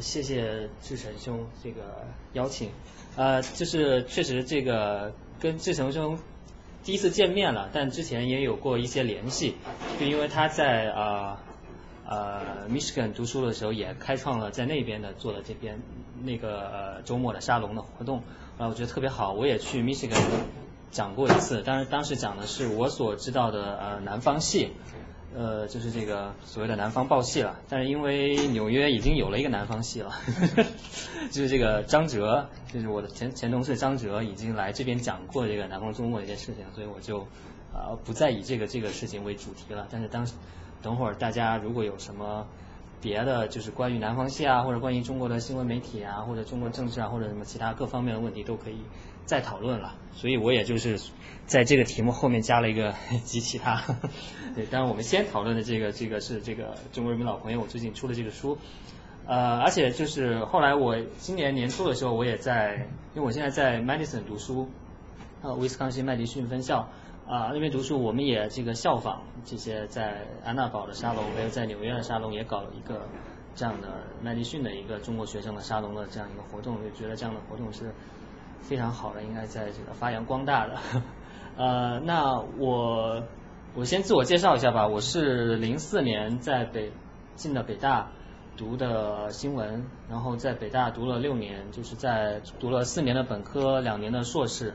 谢谢志成兄这个邀请，呃，就是确实这个跟志成兄第一次见面了，但之前也有过一些联系，就因为他在呃呃 Michigan 读书的时候也开创了在那边的做了这边那个呃周末的沙龙的活动，啊，我觉得特别好，我也去 Michigan 讲过一次，当然当时讲的是我所知道的呃南方系。呃，就是这个所谓的南方报系了，但是因为纽约已经有了一个南方系了，就是这个张哲，就是我的前前同事张哲已经来这边讲过这个南方周末的一些事情，所以我就啊不再以这个这个事情为主题了。但是当等会儿大家如果有什么别的，就是关于南方系啊，或者关于中国的新闻媒体啊，或者中国政治啊，或者什么其他各方面的问题都可以再讨论了。所以我也就是在这个题目后面加了一个 及其他。对，当然我们先讨论的这个这个是这个中国人民老朋友，我最近出的这个书，呃，而且就是后来我今年年初的时候，我也在，因为我现在在 Madison 读书，呃，威斯康星麦迪逊分校啊那边读书，我们也这个效仿这些在安娜堡的沙龙，还有在纽约的沙龙，也搞了一个这样的麦迪逊的一个中国学生的沙龙的这样一个活动，就觉得这样的活动是非常好的，应该在这个发扬光大的。呃，那我。我先自我介绍一下吧，我是零四年在北进的北大读的新闻，然后在北大读了六年，就是在读了四年的本科，两年的硕士，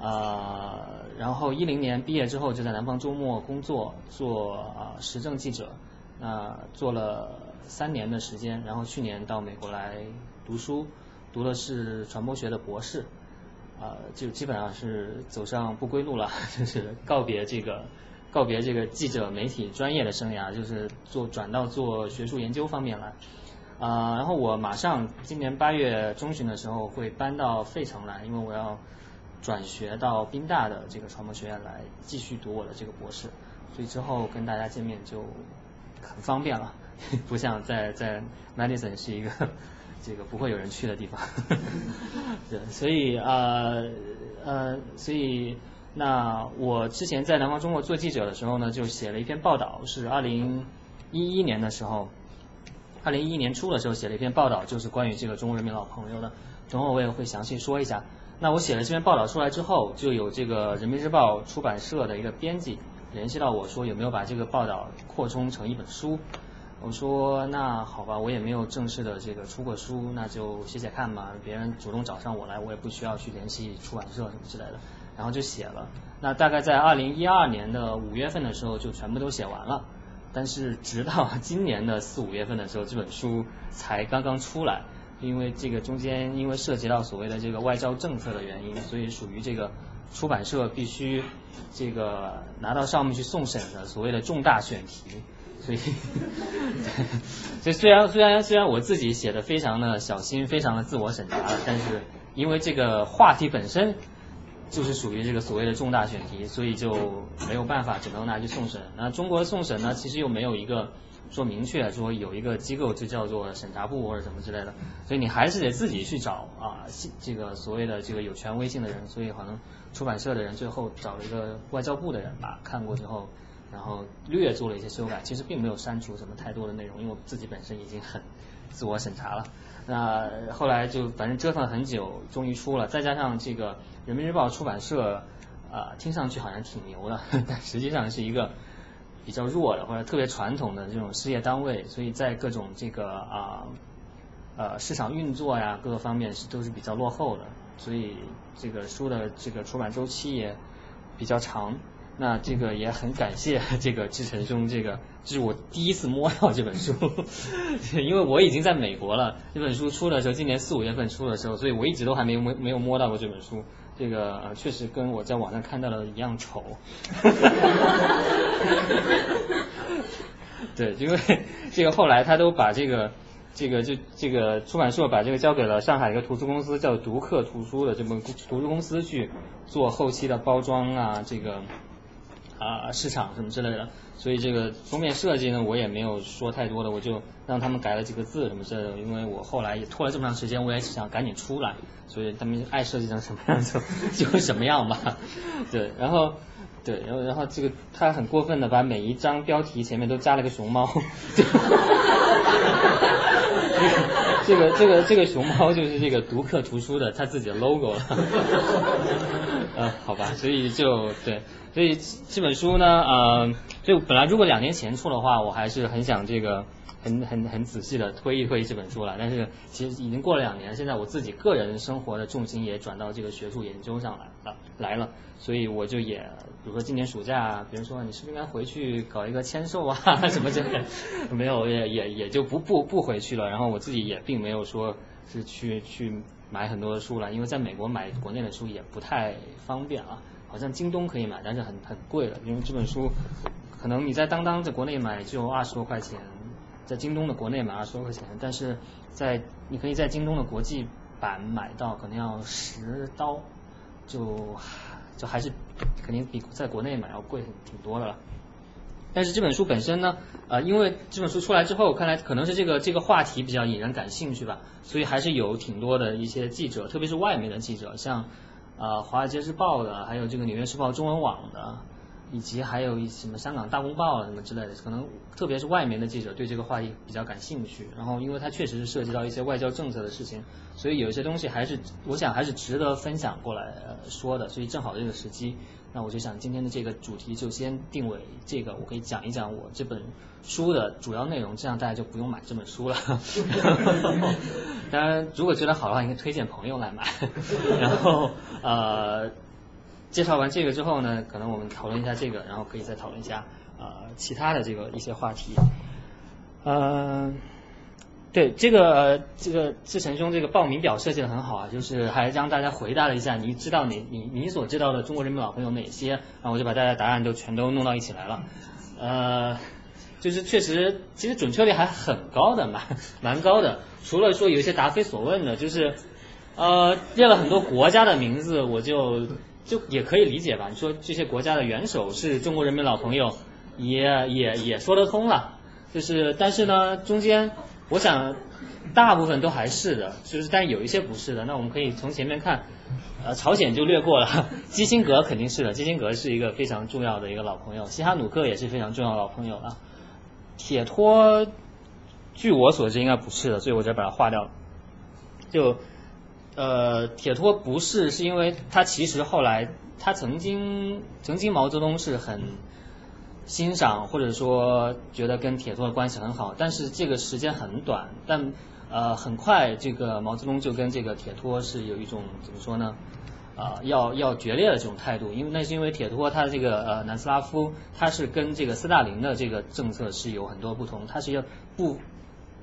啊，然后一零年毕业之后就在南方周末工作做啊时政记者，那做了三年的时间，然后去年到美国来读书，读的是传播学的博士，啊，就基本上是走上不归路了，就是告别这个。告别这个记者媒体专业的生涯，就是做转到做学术研究方面来，啊，然后我马上今年八月中旬的时候会搬到费城来，因为我要转学到宾大的这个传播学院来继续读我的这个博士，所以之后跟大家见面就很方便了，不像在在 Madison 是一个这个不会有人去的地方，对，所以呃呃，所以。那我之前在南方中国做记者的时候呢，就写了一篇报道，是二零一一年的时候，二零一一年初的时候写了一篇报道，就是关于这个中国人民老朋友的。等会我也会详细说一下。那我写了这篇报道出来之后，就有这个人民日报出版社的一个编辑联系到我说有没有把这个报道扩充成一本书。我说那好吧，我也没有正式的这个出过书，那就写写看吧。别人主动找上我来，我也不需要去联系出版社什么之类的。然后就写了，那大概在二零一二年的五月份的时候就全部都写完了，但是直到 今年的四五月份的时候，这本书才刚刚出来，因为这个中间因为涉及到所谓的这个外交政策的原因，所以属于这个出版社必须这个拿到上面去送审的所谓的重大选题，所以，所以虽然虽然虽然我自己写的非常的小心，非常的自我审查了，但是因为这个话题本身。就是属于这个所谓的重大选题，所以就没有办法，只能拿去送审。那中国送审呢，其实又没有一个说明确说有一个机构就叫做审查部或者什么之类的，所以你还是得自己去找啊，这个所谓的这个有权威性的人。所以可能出版社的人最后找了一个外交部的人吧，看过之后，然后略做了一些修改，其实并没有删除什么太多的内容，因为我自己本身已经很自我审查了。那后来就反正折腾了很久，终于出了，再加上这个。人民日报出版社啊，听上去好像挺牛的，但实际上是一个比较弱的或者特别传统的这种事业单位，所以在各种这个啊呃市场运作呀各个方面是都是比较落后的，所以这个书的这个出版周期也比较长。那这个也很感谢 这个志成兄，这个这是我第一次摸到这本书，因为我已经在美国了。这本书出的时候，今年四五月份出的时候，所以我一直都还没没没有摸到过这本书。这个确实跟我在网上看到的一样丑。对，因为这个后来他都把这个这个就这个出版社把这个交给了上海一个图书公司，叫读客图书的这么图书公司去做后期的包装啊，这个啊市场什么之类的。所以这个封面设计呢，我也没有说太多的，我就让他们改了几个字什么之类的。因为我后来也拖了这么长时间，我也是想赶紧出来，所以他们爱设计成什么样就 就什么样吧。对，然后对，然后然后这个他很过分的把每一张标题前面都加了个熊猫。这个这个这个熊猫就是这个读客图书的他自己的 logo 了。呃，好吧，所以就对，所以这本书呢，呃，就本来如果两年前出的话，我还是很想这个。很很很仔细的推一推这本书了，但是其实已经过了两年，现在我自己个人生活的重心也转到这个学术研究上来了来了，所以我就也，比如说今年暑假，别人说你是不是应该回去搞一个签售啊 什么之类的，没有也也也就不不不回去了，然后我自己也并没有说是去去买很多的书了，因为在美国买国内的书也不太方便啊，好像京东可以买，但是很很贵了，因为这本书可能你在当当在国内买就二十多块钱。在京东的国内买二十多块钱，但是在你可以在京东的国际版买到，可能要十刀，就就还是肯定比在国内买要贵挺多的了。但是这本书本身呢，呃，因为这本书出来之后，看来可能是这个这个话题比较引人感兴趣吧，所以还是有挺多的一些记者，特别是外媒的记者，像呃《华尔街日报》的，还有这个《纽约时报》中文网的。以及还有一什么香港大公报啊什么之类的，可能特别是外媒的记者对这个话题比较感兴趣。然后，因为它确实是涉及到一些外交政策的事情，所以有一些东西还是我想还是值得分享过来说的。所以正好这个时机，那我就想今天的这个主题就先定为这个，我可以讲一讲我这本书的主要内容，这样大家就不用买这本书了。当然，如果觉得好的话，应该推荐朋友来买。然后，呃。介绍完这个之后呢，可能我们讨论一下这个，然后可以再讨论一下呃其他的这个一些话题。嗯，对这个这个志成兄这个报名表设计的很好啊，就是还让大家回答了一下，你知道哪你你所知道的中国人民老朋友哪些，然后我就把大家答案都全都弄到一起来了。呃，就是确实其实准确率还很高的，蛮蛮高的。除了说有一些答非所问的，就是呃列了很多国家的名字，我就。就也可以理解吧，你说这些国家的元首是中国人民老朋友，也也也说得通了。就是，但是呢，中间我想大部分都还是的，就是，但有一些不是的。那我们可以从前面看，呃，朝鲜就略过了，基辛格肯定是的，基辛格是一个非常重要的一个老朋友，西哈努克也是非常重要的老朋友啊。铁托，据我所知应该不是的，所以我就把它划掉了。就。呃，铁托不是，是因为他其实后来他曾经曾经毛泽东是很欣赏或者说觉得跟铁托的关系很好，但是这个时间很短，但呃很快这个毛泽东就跟这个铁托是有一种怎么说呢？啊，要要决裂的这种态度，因为那是因为铁托他这个呃南斯拉夫他是跟这个斯大林的这个政策是有很多不同，他是要不。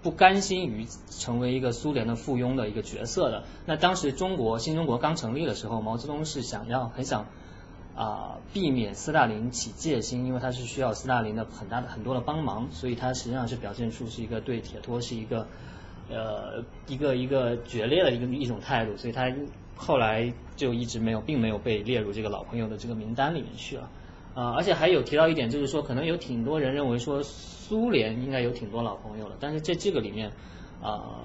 不甘心于成为一个苏联的附庸的一个角色的。那当时中国新中国刚成立的时候，毛泽东是想要很想啊避免斯大林起戒心，因为他是需要斯大林的很大的很多的帮忙，所以他实际上是表现出是一个对铁托是一个呃一个一个决裂的一个一种态度，所以他后来就一直没有并没有被列入这个老朋友的这个名单里面去了。啊，而且还有提到一点，就是说可能有挺多人认为说苏联应该有挺多老朋友了，但是在这个里面啊，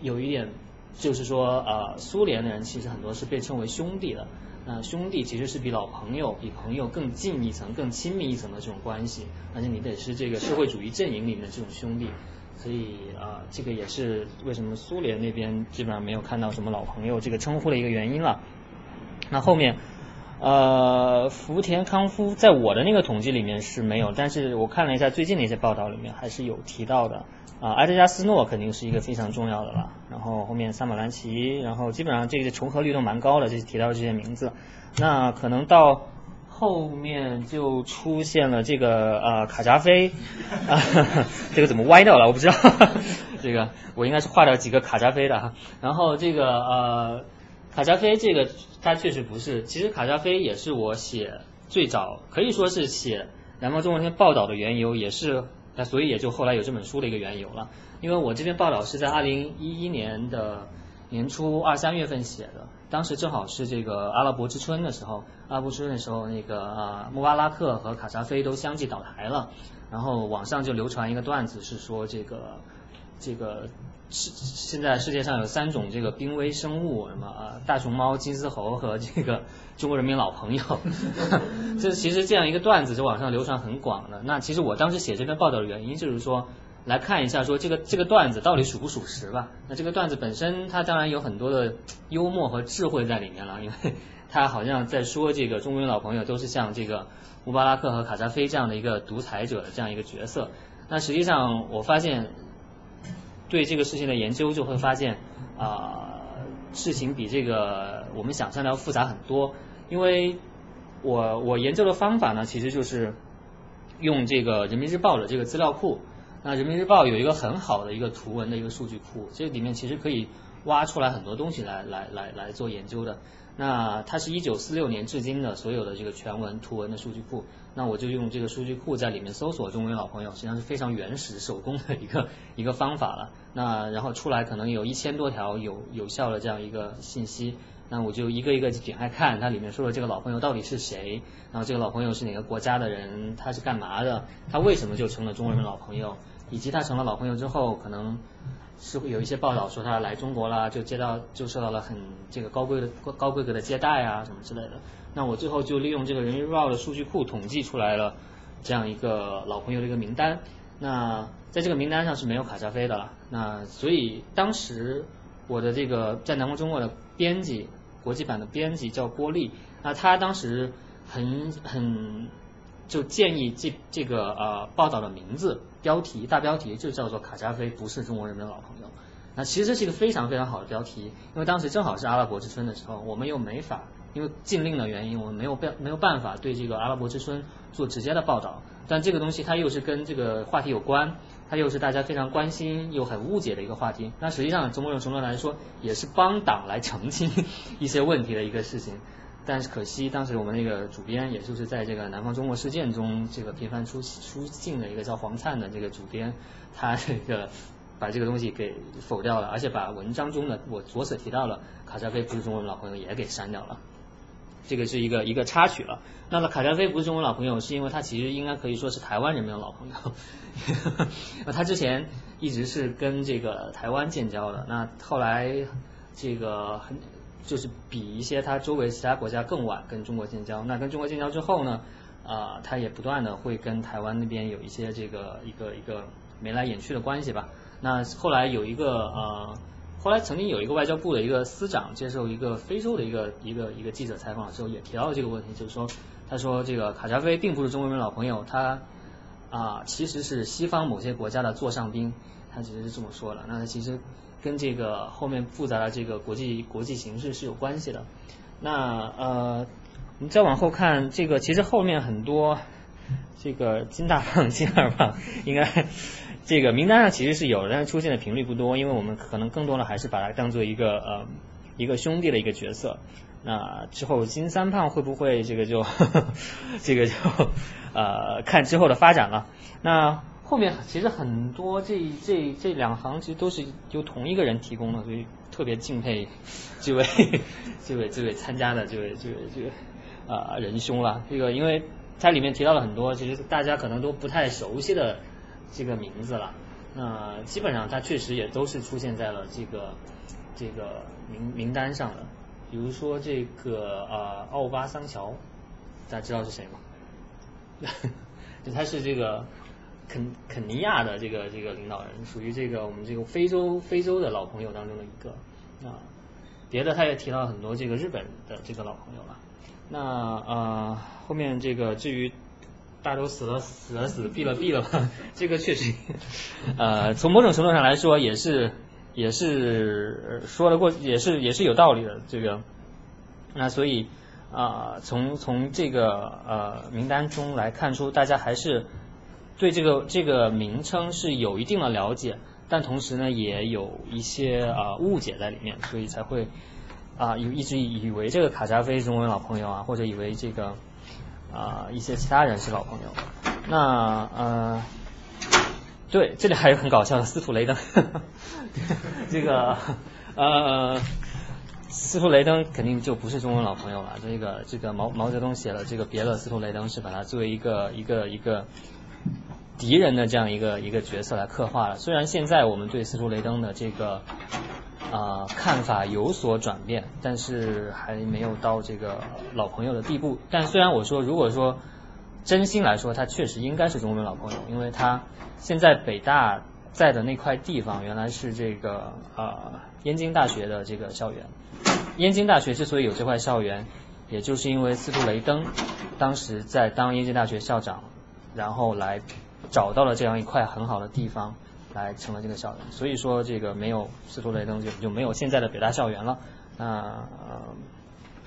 有一点就是说啊，苏联的人其实很多是被称为兄弟的，那兄弟其实是比老朋友、比朋友更近一层、更亲密一层的这种关系，而且你得是这个社会主义阵营里面的这种兄弟，所以啊，这个也是为什么苏联那边基本上没有看到什么老朋友这个称呼的一个原因了。那后面。呃，福田康夫在我的那个统计里面是没有，但是我看了一下最近的一些报道里面还是有提到的。啊，埃德加斯诺肯定是一个非常重要的了，然后后面萨马兰奇，然后基本上这个重合率都蛮高的，这提到这些名字。那可能到后面就出现了这个呃卡扎菲，啊，这个怎么歪掉了？我不知道，这个我应该是画掉几个卡扎菲的哈。然后这个呃。卡扎菲这个他确实不是，其实卡扎菲也是我写最早可以说是写《南方中文天》报道的缘由，也是那所以也就后来有这本书的一个缘由了。因为我这篇报道是在二零一一年的年初二三月份写的，当时正好是这个阿拉伯之春的时候，阿拉伯之春的时候，那个啊穆巴拉克和卡扎菲都相继倒台了，然后网上就流传一个段子是说这个这个。是现在世界上有三种这个濒危生物，什么啊大熊猫、金丝猴和这个中国人民老朋友。这其实这样一个段子在网上流传很广的。那其实我当时写这篇报道的原因就是说，来看一下说这个这个段子到底属不属实吧。那这个段子本身它当然有很多的幽默和智慧在里面了，因为它好像在说这个中国人老朋友都是像这个穆巴拉克和卡扎菲这样的一个独裁者的这样一个角色。那实际上我发现对这个事情的研究就会发现啊事情比这个我们想象的要复杂很多，因为我我研究的方法呢其实就是用这个人民日报的这个资料库。那人民日报有一个很好的一个图文的一个数据库，这里面其实可以挖出来很多东西来来来来做研究的。那它是一九四六年至今的所有的这个全文图文的数据库，那我就用这个数据库在里面搜索中文老朋友，实际上是非常原始手工的一个 一个方法了。那然后出来可能有一千多条有有效的这样一个信息，那我就一个一个点开看，它里面说的这个老朋友到底是谁，然后这个老朋友是哪个国家的人，他是干嘛的，他为什么就成了中国人老朋友，以及他成了老朋友之后可能。是会有一些报道说他来中国了，就接到就受到了很这个高规的高规格的接待啊什么之类的。那我最后就利用这个人民日报的数据库统计出来了这样一个老朋友的一个名单。那在这个名单上是没有卡扎菲的了。那所以当时我的这个在南国中国的编辑，国际版的编辑叫郭丽，那他当时很很。就建议这这个呃报道的名字标题大标题就叫做卡扎菲不是中国人民的老朋友。那其实这是一个非常非常好的标题，因为当时正好是阿拉伯之春的时候，我们又没法因为禁令的原因，我们没有办没有办法对这个阿拉伯之春做直接的报道。但这个东西它又是跟这个话题有关，它又是大家非常关心又很误解的一个话题。那实际上从某种程度来说，也是帮党来澄清 一些问题的一个事情。但是可惜，当时我们那个主编，也就是在这个南方周末事件中这个频繁出出镜的一个叫黄灿的这个主编，他这个把这个东西给否掉了，而且把文章中的我左所提到了卡扎菲不是中国老朋友也给删掉了。这个是一个一个插曲了。那么卡扎菲不是中国老朋友，是因为他其实应该可以说是台湾人民的老朋友。那他之前一直是跟这个台湾建交的，那后来这个很。就是比一些他周围其他国家更晚跟中国建交，那跟中国建交之后呢，啊，他也不断的会跟台湾那边有一些这个一个一个眉来眼去的关系吧。那后来有一个呃，后来曾经有一个外交部的一个司长接受一个非洲的一个一个一个记者采访的时候，也提到了这个问题，就是说，他说这个卡扎菲并不是中国人老朋友，他啊其实是西方某些国家的座上宾，他其实是这么说的。那他其实。跟这个后面复杂的这个国际国际形势是有关系的。那呃，我们再往后看，这个其实后面很多这个金大胖、金二胖，应该这个名单上其实是有，但是出现的频率不多，因为我们可能更多的还是把它当做一个呃一个兄弟的一个角色。那之后金三胖会不会这个就 这个就 呃看之后的发展了。那后面其实很多这这这两行其实都是由同一个人提供的，所以特别敬佩这位这位这位参加的这位这位这位啊仁兄了。这个因为它里面提到了很多其实大家可能都不太熟悉的这个名字了。那基本上它确实也都是出现在了这个这个名名单上的。比如说这个啊奥巴桑乔，大家知道是谁吗？就他是这个。肯肯尼亚的这个这个领导人，属于这个我们这个非洲非洲的老朋友当中的一个啊，别的他也提到很多这个日本的这个老朋友了。那呃后面这个至于大都死了死了死毙了毙了吧，这个确实呃从某种程度上来说也是也是说得过也是也是有道理的这个。那所以啊从从这个呃名单中来看出，大家还是。对这个这个名称是有一定的了解，但同时呢也有一些啊误解在里面，所以才会啊有一直以为这个卡扎菲是中文老朋友啊，或者以为这个啊一些其他人是老朋友。那呃对，这里还有很搞笑的司徒雷登，这个呃司徒雷登肯定就不是中文老朋友了。这个这个毛毛泽东写了这个别了司徒雷登是把它作为一个一个一个。敌人的这样一个一个角色来刻画了。虽然现在我们对司徒雷登的这个啊看法有所转变，但是还没有到这个老朋友的地步。但虽然我说，如果说真心来说，他确实应该是中文老朋友，因为他现在北大在的那块地方原来是这个啊燕京大学的这个校园。燕京大学之所以有这块校园，也就是因为司徒雷登当时在当燕京大学校长，然后来找到了这样一块很好的地方，来成了这个校园。所以说这个没有司徒雷登就就没有现在的北大校园了。那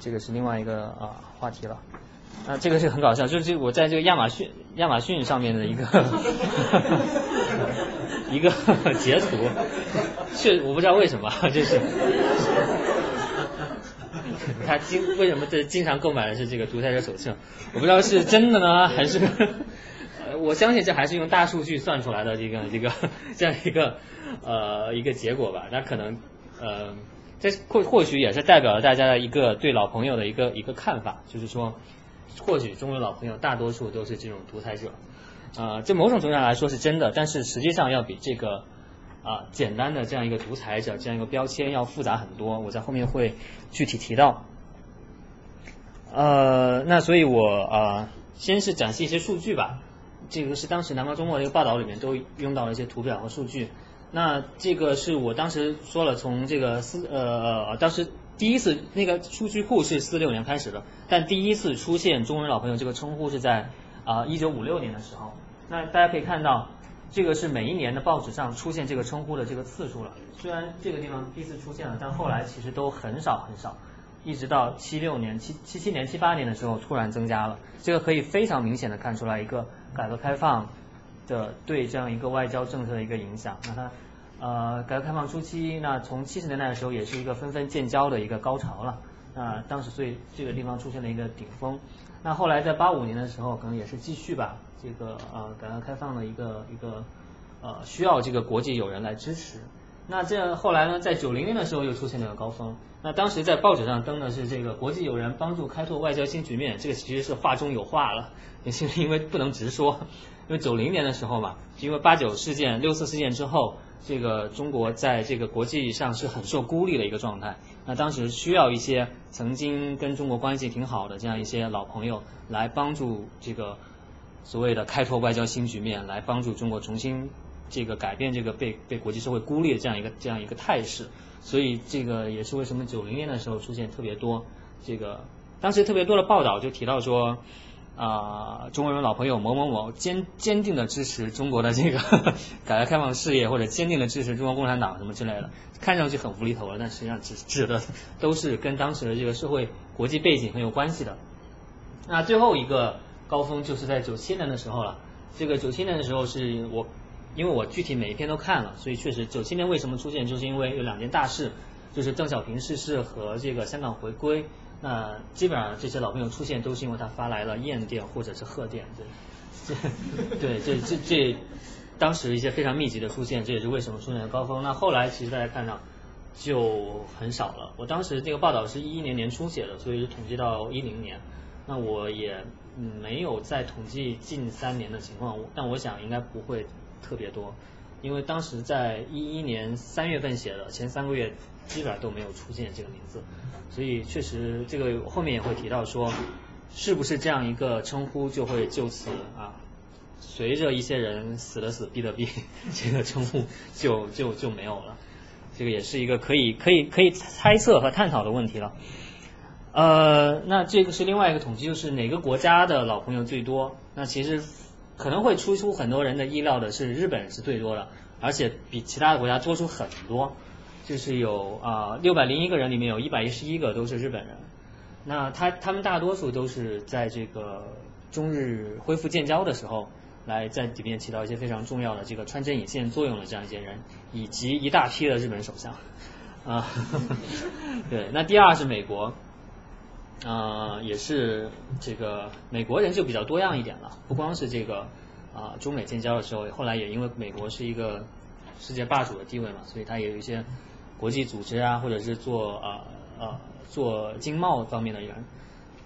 这个是另外一个啊话题了。那，这个是很搞笑，就是我在这个亚马逊亚马逊上面的一个 一个截图，确我不知道为什么，就是他经为什么这经常购买的是这个独裁者手册，我不知道是真的呢，还是我相信这还是用大数据算出来的这个 这个这样一个呃一个结果吧，那可能呃这或或许也是代表了大家的一个对老朋友的一个一个看法，就是说。或许中国老朋友大多数都是这种独裁者，啊，这某种程度上来说是真的，但是实际上要比这个啊简单的这样一个独裁者这样一个标签要复杂很多。我在后面会具体提到。呃，那所以我啊先是展示一些数据吧，这个是当时南方周末这个报道里面都用到了一些图表和数据。那这个是我当时说了，从这个四呃当时。第一次那个数据库是四六年开始的，但第一次出现“中国人老朋友”这个称呼是在啊一九五六年的时候。那大家可以看到，这个是每一年的报纸上出现这个称呼的这个次数了。虽然这个地方第一次出现了，但后来其实都很少很少，一直到七六年、七七七年、七八年的时候突然增加了。这个可以非常明显的看出来一个改革开放的对这样一个外交政策的一个影响。那它。呃，改革开放初期，那从七十年代的时候，也是一个纷纷建交的一个高潮了。那当时所以这个地方出现了一个顶峰。那后来在八五年的时候，可能也是继续吧，这个呃改革开放的一个一个呃需要这个国际友人来支持。那这样后来呢，在九零年的时候又出现了一个高峰。那当时在报纸上登的是这个国际友人帮助开拓外交新局面，这个其实是话中有话了，也 是因为不能直说，因为九零年的时候嘛，因为八九事件、六四事件之后。这个中国在这个国际上是很受孤立的一个状态。那当时需要一些曾经跟中国关系挺好的这样一些老朋友来帮助这个所谓的开拓外交新局面，来帮助中国重新这个改变这个被被国际社会孤立的这样一个这样一个态势。所以这个也是为什么九零年的时候出现特别多这个当时特别多的报道就提到说。啊，中国人老朋友某某某坚坚定的支持中国的这个 改革开放事业，或者坚定的支持中国共产党什么之类的，看上去很无厘头了，但实际上指指的都是跟当时的这个社会国际背景很有关系的。那最后一个高峰就是在九七年的时候了。这个九七年的时候是我，因为我具体每一篇都看了，所以确实九七年为什么出现，就是因为有两件大事，就是邓小平逝世和这个香港回归。那基本上这些老朋友出现都是因为他发来了唁电或者是贺电，对 对这这这当时一些非常密集的出现，这也是为什么出现高峰。那后来其实大家看到就很少了。我当时这个报道是一一年年初写的，所以是统计到一零年。那我也没有再统计近三年的情况，但我想应该不会特别多，因为当时在一一年三月份写的，前三个月基本上都没有出现这个名字。所以确实，这个后面也会提到说，是不是这样一个称呼就会就此啊，随着一些人死的死，毙的毙，这个称呼就就就没有了。这个也是一个可以可以可以猜测和探讨的问题了。呃，那这个是另外一个统计，就是哪个国家的老朋友最多？那其实可能会出出很多人的意料的是，日本是最多的，而且比其他的国家多出很多。就是有啊，六百零一个人里面有一百一十一个都是日本人，那他他们大多数都是在这个中日恢复建交的时候，来在里面起到一些非常重要的这个穿针引线作用的这样一些人，以及一大批的日本首相啊，对，那第二是美国，啊，也是这个美国人就比较多样一点了，不光是这个啊中美建交的时候，后来也因为美国是一个世界霸主的地位嘛，所以他也有一些。国际组织啊，或者是做呃呃做经贸方面的人，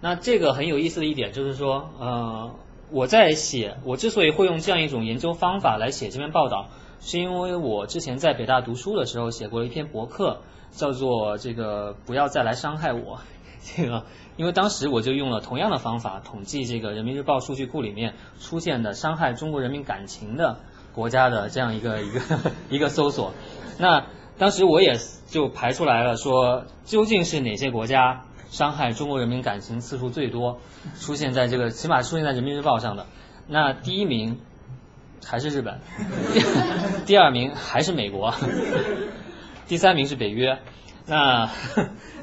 那这个很有意思的一点就是说，呃，我在写，我之所以会用这样一种研究方法来写这篇报道，是因为我之前在北大读书的时候写过一篇博客，叫做这个不要再来伤害我，这个，因为当时我就用了同样的方法统计这个人民日报数据库里面出现的伤害中国人民感情的国家的这样一个 一个一个搜索。那当时我也就排出来了，说究竟是哪些国家伤害中国人民感情次数最多，出现在这个起码出现在人民日报上的。那第一名还是日本，第二名还是美国，第三名是北约。那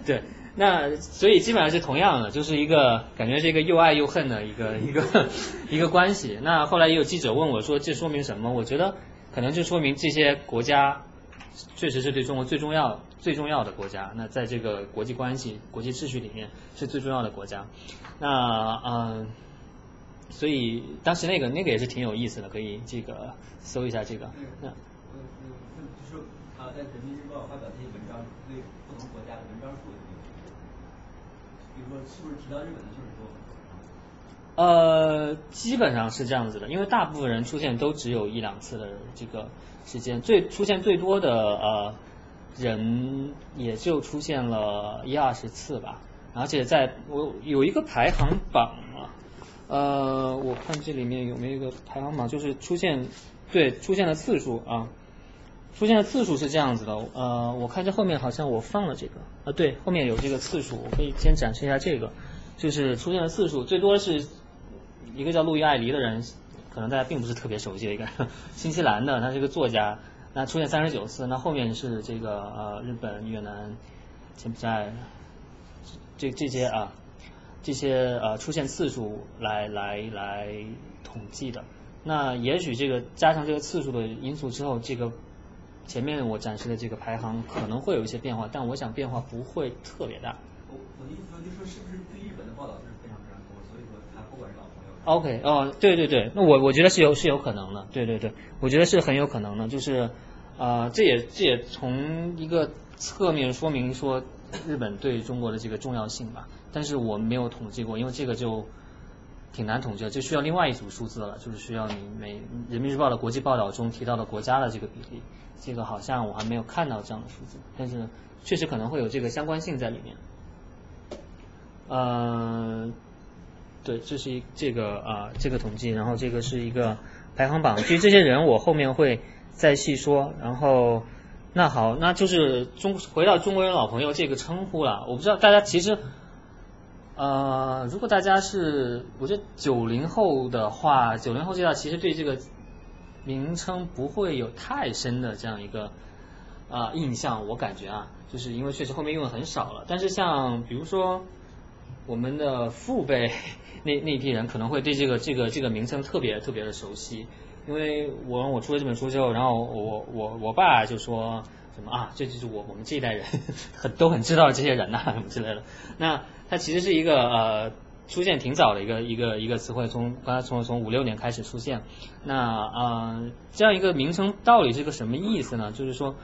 对。那所以基本上是同样的，就是一个感觉是一个又爱又恨的一个 一个一个关系。那后来也有记者问我说，这说明什么？我觉得可能就说明这些国家确实是对中国最重要最重要的国家。那在这个国际关系、国际秩序里面是最重要的国家。那嗯，所以当时那个那个也是挺有意思的，可以这个搜一下这个。那嗯嗯，就是他在人民日报发表这一本章，对不同国家的文章数。比如是不是提到日本的就是多？呃，基本上是这样子的，因为大部分人出现都只有一两次的这个时间，最出现最多的呃人也就出现了一二十次吧。而且在我有一个排行榜啊，呃，我看这里面有没有一个排行榜，就是出现对出现的次数啊。出现的次数是这样子的，呃，我看这后面好像我放了这个，啊，对，后面有这个次数，我可以先展示一下这个，就是出现的次数最多是一个叫路易艾黎的人，可能大家并不是特别熟悉的一个 新西兰的，他是一个作家，那出现三十九次，那后面是这个呃日本、越南、柬埔寨，这这些啊这些呃出现次数来来来统计的，那也许这个加上这个次数的因素之后，这个。前面我展示的这个排行可能会有一些变化，但我想变化不会特别大。我我的意思说，就说是不是对日本的报道是非常非常多，所以说他不管是老朋友。OK，哦，对对对，那我我觉得是有是有可能的，对对对，我觉得是很有可能的，就是啊，这也这也从一个侧面说明说日本对中国的这个重要性吧。但是我没有统计过，因为这个就挺难统计的，就需要另外一组数字了，就是需要你每人民日报的国际报道中提到的国家的这个比例。这个好像我还没有看到这样的数字，但是确实可能会有这个相关性在里面。呃，对，这是一这个啊这个统计，然后这个是一个排行榜。至于这些人，我后面会再细说。然后那好，那就是中回到中国人老朋友这个称呼了。我不知道大家其实呃，如果大家是我觉得九零后的话，九零后这代其实对这个。名称不会有太深的这样一个啊印象，我感觉啊，就是因为确实后面用的很少了。但是像比如说我们的父辈那那批人，可能会对这个这个这个名称特别特别的熟悉。因为我我出了这本书之后，然后我我我爸就说什么啊，这就是我我们这一代人 很都很知道这些人呐什么之类的。那它其实是一个呃。出现挺早的一个一个一个词汇，从刚才从从五六年开始出现。那啊，这样一个名称到底是个什么意思呢？就是说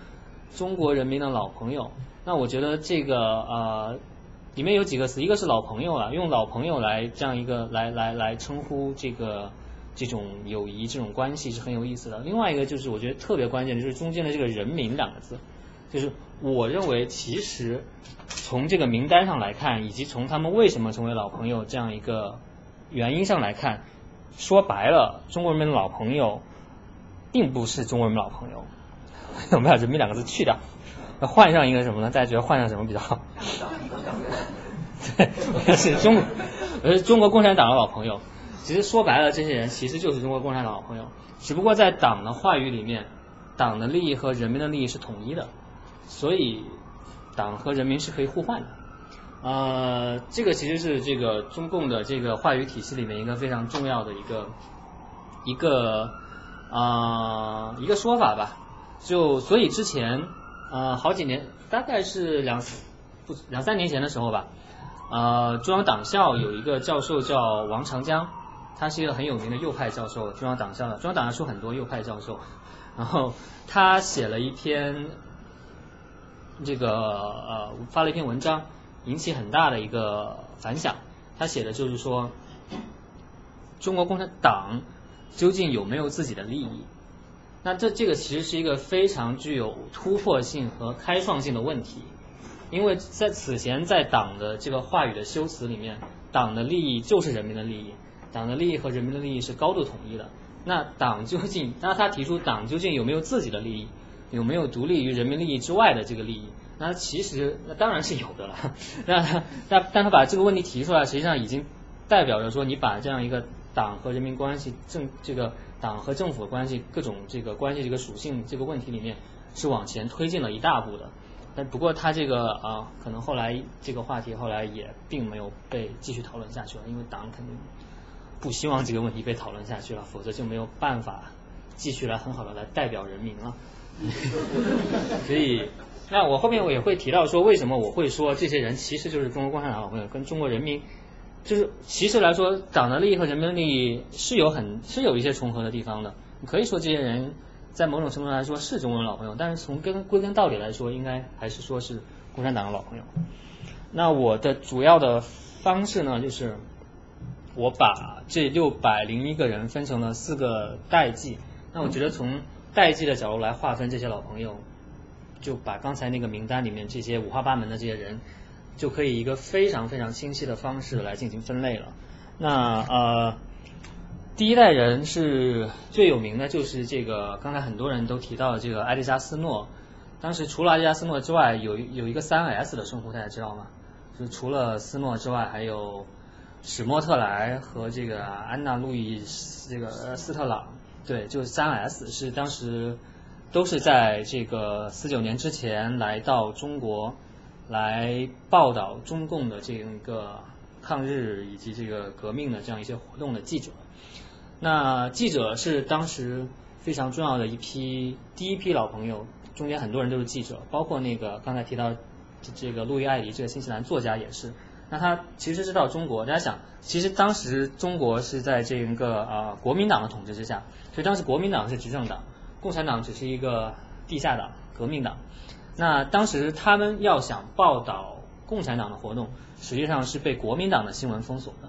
中国人民的老朋友。那我觉得这个呃里面有几个词，一个是老朋友啊，用老朋友来这样一个来来来称呼这个这种友谊这种关系是很有意思的。另外一个就是我觉得特别关键的，就是中间的这个人民两个字，就是。我认为，其实从这个名单上来看，以及从他们为什么成为老朋友这样一个原因上来看，说白了，中国人民的老朋友并不是中国人民老朋友。我们把“人民”两个字去掉，那换上一个什么呢？大家觉得换上什么比较好？对，是中，呃，中国共产党的老朋友。其实说白了，这些人其实就是中国共产党老朋友，只不过在党的话语里面，党的利益和人民的利益是统一的。所以，党和人民是可以互换的，呃，这个其实是这个中共的这个话语体系里面一个非常重要的一个一个啊一个说法吧。就所以之前呃好几年，大概是两不两三年前的时候吧，呃中央党校有一个教授叫王长江，他是一个很有名的右派教授，中央党校的中央党校出很多右派教授，然后他写了一篇。这个呃发了一篇文章，引起很大的一个反响。他写的就是说，中国共产党究竟有没有自己的利益？那这这个其实是一个非常具有突破性和开创性的问题，因为在此前在党的这个话语的修辞里面，党的利益就是人民的利益，党的利益和人民的利益是高度统一的。那党究竟，那他提出党究竟有没有自己的利益，有没有独立于人民利益之外的这个利益？那其实那当然是有的了。那那但他把这个问题提出来，实际上已经代表着说，你把这样一个党和人民关系政这个党和政府关系各种这个关系这个属性这个问题里面是往前推进了一大步的。但不过他这个啊，可能后来这个话题后来也并没有被继续讨论下去了，因为党肯定不希望这个问题被讨论下去了，否则就没有办法继续来很好的来代表人民了。所以。那我后面我也会提到说，为什么我会说这些人其实就是中国共产党老朋友，跟中国人民，就是其实来说，党的利益和人民的利益是有很是有一些重合的地方的。可以说这些人在某种程度上来说是中国人老朋友，但是从根归根到底来说，应该还是说是共产党的老朋友。那我的主要的方式呢，就是我把这六百零一个人分成了四个代际。那我觉得从代际的角度来划分这些老朋友。就把刚才那个名单里面这些五花八门的这些人，就可以一个非常非常清晰的方式来进行分类了。那呃，第一代人是最有名的，就是这个刚才很多人都提到的这个埃利加斯诺。当时除了埃迪加斯诺之外，有有一个三 S 的称呼，大家知道吗？就是除了斯诺之外，还有史莫特莱和这个安娜路易斯这个斯特朗。对，就是三 S 是当时。都是在这个四九年之前来到中国，来报道中共的这样一个抗日以及这个革命的这样一些活动的记者。那记者是当时非常重要的一批第一批老朋友，中间很多人都是记者，包括那个刚才提到这个路易艾迪这个新西兰作家也是。那他其实是到中国，大家想，其实当时中国是在这个啊国民党的统治之下，所以当时国民党是执政党。共产党只是一个地下党、革命党。那当时他们要想报道共产党的活动，实际上是被国民党的新闻封锁的。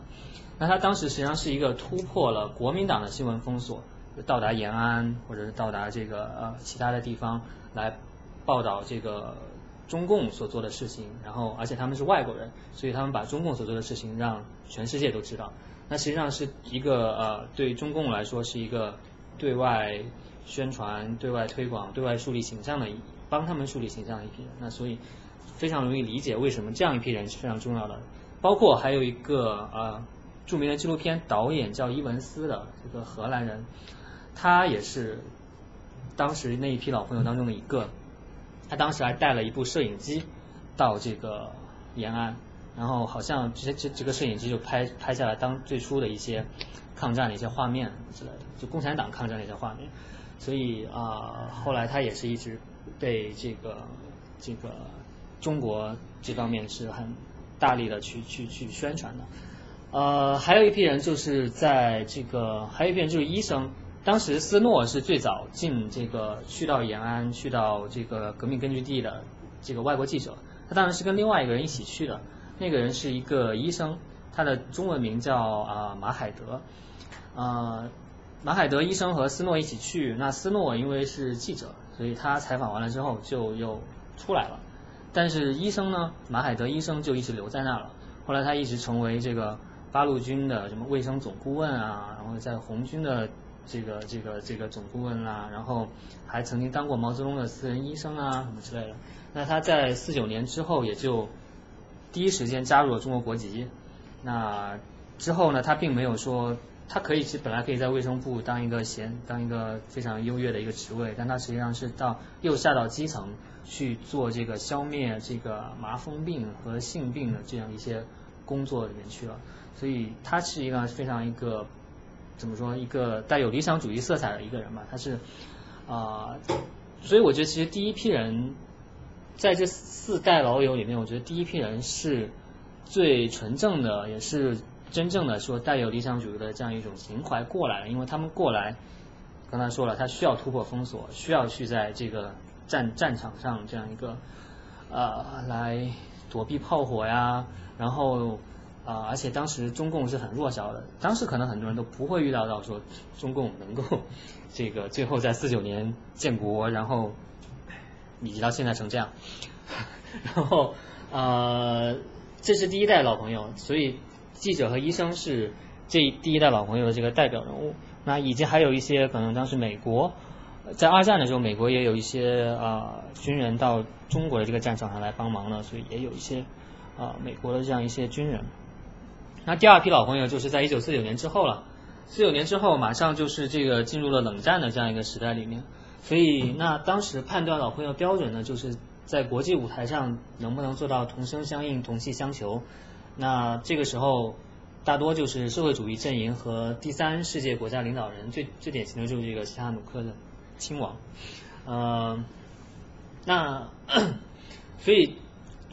那他当时实际上是一个突破了国民党的新闻封锁，到达延安或者是到达这个呃其他的地方来报道这个中共所做的事情。然后而且他们是外国人，所以他们把中共所做的事情让全世界都知道。那实际上是一个呃对中共来说是一个对外。宣传、对外推广、对外树立形象的，帮他们树立形象的一批人。那所以非常容易理解为什么这样一批人是非常重要的。包括还有一个呃著名的纪录片导演叫伊文斯的这个荷兰人，他也是当时那一批老朋友当中的一个。他当时还带了一部摄影机到这个延安，然后好像这这这个摄影机就拍拍下来当最初的一些抗战的一些画面之类的，就共产党抗战的一些画面。所以啊，后来他也是一直被这个这个中国这方面是很大力的去去去宣传的。呃，还有一批人就是在这个，还有一批人就是医生。当时斯诺是最早进这个去到延安、去到这个革命根据地的这个外国记者。他当然是跟另外一个人一起去的，那个人是一个医生，他的中文名叫啊马海德，啊。马海德医生和斯诺一起去，那斯诺因为是记者，所以他采访完了之后就又出来了。但是医生呢，马海德医生就一直留在那了。后来他一直成为这个八路军的什么卫生总顾问啊，然后在红军的这个这个这个总顾问啦，然后还曾经当过毛泽东的私人医生啊什么之类的。那他在四九年之后也就第一时间加入了中国国籍。那之后呢，他并没有说。他可以是本来可以在卫生部当一个闲当一个非常优越的一个职位，但他实际上是到又下到基层去做这个消灭这个麻风病和性病的这样一些工作里面去了。所以他是一个非常一个怎么说一个带有理想主义色彩的一个人吧。他是啊，所以我觉得其实第一批人在这四代老友里面，我觉得第一批人是最纯正的，也是。真正的说带有理想主义的这样一种情怀过来了，因为他们过来，刚才说了，他需要突破封锁，需要去在这个战战场上这样一个呃来躲避炮火呀，然后啊，而且当时中共是很弱小的，当时可能很多人都不会预料到说中共能够这个最后在四九年建国，然后以及到现在成这样，然后呃这是第一代老朋友，所以。记者和医生是这第一代老朋友的这个代表人物。那以及还有一些可能当时美国在二战的时候，美国也有一些啊军人到中国的这个战场上来帮忙了，所以也有一些啊美国的这样一些军人。那第二批老朋友就是在一九四九年之后了，四九年之后马上就是这个进入了冷战的这样一个时代里面，所以那当时判断老朋友标准呢，就是在国际舞台上能不能做到同声相应、同气相求。那这个时候大多就是社会主义阵营和第三世界国家领导人，最最典型的就是这个西哈努克的亲王，呃，那 所以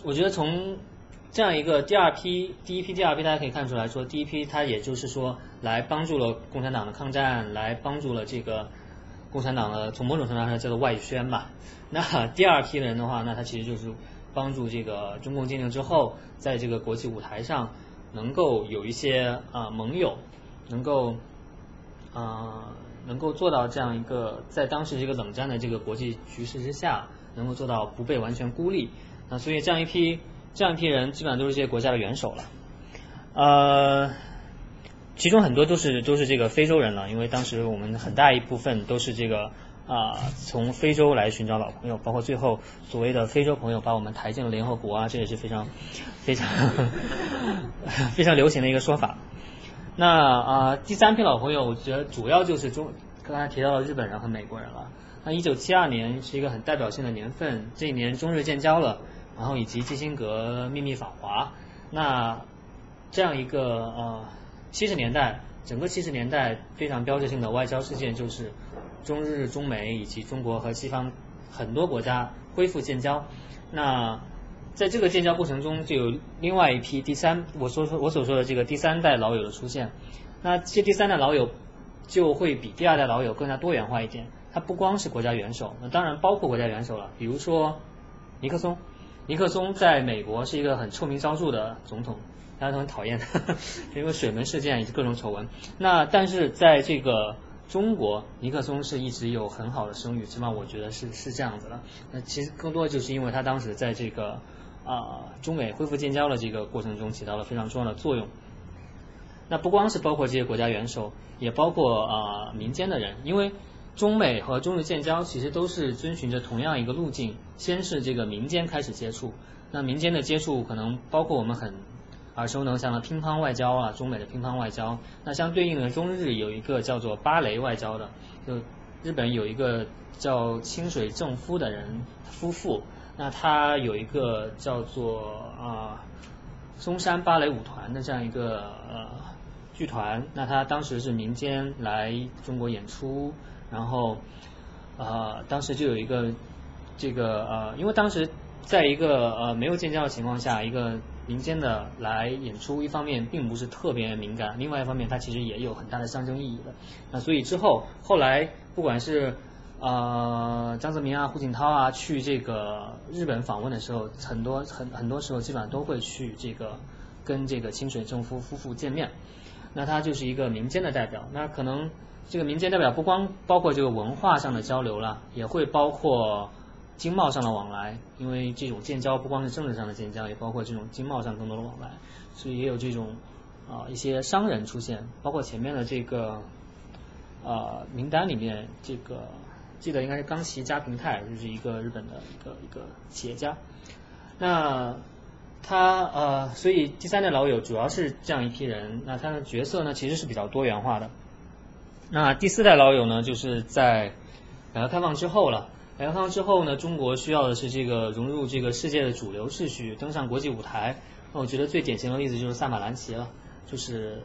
我觉得从这样一个第二批、第一批、第二批，大家可以看出来说，第一批他也就是说来帮助了共产党的抗战，来帮助了这个共产党的从某种程度上叫做外宣吧。那第二批人的话，那他其实就是帮助这个中共建立之后，在这个国际舞台上能够有一些啊盟友，能够啊能够做到这样一个在当时这个冷战的这个国际局势之下，能够做到不被完全孤立。那所以这样一批。这样一批人基本上都是这些国家的元首了，呃，其中很多都是都是这个非洲人了，因为当时我们很大一部分都是这个啊从非洲来寻找老朋友，包括最后所谓的非洲朋友把我们抬进了联合国啊，这也是非常非常 非常流行的一个说法。那啊第三批老朋友，我觉得主要就是中刚才提到的日本人和美国人了。那一九七二年是一个很代表性的年份，这一年中日建交了。然后以及基辛格秘密访华，那这样一个呃七十年代整个七十年代非常标志性的外交事件就是中日中美以及中国和西方很多国家恢复建交。那在这个建交过程中，就有另外一批第三我所说我所说的这个第三代老友的出现。那这第三代老友就会比第二代老友更加多元化一点。他不光是国家元首，那当然包括国家元首了，比如说尼克松。尼克松在美国是一个很臭名昭著的总统，大家都很讨厌他，因为水门事件以及各种丑闻。那但是在这个中国，尼克松是一直有很好的声誉，起码我觉得是是这样子的。那其实更多就是因为他当时在这个啊中美恢复建交的这个过程中起到了非常重要的作用。那不光是包括这些国家元首，也包括啊民间的人，因为。中美和中日建交其实都是遵循着同样一个路径，先是这个民间开始接触，那民间的接触可能包括我们很耳熟能详的乒乓外交啊，中美的乒乓外交。那相对应的中日有一个叫做芭蕾外交的，就日本有一个叫清水正夫的人夫妇，那他有一个叫做啊松山芭蕾舞团的这样一个呃剧团，那他当时是民间来中国演出。然后，呃，当时就有一个这个呃，因为当时在一个呃没有建交的情况下，一个民间的来演出，一方面并不是特别敏感，另外一方面它其实也有很大的象征意义的。那所以之后后来不管是呃张泽民啊、胡锦涛啊去这个日本访问的时候，很多很很多时候基本上都会去这个跟这个清水正夫夫妇见面。那他就是一个民间的代表，那可能。这个民间代表不光包括这个文化上的交流了，也会包括经贸上的往来，因为这种建交不光是政治上的建交，也包括这种经贸上更多的往来，所以也有这种啊一些商人出现，包括前面的这个呃名单里面，这个记得应该是冈崎家平太，就是一个日本的一个一个企业家，那他呃所以第三代老友主要是这样一批人，那他的角色呢其实是比较多元化的。那第四代老友呢，就是在改革开放之后了。改革开放之后呢，中国需要的是这个融入这个世界的主流秩序，登上国际舞台。那我觉得最典型的例子就是萨马兰奇了，就是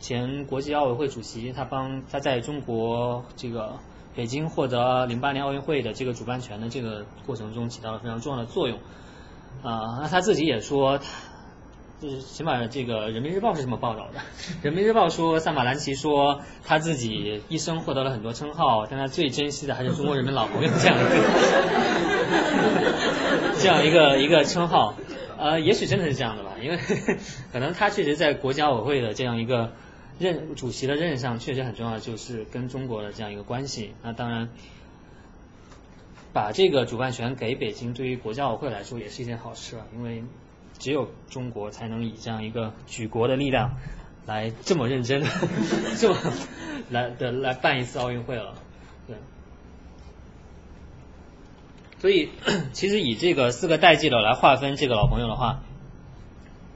前国际奥委会主席，他帮他在中国这个北京获得零八年奥运会的这个主办权的这个过程中起到了非常重要的作用。啊，那他自己也说。就是起码这个人民日报是这么报道的。人民日报说，萨马兰奇说他自己一生获得了很多称号，但他最珍惜的还是中国人民老朋友这样一个 这样一个一个称号。呃，也许真的是这样的吧，因为 可能他确实在国家委会的这样一个任主席的任上，确实很重要就是跟中国的这样一个关系。那当然，把这个主办权给北京，对于国家委会来说也是一件好事啊，因为。只有中国才能以这样一个举国的力量来这么认真，这么来的来办一次奥运会了，对。所以 其实以这个四个代际的来划分这个老朋友的话，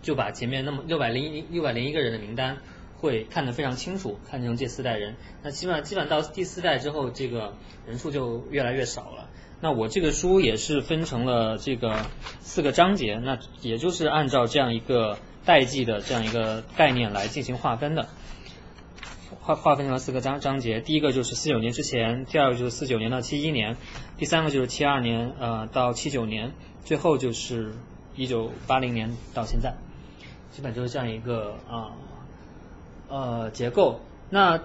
就把前面那么六百零六百零一个人的名单会看得非常清楚，看成这四代人。那基本上基本上到第四代之后，这个人数就越来越少了。那我这个书也是分成了这个四个章节，那也就是按照这样一个代际的这样一个概念来进行划分的，划划分成了四个章章节。第一个就是四九年之前，第二个就是四九年到七一年，第三个就是七二年呃到七九年，最后就是一九八零年到现在，基本就是这样一个啊呃结构。那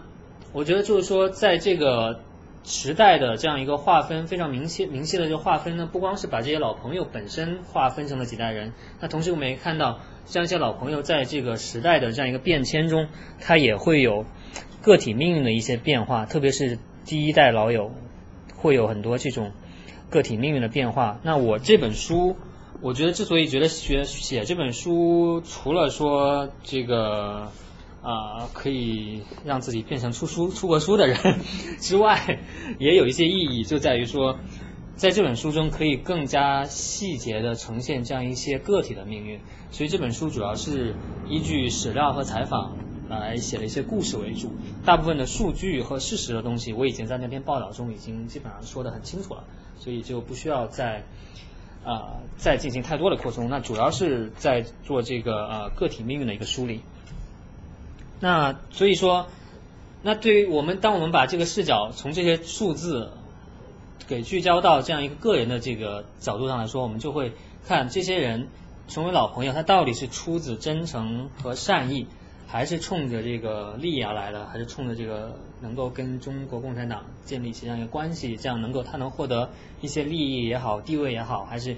我觉得就是说在这个。时代的这样一个划分非常明确明确的这个划分呢，不光是把这些老朋友本身划分成了几代人，那同时我们也看到，像一些老朋友在这个时代的这样一个变迁中，他也会有个体命运的一些变化，特别是第一代老友会有很多这种个体命运的变化。那我这本书，我觉得之所以觉得写写这本书，除了说这个。啊，可以让自己变成出书、出过书的人之外，也有一些意义，就在于说，在这本书中可以更加细节的呈现这样一些个体的命运。所以这本书主要是依据史料和采访来写了一些故事为主，大部分的数据和事实的东西我已经在那篇报道中已经基本上说得很清楚了，所以就不需要再啊再进行太多的扩充。那主要是在做这个呃个体命运的一个梳理。那所以说，那对于我们，当我们把这个视角从这些数字给聚焦到这样一个个人的这个角度上来说，我们就会看这些人成为老朋友，他到底是出自真诚和善意，还是冲着这个利益而来的，还是冲着这个能够跟中国共产党建立起这样一个关系，这样能够他能获得一些利益也好，地位也好，还是？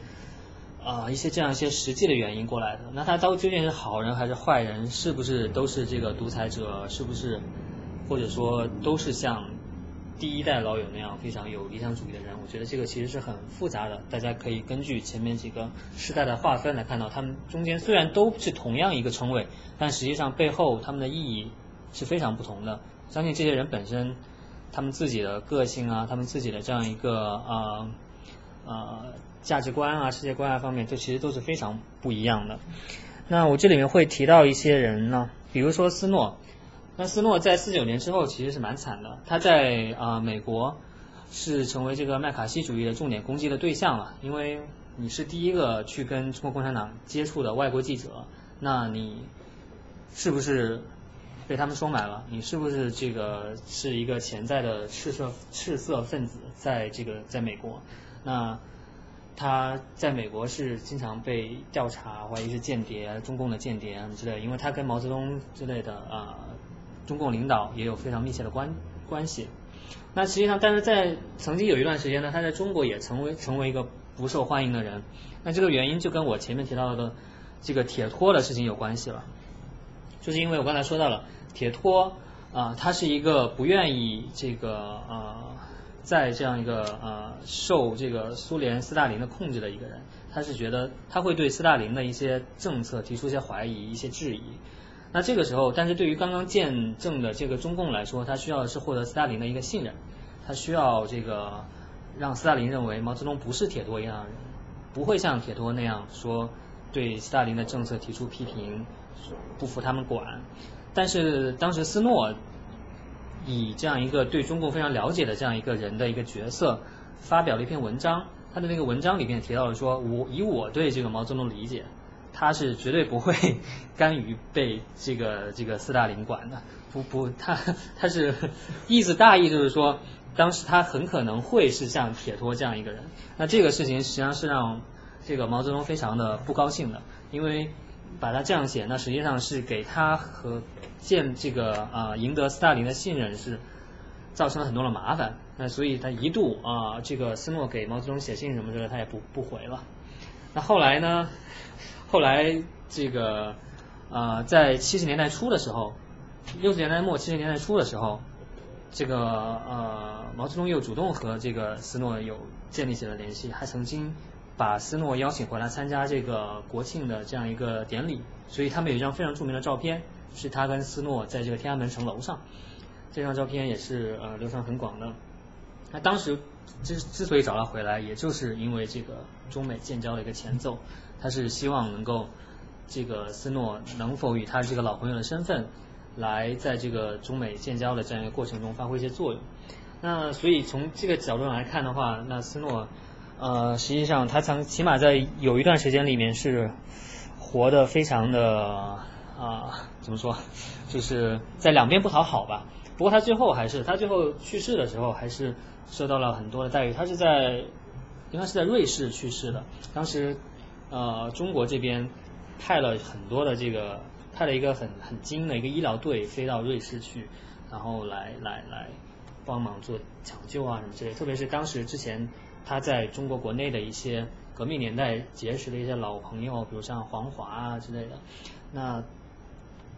啊，一些这样一些实际的原因过来的，那他到究竟是好人还是坏人？是不是都是这个独裁者？是不是或者说都是像第一代老友那样非常有理想主义的人？我觉得这个其实是很复杂的，大家可以根据前面几个时代的划分来看到，他们中间虽然都是同样一个称谓，但实际上背后他们的意义是非常不同的。相信这些人本身，他们自己的个性啊，他们自己的这样一个啊啊。价值观啊，世界观啊方面，这其实都是非常不一样的。那我这里面会提到一些人呢，比如说斯诺。那斯诺在四九年之后其实是蛮惨的，他在啊美国是成为这个麦卡锡主义的重点攻击的对象了，因为你是第一个去跟中国共产党接触的外国记者，那你是不是被他们收买了？你是不是这个是一个潜在的赤色赤色分子，在这个在美国？那他在美国是经常被调查，怀疑是间谍，中共的间谍之类，因为他跟毛泽东之类的啊，中共领导也有非常密切的关关系。那实际上，但是在曾经有一段时间呢，他在中国也成为成为一个不受欢迎的人。那这个原因就跟我前面提到的这个铁托的事情有关系了，就是因为我刚才说到了铁托啊，他是一个不愿意这个啊。在这样一个呃受这个苏联斯大林的控制的一个人，他是觉得他会对斯大林的一些政策提出一些怀疑、一些质疑。那这个时候，但是对于刚刚见证的这个中共来说，他需要的是获得斯大林的一个信任，他需要这个让斯大林认为毛泽东不是铁托一样的人，不会像铁托那样说对斯大林的政策提出批评，不服他们管。但是当时斯诺。以这样一个对中共非常了解的这样一个人的一个角色，发表了一篇文章。他的那个文章里面提到了说，我以我对这个毛泽东理解，他是绝对不会 甘于被这个这个斯大林管的。不不，他他是意思大意就是说，当时他很可能会是像铁托这样一个人。那这个事情实际上是让这个毛泽东非常的不高兴的，因为把他这样写，那实际上是给他和。建这个啊，赢得斯大林的信任是造成了很多的麻烦，那所以他一度啊，这个斯诺给毛泽东写信什么之类，他也不不回了。那后来呢？后来这个啊，在七十年代初的时候，六十年代末七十年代初的时候，这个呃，毛泽东又主动和这个斯诺有建立起了联系，还曾经把斯诺邀请回来参加这个国庆的这样一个典礼，所以他们有一张非常著名的照片。是他跟斯诺在这个天安门城楼上，这张照片也是呃流传很广的。那当时之之所以找他回来，也就是因为这个中美建交的一个前奏，他是希望能够这个斯诺能否以他这个老朋友的身份，来在这个中美建交的这样一个过程中发挥一些作用。那所以从这个角度上来看的话，那斯诺呃实际上他曾起码在有一段时间里面是活得非常的啊怎么说，就是在两边不讨好吧。不过他最后还是他最后去世的时候还是受到了很多的待遇。他是在应该是在瑞士去世的。当时呃中国这边派了很多的这个派了一个很很精的一个医疗队飞到瑞士去，然后来来来帮忙做抢救啊什么之类。特别是当时之前他在中国国内的一些革命年代结识的一些老朋友，比如像黄华啊之类的。那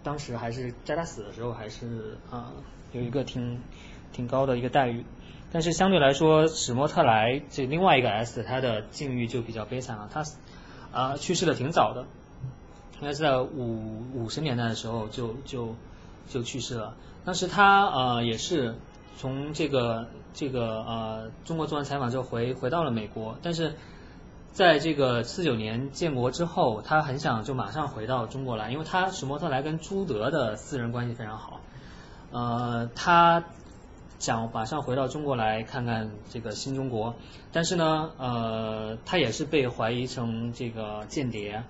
当时还是在他死的时候还是啊。有一个挺挺高的一个待遇，但是相对来说，史莫特莱这另外一个 S，他的境遇就比较悲惨了。他啊去世的挺早的，应该是在五五十年代的时候就就就去世了。当时他呃也是从这个这个呃中国做完采访之后回回到了美国，但是在这个四九年建国之后，他很想就马上回到中国来，因为他史沫特莱跟朱德的私人关系非常好。呃，他想马上回到中国来看看这个新中国，但是呢，呃，他也是被怀疑成这个间谍，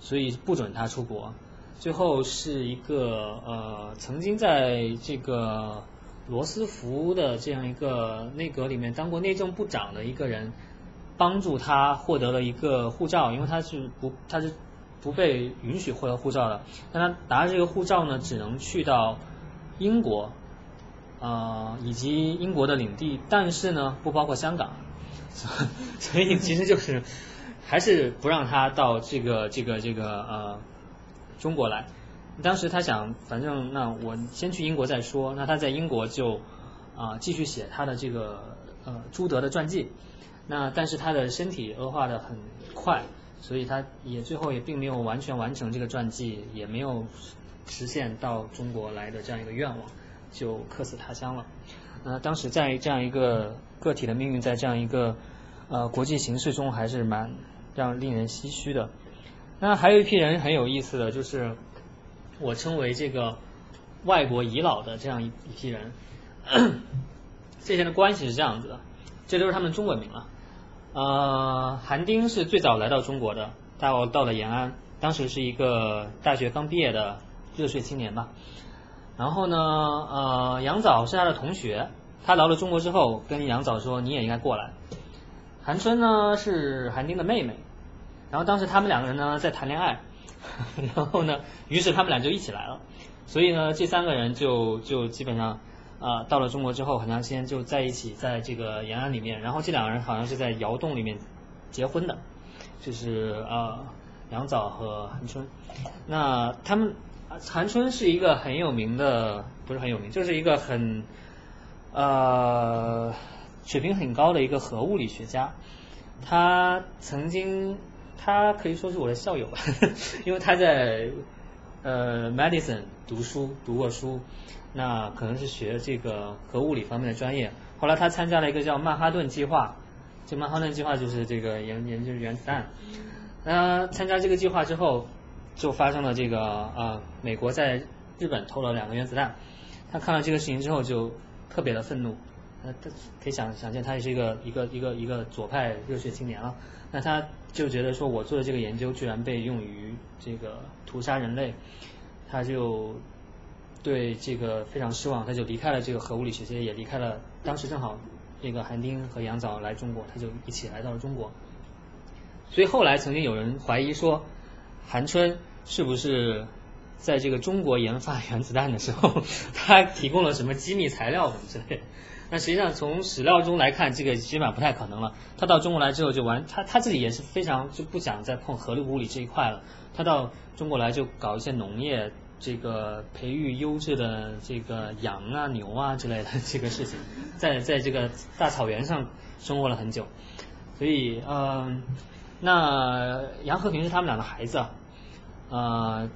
所以不准他出国。最后是一个呃，曾经在这个罗斯福的这样一个内阁里面当过内政部长的一个人，帮助他获得了一个护照，因为他是不他是不被允许获得护照的，但他拿着这个护照呢，只能去到。英国，呃，以及英国的领地，但是呢，不包括香港，所以其实就是还是不让他到这个这个这个呃中国来。当时他想，反正那我先去英国再说。那他在英国就啊继续写他的这个呃朱德的传记。那但是他的身体恶化的很快，所以他也最后也并没有完全完成这个传记，也没有。实现到中国来的这样一个愿望，就客死他乡了。那当时在这样一个个体的命运，在这样一个呃国际形势中，还是蛮让令人唏嘘的。那还有一批人很有意思的就是，我称为这个外国遗老的这样一一批人。这些人的关系是这样子的，这都是他们中文名了。呃，韩丁是最早来到中国的，到到了延安，当时是一个大学刚毕业的。热血青年吧，然后呢，呃，杨早是他的同学，他来了中国之后，跟杨早说你也应该过来。韩春呢是韩丁的妹妹，然后当时他们两个人呢在谈恋爱，然后呢，于是他们俩就一起来了，所以呢，这三个人就就基本上啊到了中国之后很长时间就在一起，在这个延安里面，然后这两个人好像是在窑洞里面结婚的，就是呃杨早和韩春，那他们。韩春是一个很有名的，不是很有名，就是一个很呃水平很高的一个核物理学家。他曾经，他可以说是我的校友，因为他在呃 medicine 读书读过书，那可能是学这个核物理方面的专业。后来他参加了一个叫曼哈顿计划，这曼哈顿计划就是这个研研究原子弹。那参加这个计划之后。就发生了这个啊，美国在日本投了两个原子弹，他看了这个事情之后就特别的愤怒，呃，他可以想想见他也是一个一个一个一个左派热血青年了，那他就觉得说我做的这个研究居然被用于这个屠杀人类，他就对这个非常失望，他就离开了这个核物理学界，也离开了当时正好那个韩丁和杨早来中国，他就一起来到了中国，所以后来曾经有人怀疑说韩春。是不是在这个中国研发原子弹的时候，他提供了什么机密材料什么之类的？那实际上从史料中来看，这个基本上不太可能了。他到中国来之后就完，他他自己也是非常就不想再碰核物理这一块了。他到中国来就搞一些农业，这个培育优质的这个羊啊牛啊之类的这个事情，在在这个大草原上生活了很久。所以嗯，那杨和平是他们俩的孩子。呃，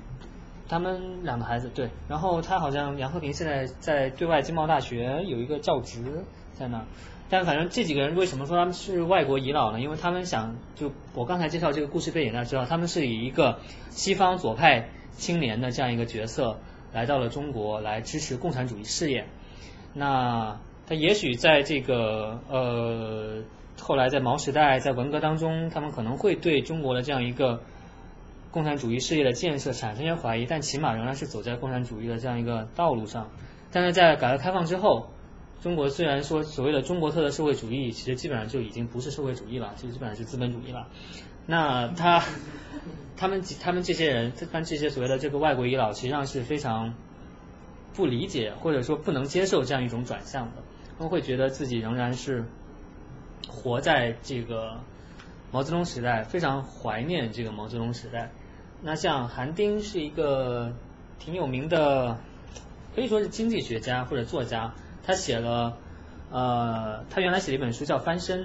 他们两个孩子对，然后他好像杨和平现在在对外经贸大学有一个教职在那儿，但反正这几个人为什么说他们是外国遗老呢？因为他们想就我刚才介绍这个故事背景，大家知道他们是以一个西方左派青年的这样一个角色来到了中国来支持共产主义事业，那他也许在这个呃后来在毛时代在文革当中，他们可能会对中国的这样一个。共产主义事业的建设产生一些怀疑，但起码仍然是走在共产主义的这样一个道路上。但是在改革开放之后，中国虽然说所谓的中国特色社会主义，其实基本上就已经不是社会主义了，其实基本上是资本主义了。那他他们他们这些人，他们这些所谓的这个外国遗老，实际上是非常不理解或者说不能接受这样一种转向的。他们会觉得自己仍然是活在这个毛泽东时代，非常怀念这个毛泽东时代。那像韩丁是一个挺有名的，可以说是经济学家或者作家。他写了，呃，他原来写了一本书叫《翻身》，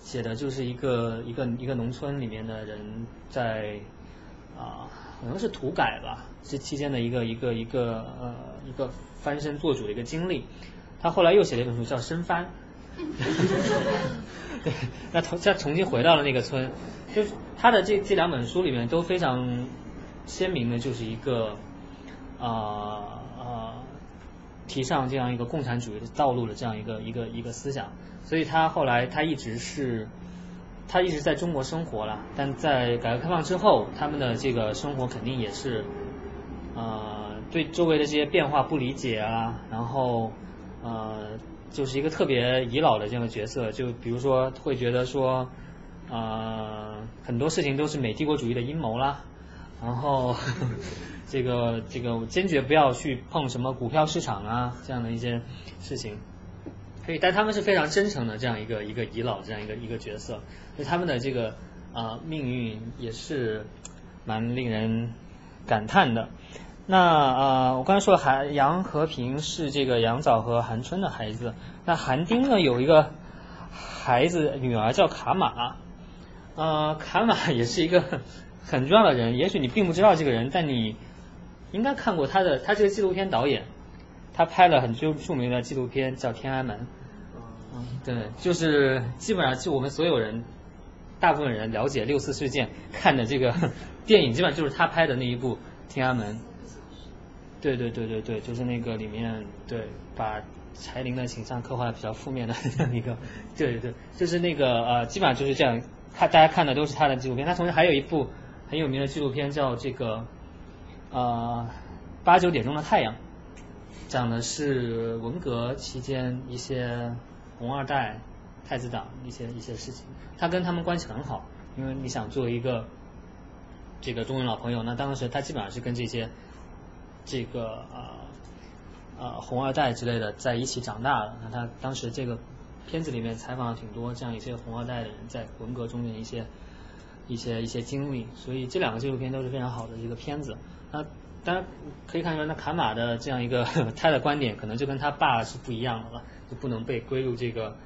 写的就是一个一个一个农村里面的人在啊，可能是土改吧，这期间的一个一个一个呃一个翻身做主的一个经历。他后来又写了一本书叫《身翻》，对，那重再重新回到了那个村。就是他的这这两本书里面都非常鲜明的，就是一个啊啊提倡这样一个共产主义的道路的这样一个一个一个思想，所以他后来他一直是他一直在中国生活了，但在改革开放之后，他们的这个生活肯定也是呃对周围的这些变化不理解啊，然后呃就是一个特别遗老的这样的角色，就比如说会觉得说。呃，很多事情都是美帝国主义的阴谋啦，然后 这个这个坚决不要去碰什么股票市场啊这样的一些事情，所以但他们是非常真诚的这样一个一个遗老这样一个一个角色，所以他们的这个啊命运也是蛮令人感叹的。那呃，我刚才说韩杨和平是这个杨早和韩春的孩子，那韩丁呢有一个孩子女儿叫卡玛。呃，卡玛也是一个 很重要的人，也许你并不知道这个人，但你应该看过他的，他是个纪录片导演，他拍了很著著名的纪录片叫《天安门》。嗯，对，就是基本上就我们所有人，大部分人了解六四事件看的这个 电影，基本上就是他拍的那一部《天安门》。对对对对对，就是那个里面对把柴玲的形象刻画的比较负面的这样一个，对对对，就是那个呃，基本上就是这样。看，大家看的都是他的纪录片。他同时还有一部很有名的纪录片，叫这个呃八九点钟的太阳，讲的是文革期间一些红二代、太子党一些一些事情。他跟他们关系很好，因为你想作为一个这个中文老朋友，那当时他基本上是跟这些这个呃呃红二代之类的在一起长大的。那他当时这个。片子里面采访了挺多这样一些红二代的人在文革中的一些一些一些经历，所以这两个纪录片都是非常好的一个片子。那当然可以看出来，那卡马的这样一个 他的观点可能就跟他爸是不一样的了，就不能被归入这个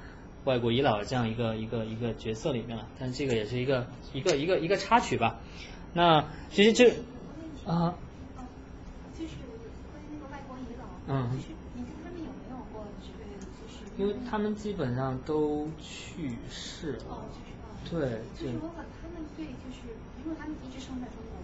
外国遗老的这样一个一个一个角色里面了。但这个也是一个一个一个一个插曲吧。那其实这啊，就是关于那个外国遗老，嗯。因为他们基本上都去世了，对，就是我问他们对，就是因为他们一直生活在中国，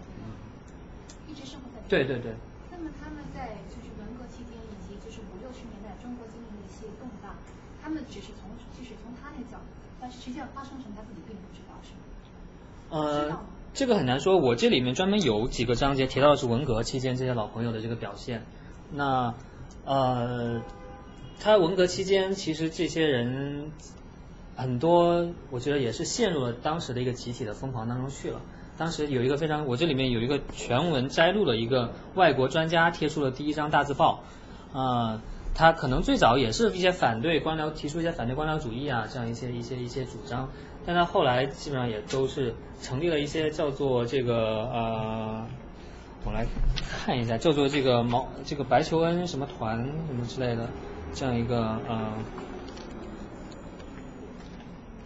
一直生活在对对对。那么他们在就是文革期间以及就是五六十年代中国经历的一些动荡，他们只是从就是从他那角度，但是实际上发生什么他自己并不知道，是吗？呃，这个很难说，我这里面专门有几个章节提到的是文革期间这些老朋友的这个表现，那呃。他文革期间，其实这些人很多，我觉得也是陷入了当时的一个集体的疯狂当中去了。当时有一个非常，我这里面有一个全文摘录了一个外国专家贴出了第一张大字报，啊，他可能最早也是一些反对官僚，提出一些反对官僚主义啊这样一些一些一些主张，但他后来基本上也都是成立了一些叫做这个呃，我来看一下，叫做这个毛这个白求恩什么团什么之类的。这样一个呃，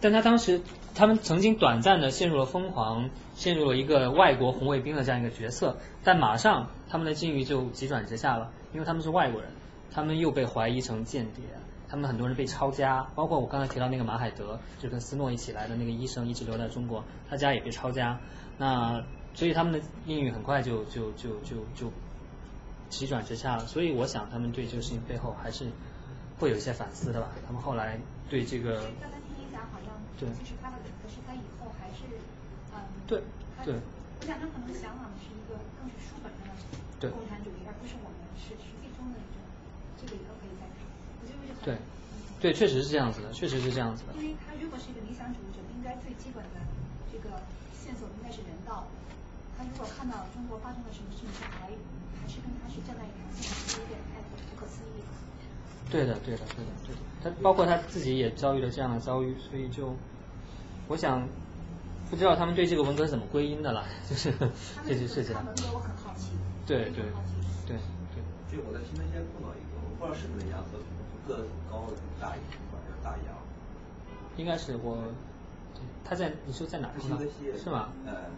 但他当时他们曾经短暂的陷入了疯狂，陷入了一个外国红卫兵的这样一个角色，但马上他们的境遇就急转直下了，因为他们是外国人，他们又被怀疑成间谍，他们很多人被抄家，包括我刚才提到那个马海德，就跟斯诺一起来的那个医生，一直留在中国，他家也被抄家，那所以他们的命运很快就就就就就急转直下了，所以我想他们对这个事情背后还是会有一些反思的吧，他们后来对这个。对，就是他的，可是他以后还是，嗯，对，对。我想他可能向往的是一个更是书本上的共产主义，而不是我们是实际中的一种，这个以后可以再谈。我觉得是对，对，确实是这样子的，确实是这样子的。因为他如果是一个理想主义者，应该最基本的这个线索应该是人道。他如果看到中国发生了什么事情，还还是跟他是站在一条线上，有点太不可思议。对的，对的，对的，对的。他包括他自己也遭遇了这样的遭遇，所以就，我想，不知道他们对这个文革是怎么归因的了，就是 这些事情。对对对对。就我在新闻街碰到一个，我不知道是不是杨和个子很高的大爷，大杨。应该是我，他在你说在哪儿？是吗？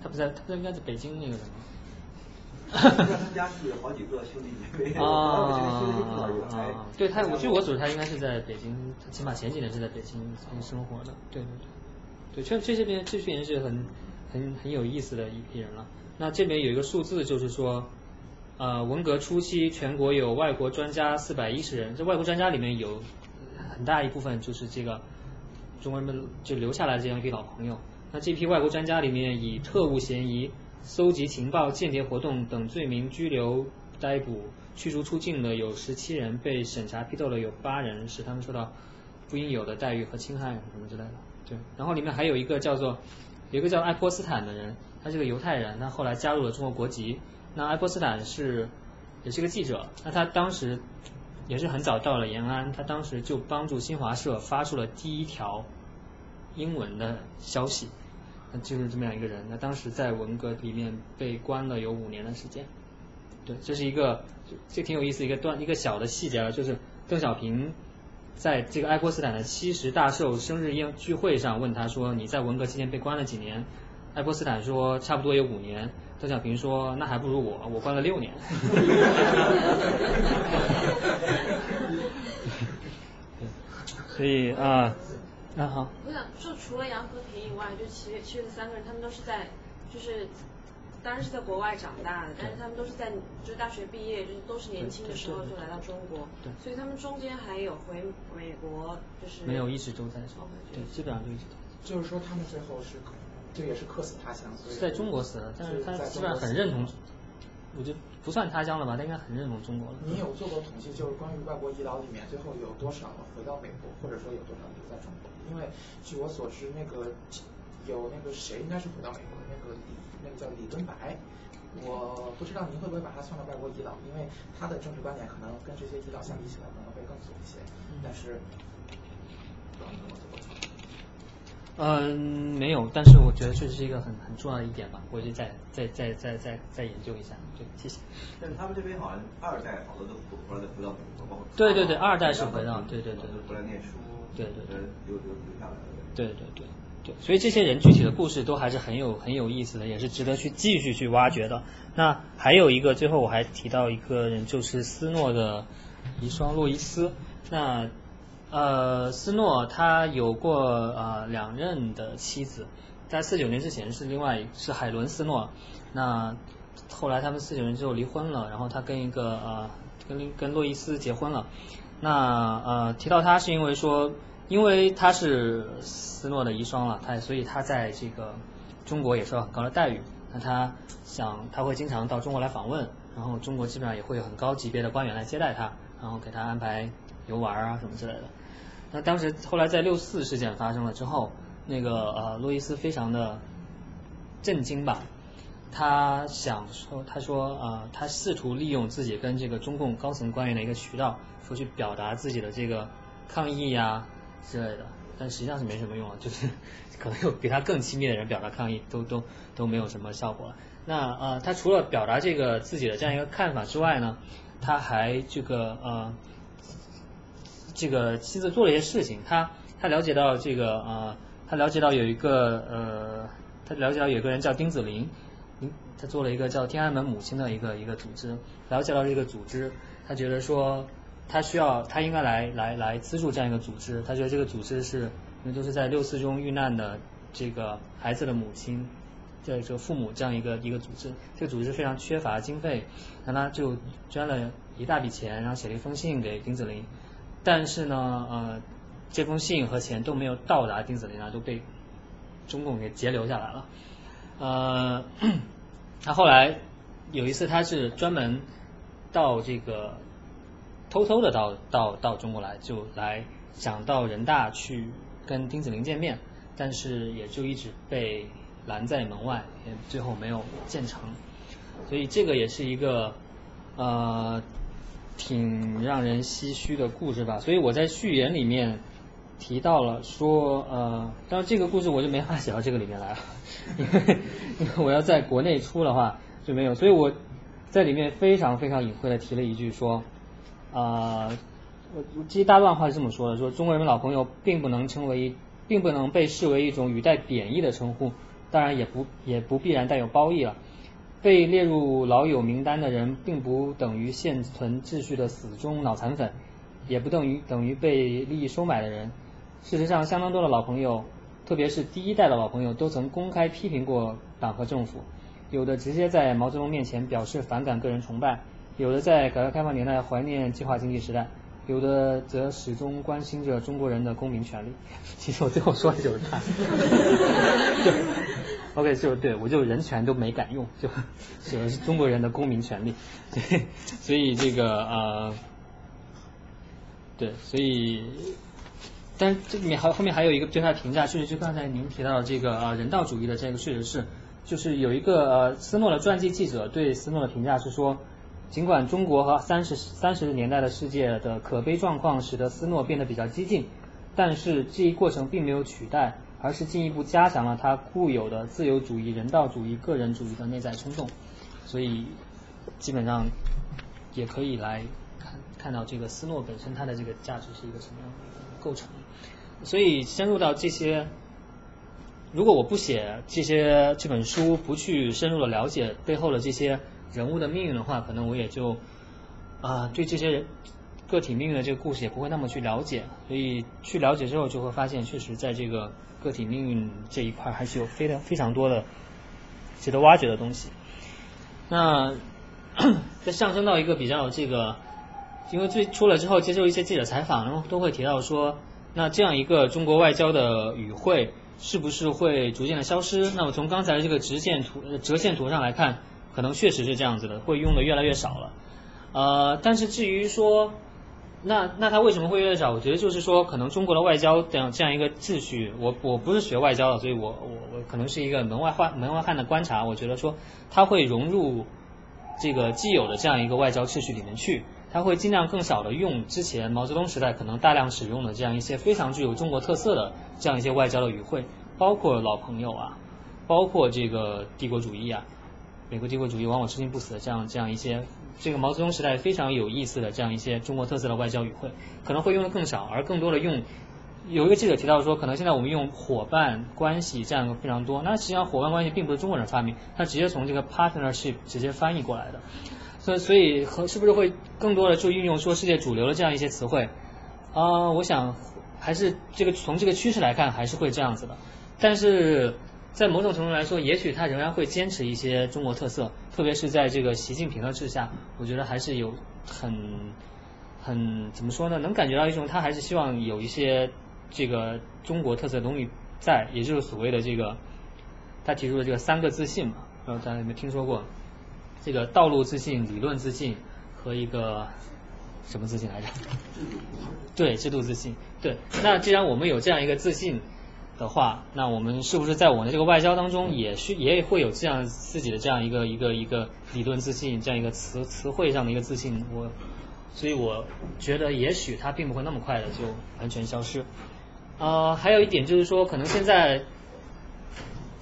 他不在，他不应该在北京那个什么。他家是好几个兄弟姐妹。啊对他，我据我所知，他应该是在北京，起码前几年是在北京生活的。对对对，对，这这些边这批人是很很很有意思的一批人了。那这边有一个数字，就是说，呃，文革初期全国有外国专家四百一十人，这外国专家里面有很大一部分就是这个中国人们就留下来的这样一批老朋友。那这批外国专家里面，以特务嫌疑。搜集情报、间谍活动等罪名拘留、逮捕、驱逐出境的有十七人，被审查批斗的有八人，使他们受到不应有的待遇和侵害什么之类的。对，然后里面还有一个叫做，有一个叫爱泼斯坦的人，他是个犹太人，他后来加入了中国国籍。那爱泼斯坦是也是个记者，那他当时也是很早到了延安，他当时就帮助新华社发出了第一条英文的消息。就是这么样一个人，那当时在文革里面被关了有五年的时间。对，这是一个这挺有意思一个段一个小的细节了，就是邓小平在这个爱泼斯坦的七十大寿生日宴聚会上问他说：“你在文革期间被关了几年？”爱泼斯坦说：“差不多有五年。”邓小平说：“那还不如我，我关了六年。所以啊。那好，我想就，除了杨和平以外，就其其余的三个人，他们都是在，就是，当然是在国外长大的，但是他们都是在，就是大学毕业，就是都是年轻的时候就来到中国，对，所以他们中间还有回美国，就是没有一直都在，对，基本上就一直。就是说他们最后是，这也是客死他乡，是在中国死的，但是他基本上很认同。我觉得不算他乡了吧，他应该很认同中国了。你有做过统计，就是关于外国医疗里面，最后有多少回到美国，或者说有多少留在中国？因为据我所知，那个有那个谁应该是回到美国的，那个李，那个叫李敦白，我不知道您会不会把他算到外国遗老，因为他的政治观点可能跟这些遗老相比起来可能会更左一些，但是，不知道你怎么做。嗯，没有，但是我觉得确实是一个很很重要的一点吧，我就再再再再再再研究一下，对，谢谢。但是他们这边好像二代好多都回来回到美国，包括对对对，二代是回到，对对对，回来念书，对对对，留留留下来的。对对对对，所以这些人具体的故事都还是很有很有意思的，也是值得去继续去挖掘的。那还有一个，最后我还提到一个人，就是斯诺的遗孀洛伊斯。那呃，斯诺他有过呃两任的妻子，在四九年之前是另外是海伦斯诺，那后来他们四九年之后离婚了，然后他跟一个呃跟跟洛伊斯结婚了，那呃提到他是因为说，因为他是斯诺的遗孀了，他所以他在这个中国也受到很高的待遇，那他想他会经常到中国来访问，然后中国基本上也会有很高级别的官员来接待他，然后给他安排游玩啊什么之类的。那当时后来在六四事件发生了之后，那个呃路易斯非常的震惊吧，他想说他说呃他试图利用自己跟这个中共高层官员的一个渠道，说去表达自己的这个抗议呀之类的，但实际上是没什么用啊，就是 可能有比他更亲密的人表达抗议都都都没有什么效果。那呃他除了表达这个自己的这样一个看法之外呢，他还这个呃。这个妻子做了一些事情，他他了解到这个呃，他了解到有一个呃，他了解到有个人叫丁子霖，嗯，他做了一个叫天安门母亲的一个一个组织，了解到这个组织，他觉得说他需要他应该来来来资助这样一个组织，他觉得这个组织是那就是在六四中遇难的这个孩子的母亲。这个父母这样一个一个组织，这个组织非常缺乏经费，那他就捐了一大笔钱，然后写了一封信给丁子霖，但是呢，呃，这封信和钱都没有到达丁子霖那都被中共给截留下来了。呃，他后来有一次，他是专门到这个偷偷的到到到中国来，就来想到人大去跟丁子霖见面，但是也就一直被。拦在门外，也最后没有建成，所以这个也是一个呃挺让人唏嘘的故事吧。所以我在序言里面提到了说呃，当然这个故事我就没法写到这个里面来了，因 为因为我要在国内出的话就没有，所以我在里面非常非常隐晦的提了一句说啊，这一大段话是这么说的：说中国人民老朋友并不能称为，并不能被视为一种语带贬义的称呼。当然也不也不必然带有褒义了。被列入老友名单的人，并不等于现存秩序的死忠脑残粉，也不等于等于被利益收买的人。事实上，相当多的老朋友，特别是第一代的老朋友，都曾公开批评过党和政府。有的直接在毛泽东面前表示反感个人崇拜，有的在改革开放年代怀念计划经济时代。有的则始终关心着中国人的公民权利。其实我最后说的就是他。OK，就对我就人权都没敢用，就写的是中国人的公民权利。对，所以这个呃，对，所以，但这里面还后面还有一个对他的评价，确实就刚才您提到的这个呃人道主义的这个，确实是，就是有一个呃斯诺的传记记者对斯诺的评价是说。尽管中国和三十三十年代的世界的可悲状况使得斯诺变得比较激进，但是这一过程并没有取代，而是进一步加强了他固有的自由主义、人道主义、个人主义的内在冲动。所以基本上也可以来看看到这个斯诺本身它的这个价值是一个什么样的构成。所以深入到这些，如果我不写这些这本书，不去深入的了解背后的这些。人物的命运的话，可能我也就啊对这些个体命运的这个故事也不会那么去了解，所以去了解之后就会发现，确实在这个个体命运这一块还是有非常非常多的值得挖掘的东西。那 再上升到一个比较这个，因为最出了之后接受一些记者采访，然后都会提到说，那这样一个中国外交的语汇是不是会逐渐的消失？那么从刚才这个直线图折线图上来看。可能确实是这样子的，会用的越来越少了。呃，但是至于说，那那它为什么会越来越少？我觉得就是说，可能中国的外交这样这样一个秩序，我我不是学外交的，所以我我我可能是一个门外汉门外汉的观察。我觉得说，它会融入这个既有的这样一个外交秩序里面去，它会尽量更少的用之前毛泽东时代可能大量使用的这样一些非常具有中国特色的这样一些外交的语汇，包括老朋友啊，包括这个帝国主义啊。美国帝国主义往往吃惊不死的这样这样一些，这个毛泽东时代非常有意思的这样一些中国特色的外交语汇，可能会用的更少，而更多的用。有一个记者提到说，可能现在我们用伙伴关系这样非常多，那实际上伙伴关系并不是中国人发明，他直接从这个 partnership 直接翻译过来的，所以所以和是不是会更多的就运用说世界主流的这样一些词汇啊？我想还是这个从这个趋势来看还是会这样子的，但是。在某种程度来说，也许他仍然会坚持一些中国特色，特别是在这个习近平的治下，我觉得还是有很很怎么说呢？能感觉到一种他还是希望有一些这个中国特色的东西在，也就是所谓的这个他提出的这个三个自信嘛，不知道大家有没有听说过？这个道路自信、理论自信和一个什么自信来着？对，制度自信。对，那既然我们有这样一个自信。的话，那我们是不是在我们的这个外交当中，也是也会有这样自己的这样一个一个一个理论自信，这样一个词词汇上的一个自信？我，所以我觉得也许它并不会那么快的就完全消失。呃，还有一点就是说，可能现在，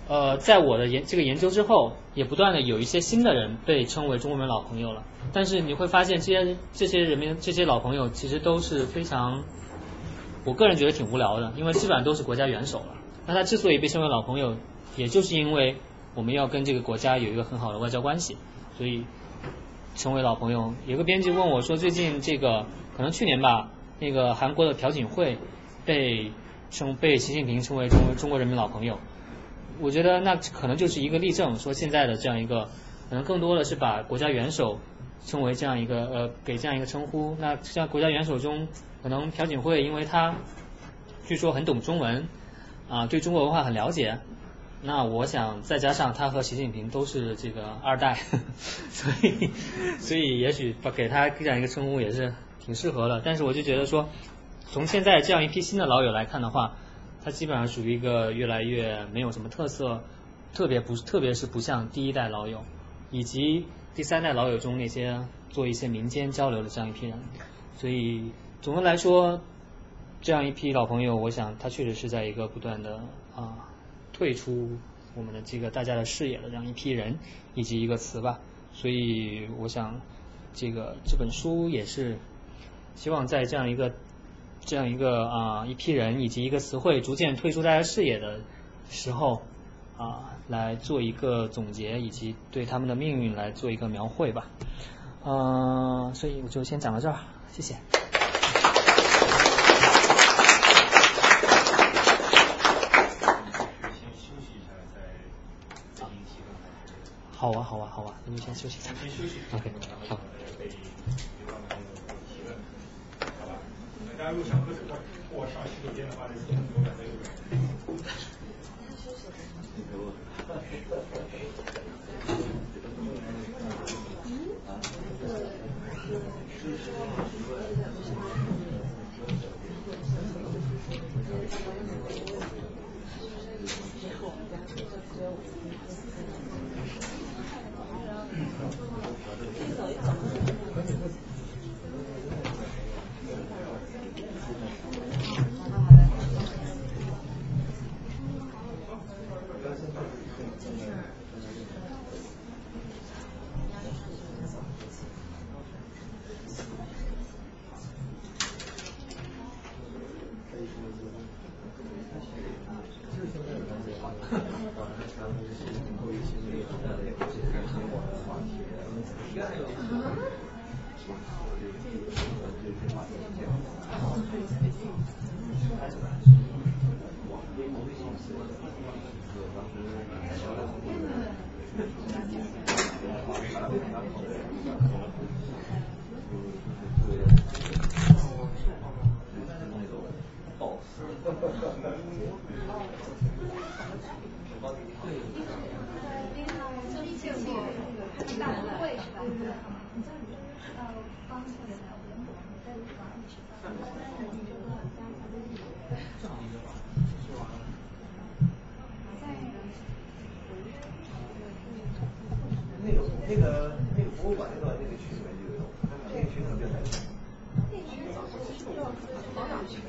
呃，在我的研这个研究之后，也不断的有一些新的人被称为中国人老朋友了。但是你会发现，这些这些人民这些老朋友其实都是非常。我个人觉得挺无聊的，因为基本上都是国家元首了。那他之所以被称为老朋友，也就是因为我们要跟这个国家有一个很好的外交关系，所以成为老朋友。有个编辑问我说，最近这个可能去年吧，那个韩国的朴槿惠被称被习近平称为中中国人民老朋友。我觉得那可能就是一个例证，说现在的这样一个，可能更多的是把国家元首称为这样一个呃给这样一个称呼。那像国家元首中，可能朴槿惠因为他据说很懂中文啊，对中国文化很了解。那我想再加上他和习近平都是这个二代，所以所以也许把给他这样一个称呼也是挺适合的。但是我就觉得说，从现在这样一批新的老友来看的话。他基本上属于一个越来越没有什么特色，特别不特别是不像第一代老友以及第三代老友中那些做一些民间交流的这样一批人，所以总的来说，这样一批老朋友，我想他确实是在一个不断的啊退出我们的这个大家的视野的这样一批人以及一个词吧，所以我想这个这本书也是希望在这样一个。这样一个啊一批人以及一个词汇逐渐退出大家视野的时候啊，来做一个总结，以及对他们的命运来做一个描绘吧。嗯，所以我就先讲到这儿，谢谢。好啊，好啊，好啊，那就先休息一下。先休息。OK，好。大家如果想喝水或上洗手间的话，嗯。好的好的好的这厕所在右边。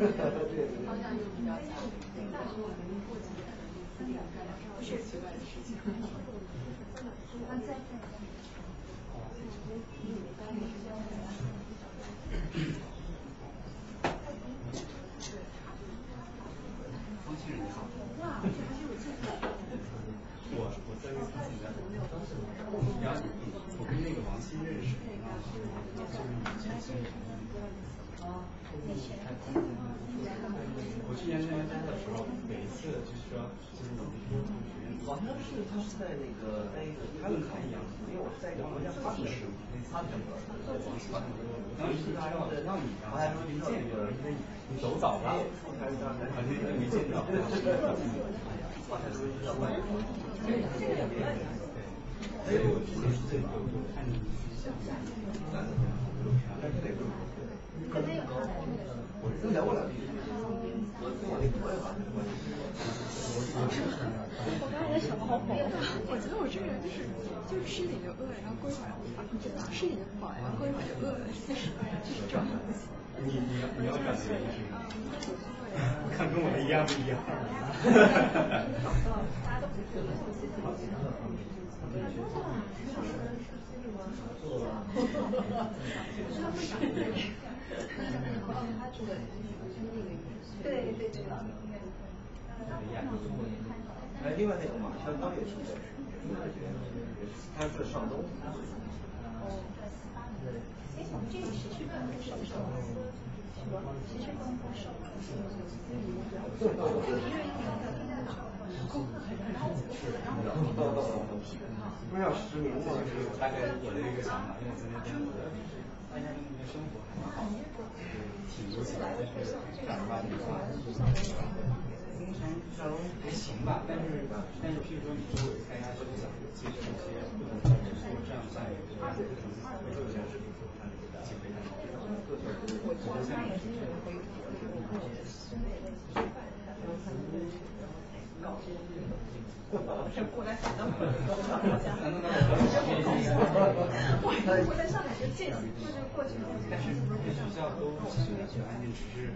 对对对。不是奇怪的事情。王姐。王姐你好。我跟那个王鑫认识。我去年参加的时候，每次就是说，就是我同学，好像是他是在那个在一个他们看一样，因为我是在一个国家发展史，发展史，发展史，当时他要要你，然后他说没见过，因为你走早了，反正没见到，哈哈哈哈哈。他说要关注，这个也没问题。还有之前是有有看你一些像，但是不用看，但是得不用。我刚才想的好，我觉得我这个人就是，就是吃点就饿，然后过一会儿就饱，吃点就饱，然后过一会儿就饿了，就是这种。你你你要感谢你。看跟我的一样不一样？哈哈哈哈哈。哎，另外那个马山刚也是在，他是上东。哎，我们这里谁是公部首首啊？谁是公部首？不是要实名吗？大概我的一个想法，因为昨天听我的大家的生活好的，挺悠闲的，是正儿八经的话，工程上还行吧，但是但是譬如说你周围大家都想接触一些不同的人，这样下来就会有点是机会太少。我觉得像你是可以搞这个，过来反正。我在上海就见，就是过去。但是学校都喜欢去安静，只是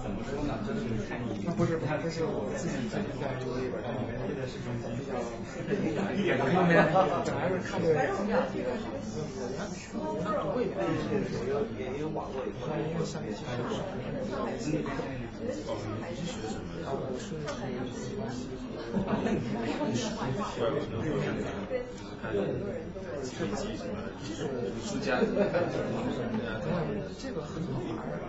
怎么说呢？就是看你。不是，他这是我自己最近在读的一本，但里面这个是中比较一点的方面，本来是看着增加这个，我原我原读过一遍，是有也也有网络一块，因为下面其实是。啊，我是喜欢西设计什么就是艺术家，这个很好玩儿。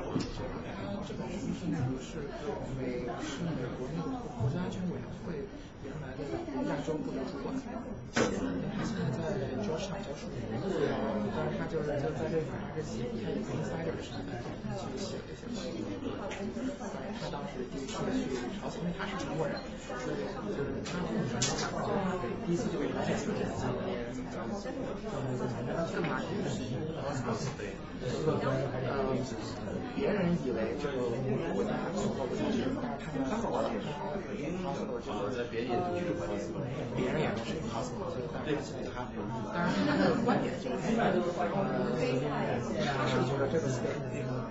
这本书是那个是美是美国那个国家安全委员会原来的亚洲部的主管，他现在在砖厂教书，但是他就是就在这反正这写他也是 insider 什么的，去写这些关于他当时第一次去朝鲜，因为他是中国人，所以就是他父母是朝鲜人，第一次就给朝鲜出钱，然后干嘛去？别人以。为这个国家所过不下去，但是他们当时也是好的，因为他所就是在别人眼中就是，别人眼中是好死好死，但是他，但是他的观点就是，他是觉得这个是那个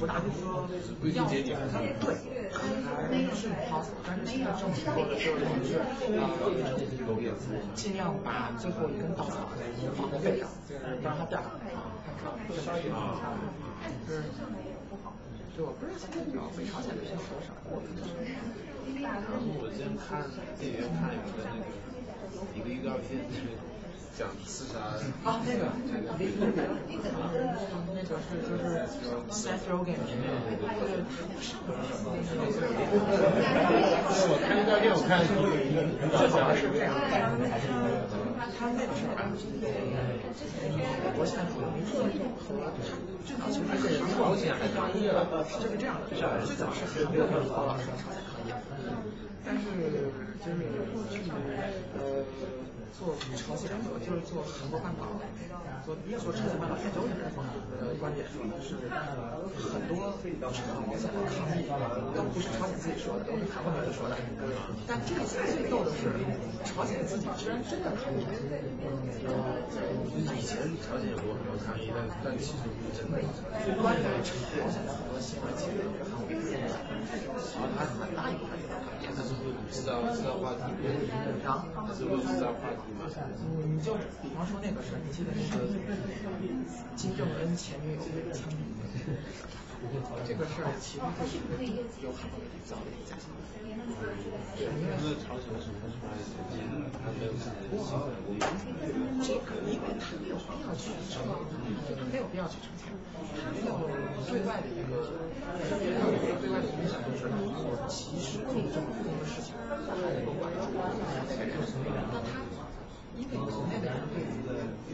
不大说要对，他是 impossible，但是现在政府说的就是尽量把最后一根稻草放在背上，不让它掉，这稍微有点差，就是。就我不是很清楚北朝鲜的人多少。然后我今天看电影院看一个那个一个预告片，讲刺杀。啊，那个那个那个那个是就是 Seth Rogen 那个那个我看预告片，我看最好是这样，他那个是吧？美国现在主流民主和最早其实是朝鲜的抗议了。就是这样的，最早是韩国和朝鲜抗议，但是就是去呃做朝鲜就是做韩国半岛，做做朝鲜半岛研究的人的观点说，是很多朝鲜的抗议都不是朝鲜自己说的，都是韩国人说的。但这次最逗的是，朝鲜自己居然真的抗议。以前朝鲜有过很多抗议，但但其实不是真的。关于朝鲜的很多新闻，其实也是韩国的，然后他很大一部分他是不是制造制造话题？他是不是制造话题嘛？你，就比方说那个事儿，你记得那个金正恩前女友枪毙，这个事儿其实是有很多人造的假新闻。对，因为朝鲜什么出来的节目，他没有自己的新闻。这个因为他没有必要去澄，没有必要去澄清，他没有对外的一个，对外的对外的影响就是，我其实做这么多的事情，我还能够关注那，他。因为国内的人对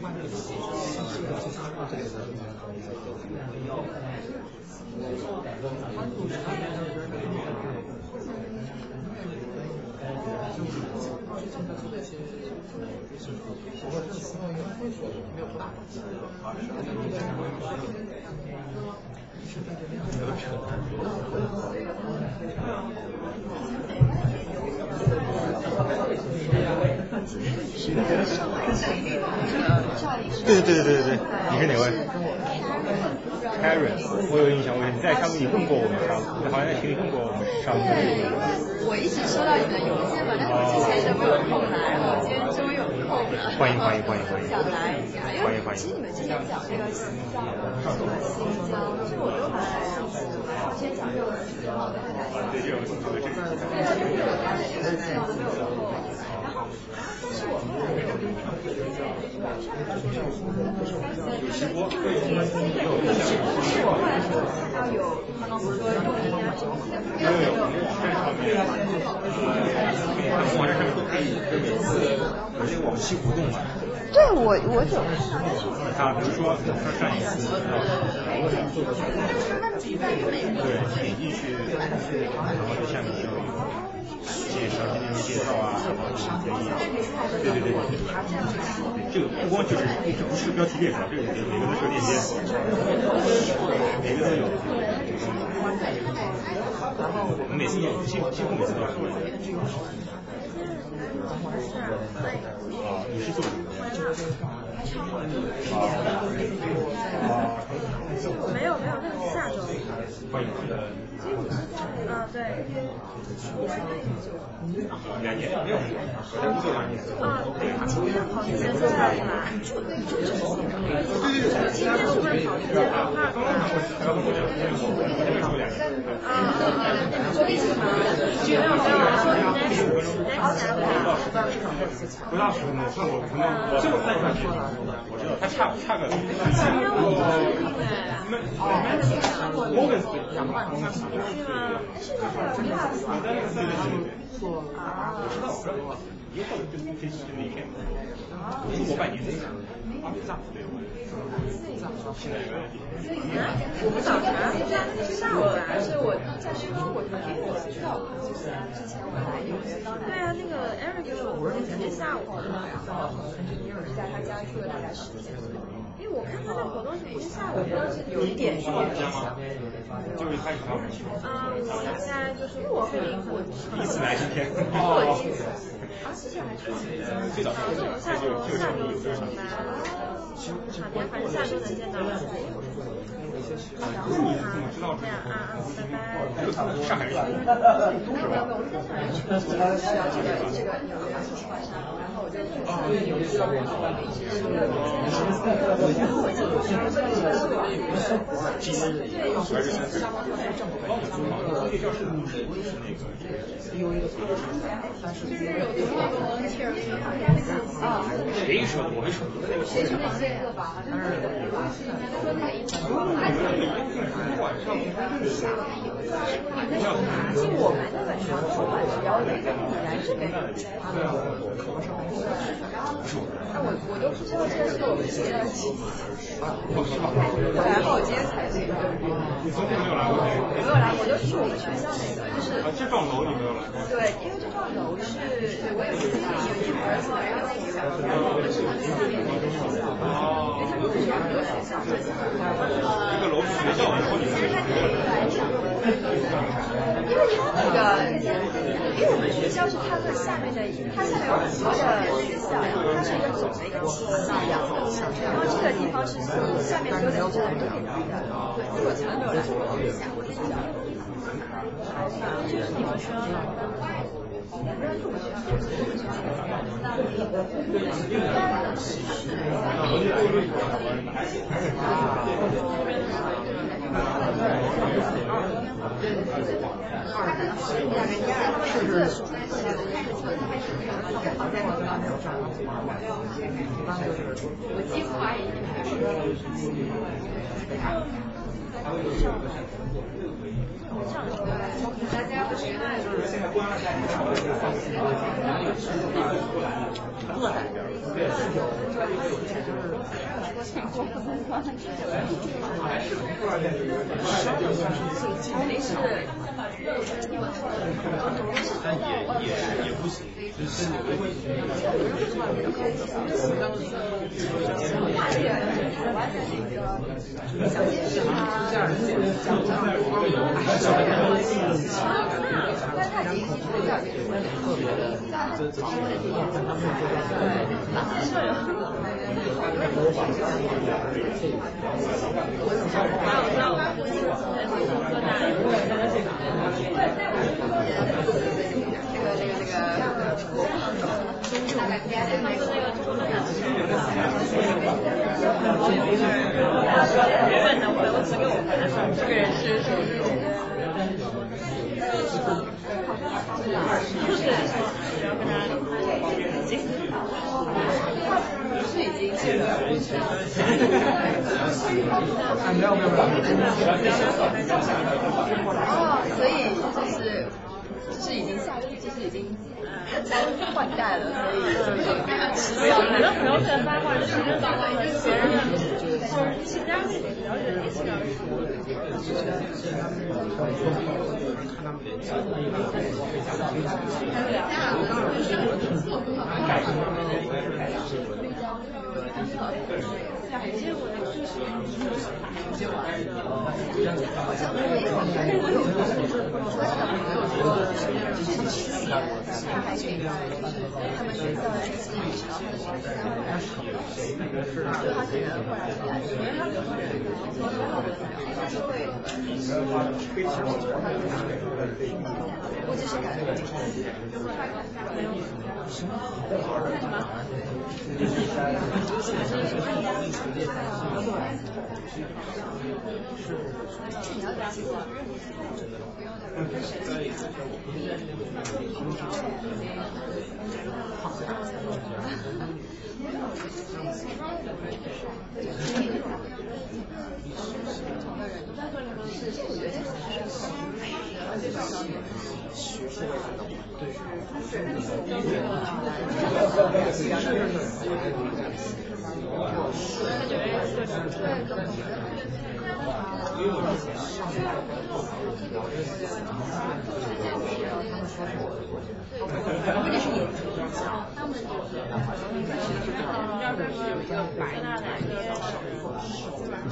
外面的信息是有些差别的，关注是他们那边的。就是最近的这些，不过这个没有多大关系，对对对对对，你是哪位？Karen，我有印象，我你在上面你问过我们上，好像在群里问过我们上。对我一直收到你的邮件嘛，但是我之前就没有空来，然后我今天终于有空了。欢迎欢迎欢迎欢迎。想来一下，因为其实你们之前讲这个西藏和新疆，其实我都蛮感兴趣的。然后先讲这个四号的太阳。有他的这个资料都没有透露，然后然后但是我后来有听到就是网上说是有直播，对，有有直播，但是我后来看到有说录音啊什么的，没有没有。网站上面都可以每次有那个往期活动嘛。对我我有看到，但是啊，比如说上一次对，点进去，然后就下面就有介绍今天的介绍啊，然后可以，对对对对对，这个不光就是不是标题列出来，这个每个都是链接，每个都有。然后我们每次几乎几乎每次都要说。啊，你是做什么的？没有没有，那个是下周。欢迎。啊，对。两年没有，还不做两年。啊，今天跑之前说在哪？今天是不是跑之前跑那？啊啊啊！没有没有，我说 next next Saturday。不到十分钟，算我可能我就看上去，我知道他差差个。摩根斯两万公里。是吗？做啊，我知道，我知道，一会儿就可以去那一天。中国拜年的，啊，这样对。现在我不早茶，是下午茶，是我在说，我觉得我知道，就是之前我来有些对啊，那个 Eric 给我我是下午的，然后也有在他家住了大概十天左右。因为我看他的活动是一下午，有一点是吗？就是他一嗯，我应该就是我会我第一次来今天。哦。啊，是这样还是？最早下周下周吧。好的，反正下周能见到。你怎么知道这个？啊啊，拜拜。上海人。没有没有，我是在上海人，这个这个纽约晚上，然后我就去纽约的人和我们一起吃了午餐，然后我就去这个这个是我对，上班后来正好帮我们那个教室是那个 DOA 的组织，但是就是有谁说的？我没说。谁说的？说那个。晚上我们那个时候晚上要那个你来这边，啊，那我我都不知道这个是我们学校的奇迹，然后我今天才知道。你昨天没有来过？没有来，我都是我们学校那个，就是啊，这幢楼你没有来过？对，因为这幢楼是，我也是自己有一门儿，然后那个，然后我们是下面的一个学校，因为他们是，一个楼学校，然后你们是什么？因为他那个，因为我们学校是它的下面的，它下面有很多的学校，然后它是一个总的一个集合那样的，然后这个地方是下面所有的学校都可以来的，对，因为我从来没有来过，我是想我是想，就是你们说。我几乎阿姨。大家不是那种现在关了在饿在这儿，对，是有，有一些就是还是但也也也不行，就是跟纽约小件事啊，这样讲讲，还是小但他已经是比较特别的，这这这一点，他们对，是。问的我我只给我们这个人是是。对，然后跟他已经，是这个，没有没有没哦，所以就是就是已经下就是已经换代了，所以就是。不要反正不要再八卦，就是八卦就是，就是其他那个了解一起聊还是一个，就是他们学校的一些语潮或者是其他国家是就他可能后来回来，因为他可能他是会，估计是改了。关键是眼睛小，他们就是这边是有一个白大的一个老师，基本上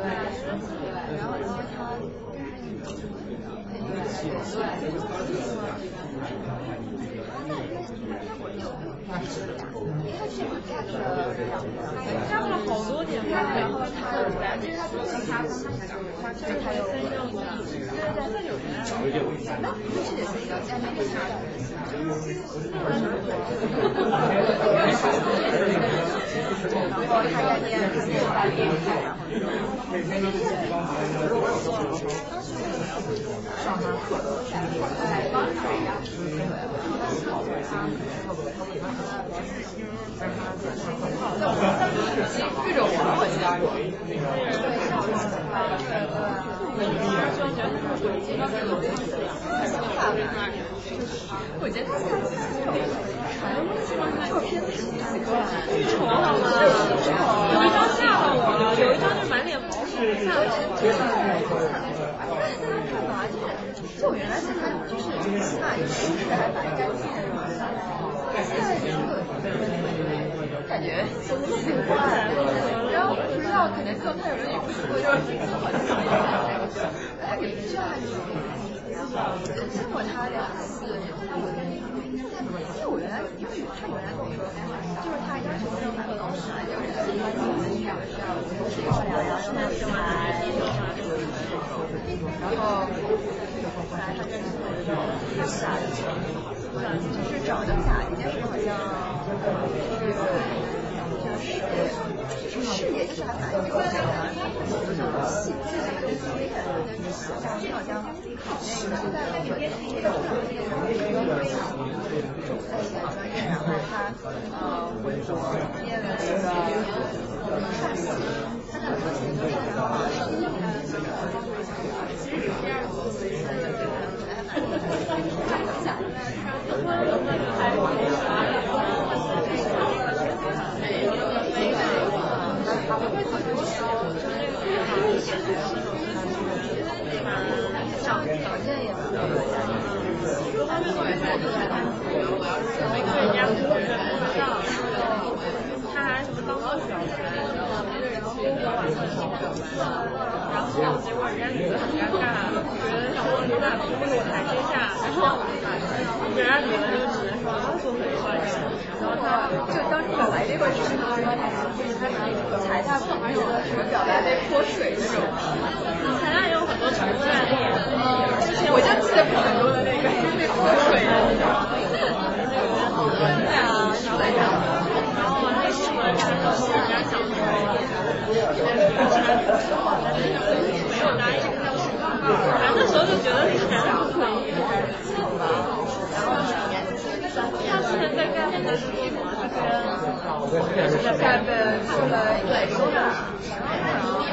对，然后然后他。加了好多点，然后他的其实他就是他他就是他有分证的，对对对，那就是也是一个加那个啥然后他在念，他在大练，然后上他课的是在帮他一样，这种我很加油。我觉得他下次传照片挺奇怪，丑好吗？有一张吓到我了，有一张就满脸毛孔，吓到我。干嘛？就是就我原来想他就是那一是还蛮干净的，现在这个感觉挺怪，然后不知道可能更太有人也不，像哎，也不知道还是然后见过他两次，他我因为我原来因为他原来跟我说，就是他要求那种办公室，就是需要需要漂亮，然后身材，然后后来他跟他傻的，就是找的假一件事好像就是视野就是还蛮有的，细致的很专业的，像是好像考那个在那边那个那个专业，然后他呃念了那个汉系，他那个其实有第二次，所以他就觉得还蛮假条件也不没跟人家不是不上，他还什么当高小学，然后晚上上表白，然后结果人家女的很尴尬，觉得说你俩不给我台阶下，然后人家女的就当时本来这本书是财大朋友的什么表达被泼水那种，财大有很多成功案例，之前我就记得很多的那个，他们觉得开不了业。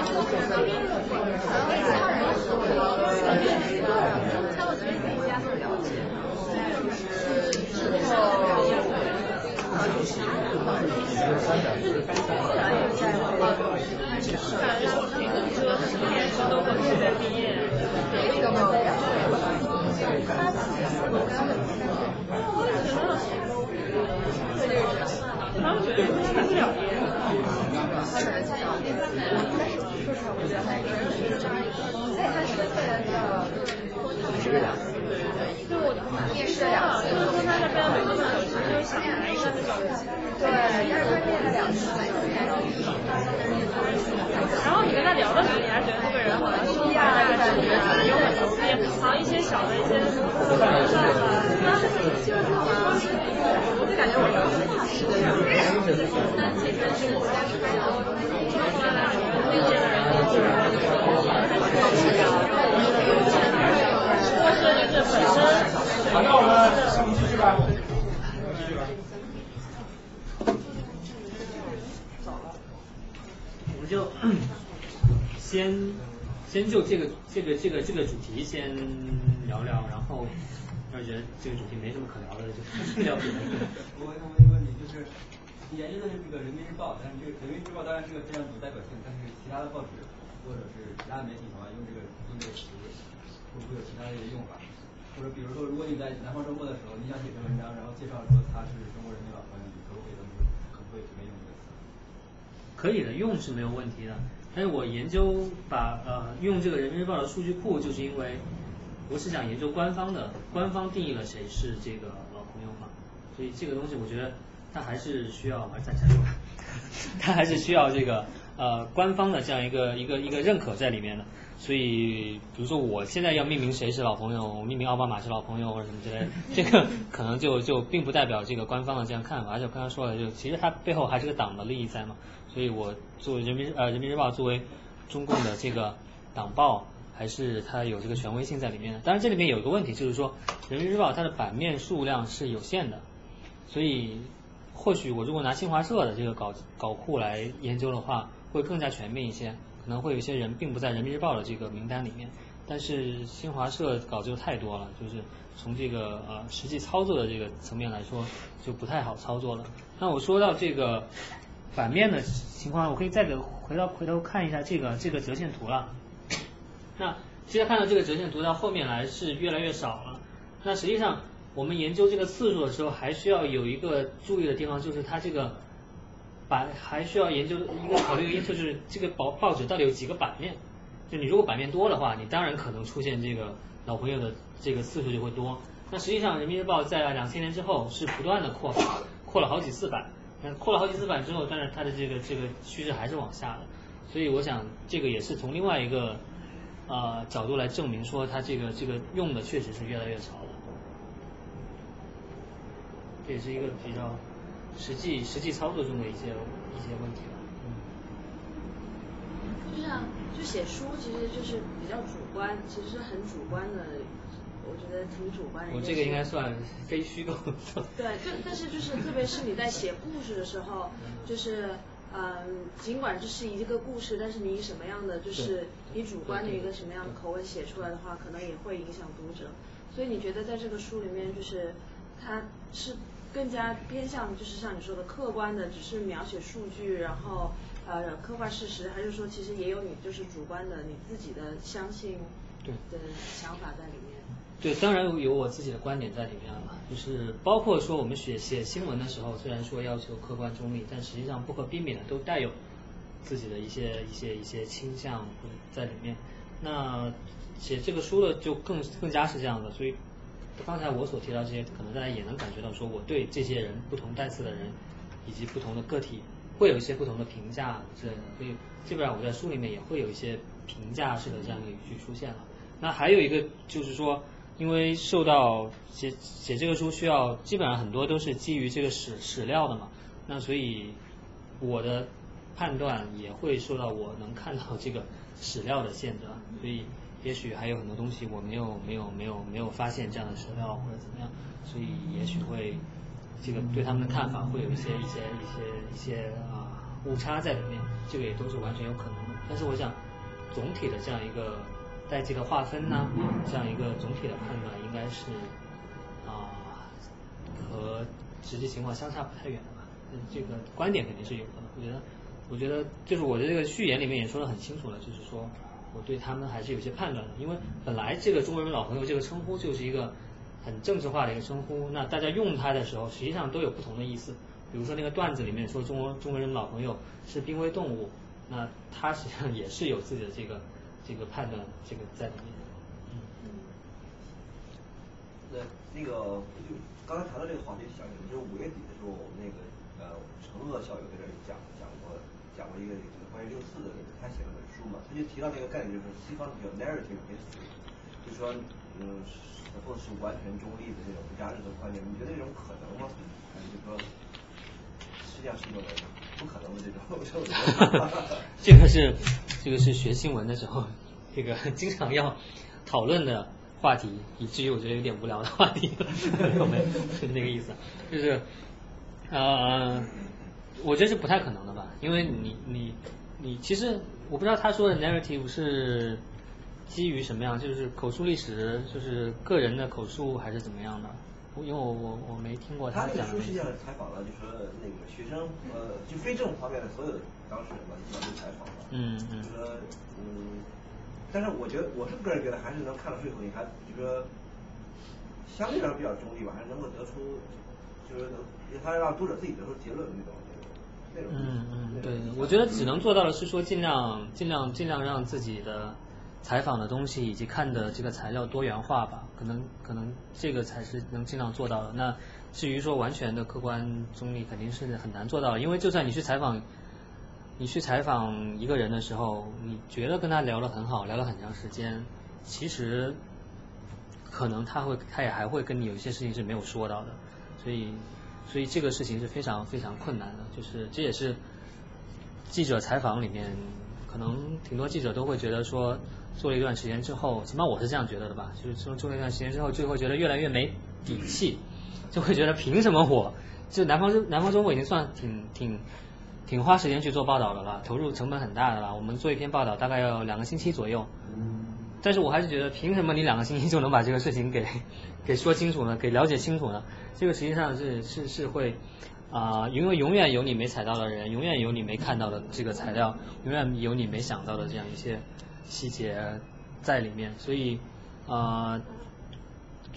他可能才有点，但是说实话，我觉得还是所以他是个人的，就我面试了两次，就是说他那边每个手机就想来一个那种，对，但是他面了两次，然后你跟他聊的时候，你还觉得这个人好像胸怀那个感觉，有很牛逼，好像一些小的一些科学上的，就是我就感觉我是大师的样子，但其实是我家是还有那些人者就是本身。好，那我们继续吧。我们就先先就这个这个这个这个主题先聊聊，然后要是觉得这个主题没什么可聊的，就聊别的。我想问一个问题，就是你研究的是这个人民日报，但是这个人民日报当然是个非常有代表性，但是其他的报纸或者是其他媒体的话用这个用这个词，会不会有其他的一些用法？或者比如说，如果你在南方周末的时候，你想写篇文章，然后介绍说他是中国人民老朋友，你可不可以这么可不可以随便用这个词？可以的，用是没有问题的。但是我研究把呃用这个人民日报的数据库，就是因为我是想研究官方的，官方定义了谁是这个老朋友嘛，所以这个东西我觉得它还是需要，还站起来说，它还是需要这个呃官方的这样一个一个一个认可在里面的。所以，比如说我现在要命名谁是老朋友，我命名奥巴马是老朋友或者什么之类的，这个可能就就并不代表这个官方的这样看法。而且我刚才说了，就其实它背后还是个党的利益在嘛。所以我作为人民呃人民日报作为中共的这个党报，还是它有这个权威性在里面的。当然这里面有一个问题，就是说人民日报它的版面数量是有限的，所以或许我如果拿新华社的这个稿稿库来研究的话，会更加全面一些。可能会有一些人并不在人民日报的这个名单里面，但是新华社稿子又太多了，就是从这个呃实际操作的这个层面来说，就不太好操作了。那我说到这个反面的情况，我可以再给回到回头看一下这个这个折线图了。那现在看到这个折线图到后面来是越来越少了。那实际上我们研究这个次数的时候，还需要有一个注意的地方，就是它这个。版还需要研究一个考虑的因素，就是这个报报纸到底有几个版面。就你如果版面多的话，你当然可能出现这个老朋友的这个次数就会多。那实际上，人民日报在两千年之后是不断的扩，扩了好几次版。扩了好几次版之后，但是它的这个这个趋势还是往下的。所以我想，这个也是从另外一个呃角度来证明说，它这个这个用的确实是越来越少了。这也是一个比较。实际实际操作中的一些一些问题吧。嗯。就像就写书，其实就是比较主观，其实是很主观的，我觉得挺主观的。我这个应该算非虚构。对，但但是就是特别是你在写故事的时候，就是嗯，尽管这是一个故事，但是你以什么样的就是你主观的一个什么样的口吻写出来的话，可能也会影响读者。所以你觉得在这个书里面，就是它是。更加偏向就是像你说的客观的，只是描写数据，然后呃刻画事实，还是说其实也有你就是主观的你自己的相信对的想法在里面？对，当然有我自己的观点在里面了，就是包括说我们写写新闻的时候，虽然说要求客观中立，但实际上不可避免的都带有自己的一些一些一些倾向在里面。那写这个书的就更更加是这样的，所以。刚才我所提到这些，可能大家也能感觉到，说我对这些人不同代次的人以及不同的个体，会有一些不同的评价之类的。所以基本上我在书里面也会有一些评价式的这样一个语句出现了。那还有一个就是说，因为受到写写这个书需要，基本上很多都是基于这个史史料的嘛，那所以我的判断也会受到我能看到这个史料的限制，所以也许还有很多东西我没有没有没有没有发现这样的史料或者怎么样，所以也许会这个对他们的看法会有一些一些一些一些啊误差在里面，这个也都是完全有可能的。但是我想总体的这样一个代际的划分呢，这样一个总体的判断应该是啊和实际情况相差不太远的吧。这个观点肯定是有的。我觉得，我觉得就是我的这个序言里面也说的很清楚了，就是说我对他们还是有些判断的，因为本来这个中国人老朋友这个称呼就是一个很政治化的一个称呼，那大家用它的时候实际上都有不同的意思。比如说那个段子里面说中国中国人老朋友是濒危动物，那他实际上也是有自己的这个这个判断这个在里面。嗯那那个就刚才谈到这个话题，想起来就是五月底的时候，我们那个呃陈鄂校友在这里讲讲过讲过一个这个关于六四的，他写了本书嘛，他就提到这个概念，就是西方叫 narrative history，就说嗯或者是完全中立的这种不加任何观点，你觉得这种可能吗？还是就说实际上是一种不可能的这种 这个是这个是学新闻的时候，这个 经常要讨论的话题，以至于我觉得有点无聊的话题，有没有？是那个意思，就是呃，我觉得是不太可能的吧，因为你你你其实我不知道他说的 narrative 是基于什么样，就是口述历史，就是个人的口述还是怎么样的？因为我我我没听过他这个讲的书实际上采访了，就说那个学生呃，就非政府方面的所有当事人吧，基本上都采访了。嗯嗯就说嗯，但是我觉得我是个人觉得还是能看到最后，你还就说相对来说比较中立吧，还是能够得出就是能他让读者自己得出结论的那种那种。嗯嗯，对，我觉得只能做到的是说尽量尽量尽量让自己的采访的东西以及看的这个材料多元化吧，可能可能这个才是能尽量做到的。那至于说完全的客观中立，肯定是很难做到的，因为就算你去采访。你去采访一个人的时候，你觉得跟他聊得很好，聊了很长时间，其实可能他会，他也还会跟你有一些事情是没有说到的，所以，所以这个事情是非常非常困难的，就是这也是记者采访里面，可能挺多记者都会觉得说，做了一段时间之后，起码我是这样觉得的吧，就是说做了一段时间之后，就会觉得越来越没底气，就会觉得凭什么我，就南方中南方周末已经算挺挺。挺花时间去做报道的了，投入成本很大的了。我们做一篇报道大概要两个星期左右，但是我还是觉得，凭什么你两个星期就能把这个事情给 给说清楚呢？给了解清楚呢？这个实际上是是是会啊，因为永远有你没踩到的人，永远有你没看到的这个材料，永远有你没想到的这样一些细节在里面。所以啊，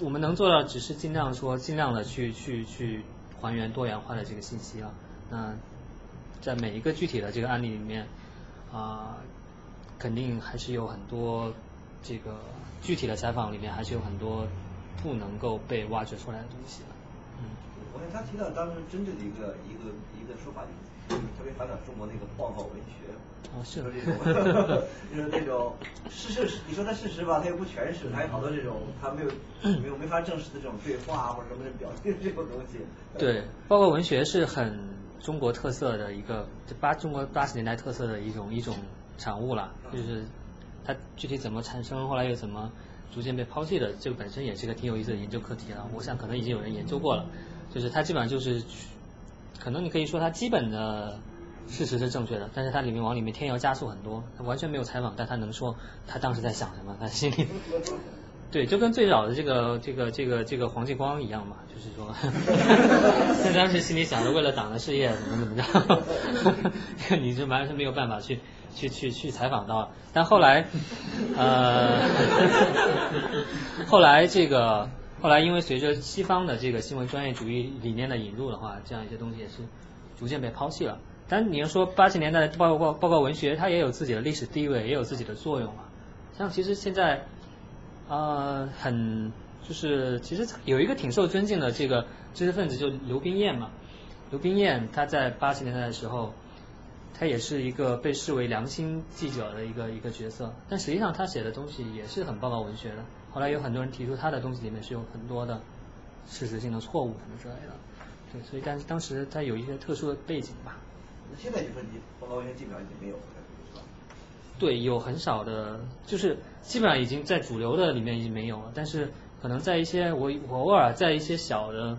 我们能做到只是尽量说，尽量的去去去还原多元化的这个信息啊。那在每一个具体的这个案例里面，啊，肯定还是有很多这个具体的采访里面还是有很多不能够被挖掘出来的东西的。嗯。我看他提到当时针对的一个一个一个说法，就是特别反感中国那个报告文学。哦，是。的这种，就是那种事实，你说它事实吧，它又不全是，还有好多这种它没有没有没法证实的这种对话或者什么的表现这种东西。对，报告文学是很。中国特色的一个八中国八十年代特色的一种一种产物了，就是它具体怎么产生，后来又怎么逐渐被抛弃的，这个本身也是个挺有意思的研究课题了。我想可能已经有人研究过了，就是它基本上就是，可能你可以说它基本的事实是正确的，但是它里面往里面添油加醋很多，它完全没有采访，但他能说他当时在想什么，他心里。对，就跟最早的这个这个这个这个黄继光一样嘛，就是说，他当时心里想着为了党的事业怎么怎么着，你就完全没有办法去去去去采访到。但后来，呃，后来这个后来因为随着西方的这个新闻专业主义理念的引入的话，这样一些东西也是逐渐被抛弃了。但你要说八十年代的报告报告文学，它也有自己的历史地位，也有自己的作用啊。像其实现在。呃，很就是其实有一个挺受尊敬的这个知识分子，就刘冰燕嘛。刘冰燕她在八十年代的时候，她也是一个被视为良心记者的一个一个角色，但实际上他写的东西也是很报告文学的。后来有很多人提出他的东西里面是有很多的事实性的错误什么之类的，对，所以但是当时他有一些特殊的背景吧。那现在就说你报告文学基本上已经没有了，是吧？对，有很少的，就是基本上已经在主流的里面已经没有了，但是可能在一些我我偶尔在一些小的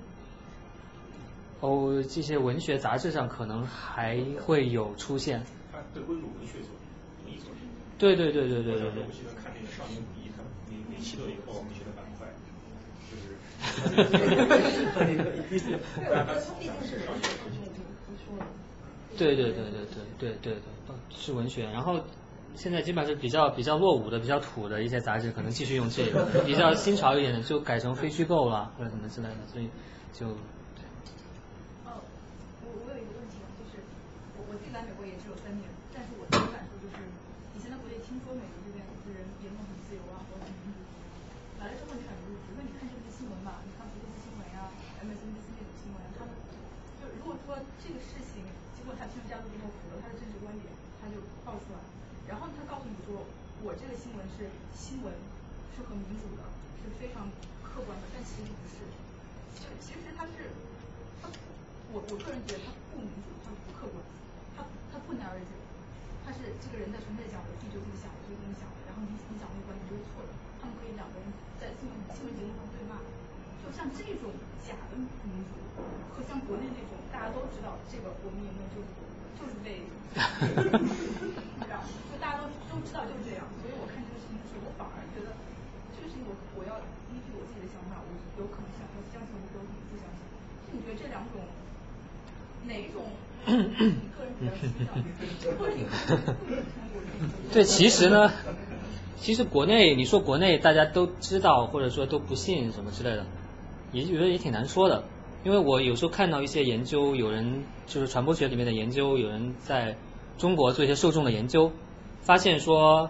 哦这些文学杂志上可能还会有出现。它对温主文学作品文艺作品。对对对对对对对。我记得看那个少年主义，他那那期都有报告文学的板块，就是。对对对对对对对对，是文学。然后现在基本上是比较比较落伍的、比较土的一些杂志，可能继续用这个；比较新潮一点的，就改成非虚构了或者什么之类的。所以就对。哦，我我有一个问题啊，就是我我自己来美国也只有三年，但是我的感受就是，以前在国内听说美国这边的人言论很自由啊，或者很民主，来了之后你感觉，比如说你看这些新闻吧，你看福克斯新闻呀、MSNBC 那种新闻，他们就如果说这个事情。经过他新闻加入之后，符合他的政治观点，他就爆出来。然后他告诉你说，我这个新闻是新闻，是很民主的，是非常客观的。但其实不是，就其实他是，他我我个人觉得他不民主，他不客观，他他不 narrative，他是这个人在纯粹讲我自己就这么想，我就这么想的。然后你你讲那个观点就是错的。他们可以两个人在新闻新闻节目上对骂，就像这种假的民主，和像国内那种大家都知道这个我们言论。就就是被，就大家都都知道就是这样，所以我看这个事情的时候，我反而觉得这个事情我我要依据我自己的想法，我有可能想要相信，我有可能不相信。就你觉得这两种哪一种你个人比较倾向？嗯 嗯对，其实呢，其实国内你说国内大家都知道或者说都不信什么之类的，也觉得也挺难说的。因为我有时候看到一些研究，有人就是传播学里面的研究，有人在中国做一些受众的研究，发现说，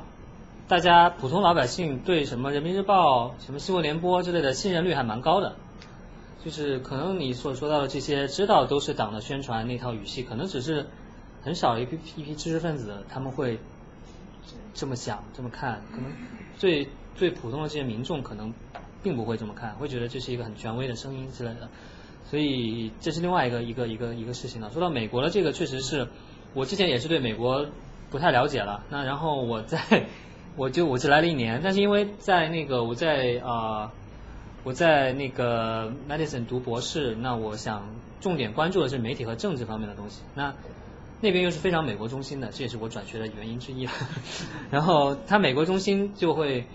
大家普通老百姓对什么人民日报、什么新闻联播之类的信任率还蛮高的，就是可能你所说到的这些知道都是党的宣传那套语系，可能只是很少一批一批知识分子他们会这么想这么看，可能最最普通的这些民众可能并不会这么看，会觉得这是一个很权威的声音之类的。所以这是另外一个一个一个一个事情了。说到美国的这个，确实是我之前也是对美国不太了解了。那然后我在 我就我只来了一年，但是因为在那个我在啊我在那个 medicine 读博士，那我想重点关注的是媒体和政治方面的东西。那那边又是非常美国中心的，这也是我转学的原因之一。然后他美国中心就会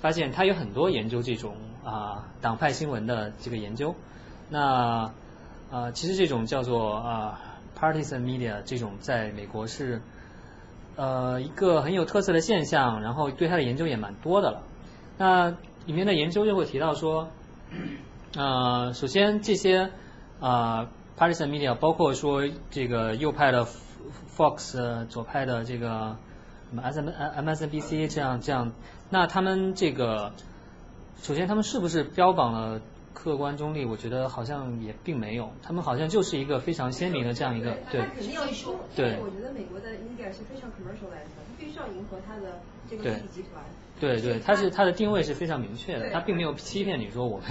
发现他有很多研究这种啊党派新闻的这个研究。那呃，其实这种叫做啊 partisan media 这种在美国是呃一个很有特色的现象，然后对它的研究也蛮多的了。那里面的研究就会提到说，呃，首先这些啊 partisan media 包括说这个右派的 Fox，左派的这个什么 MSNBC 这样这样，那他们这个首先他们是不是标榜了？客观中立，我觉得好像也并没有，他们好像就是一个非常鲜明的这样一个对。他肯定要说，对。我觉得美国的 media 是非常 commercialized 的，它必须要迎合它的这个媒体集团。对对，它是它的定位是非常明确的，它并没有欺骗你说我们。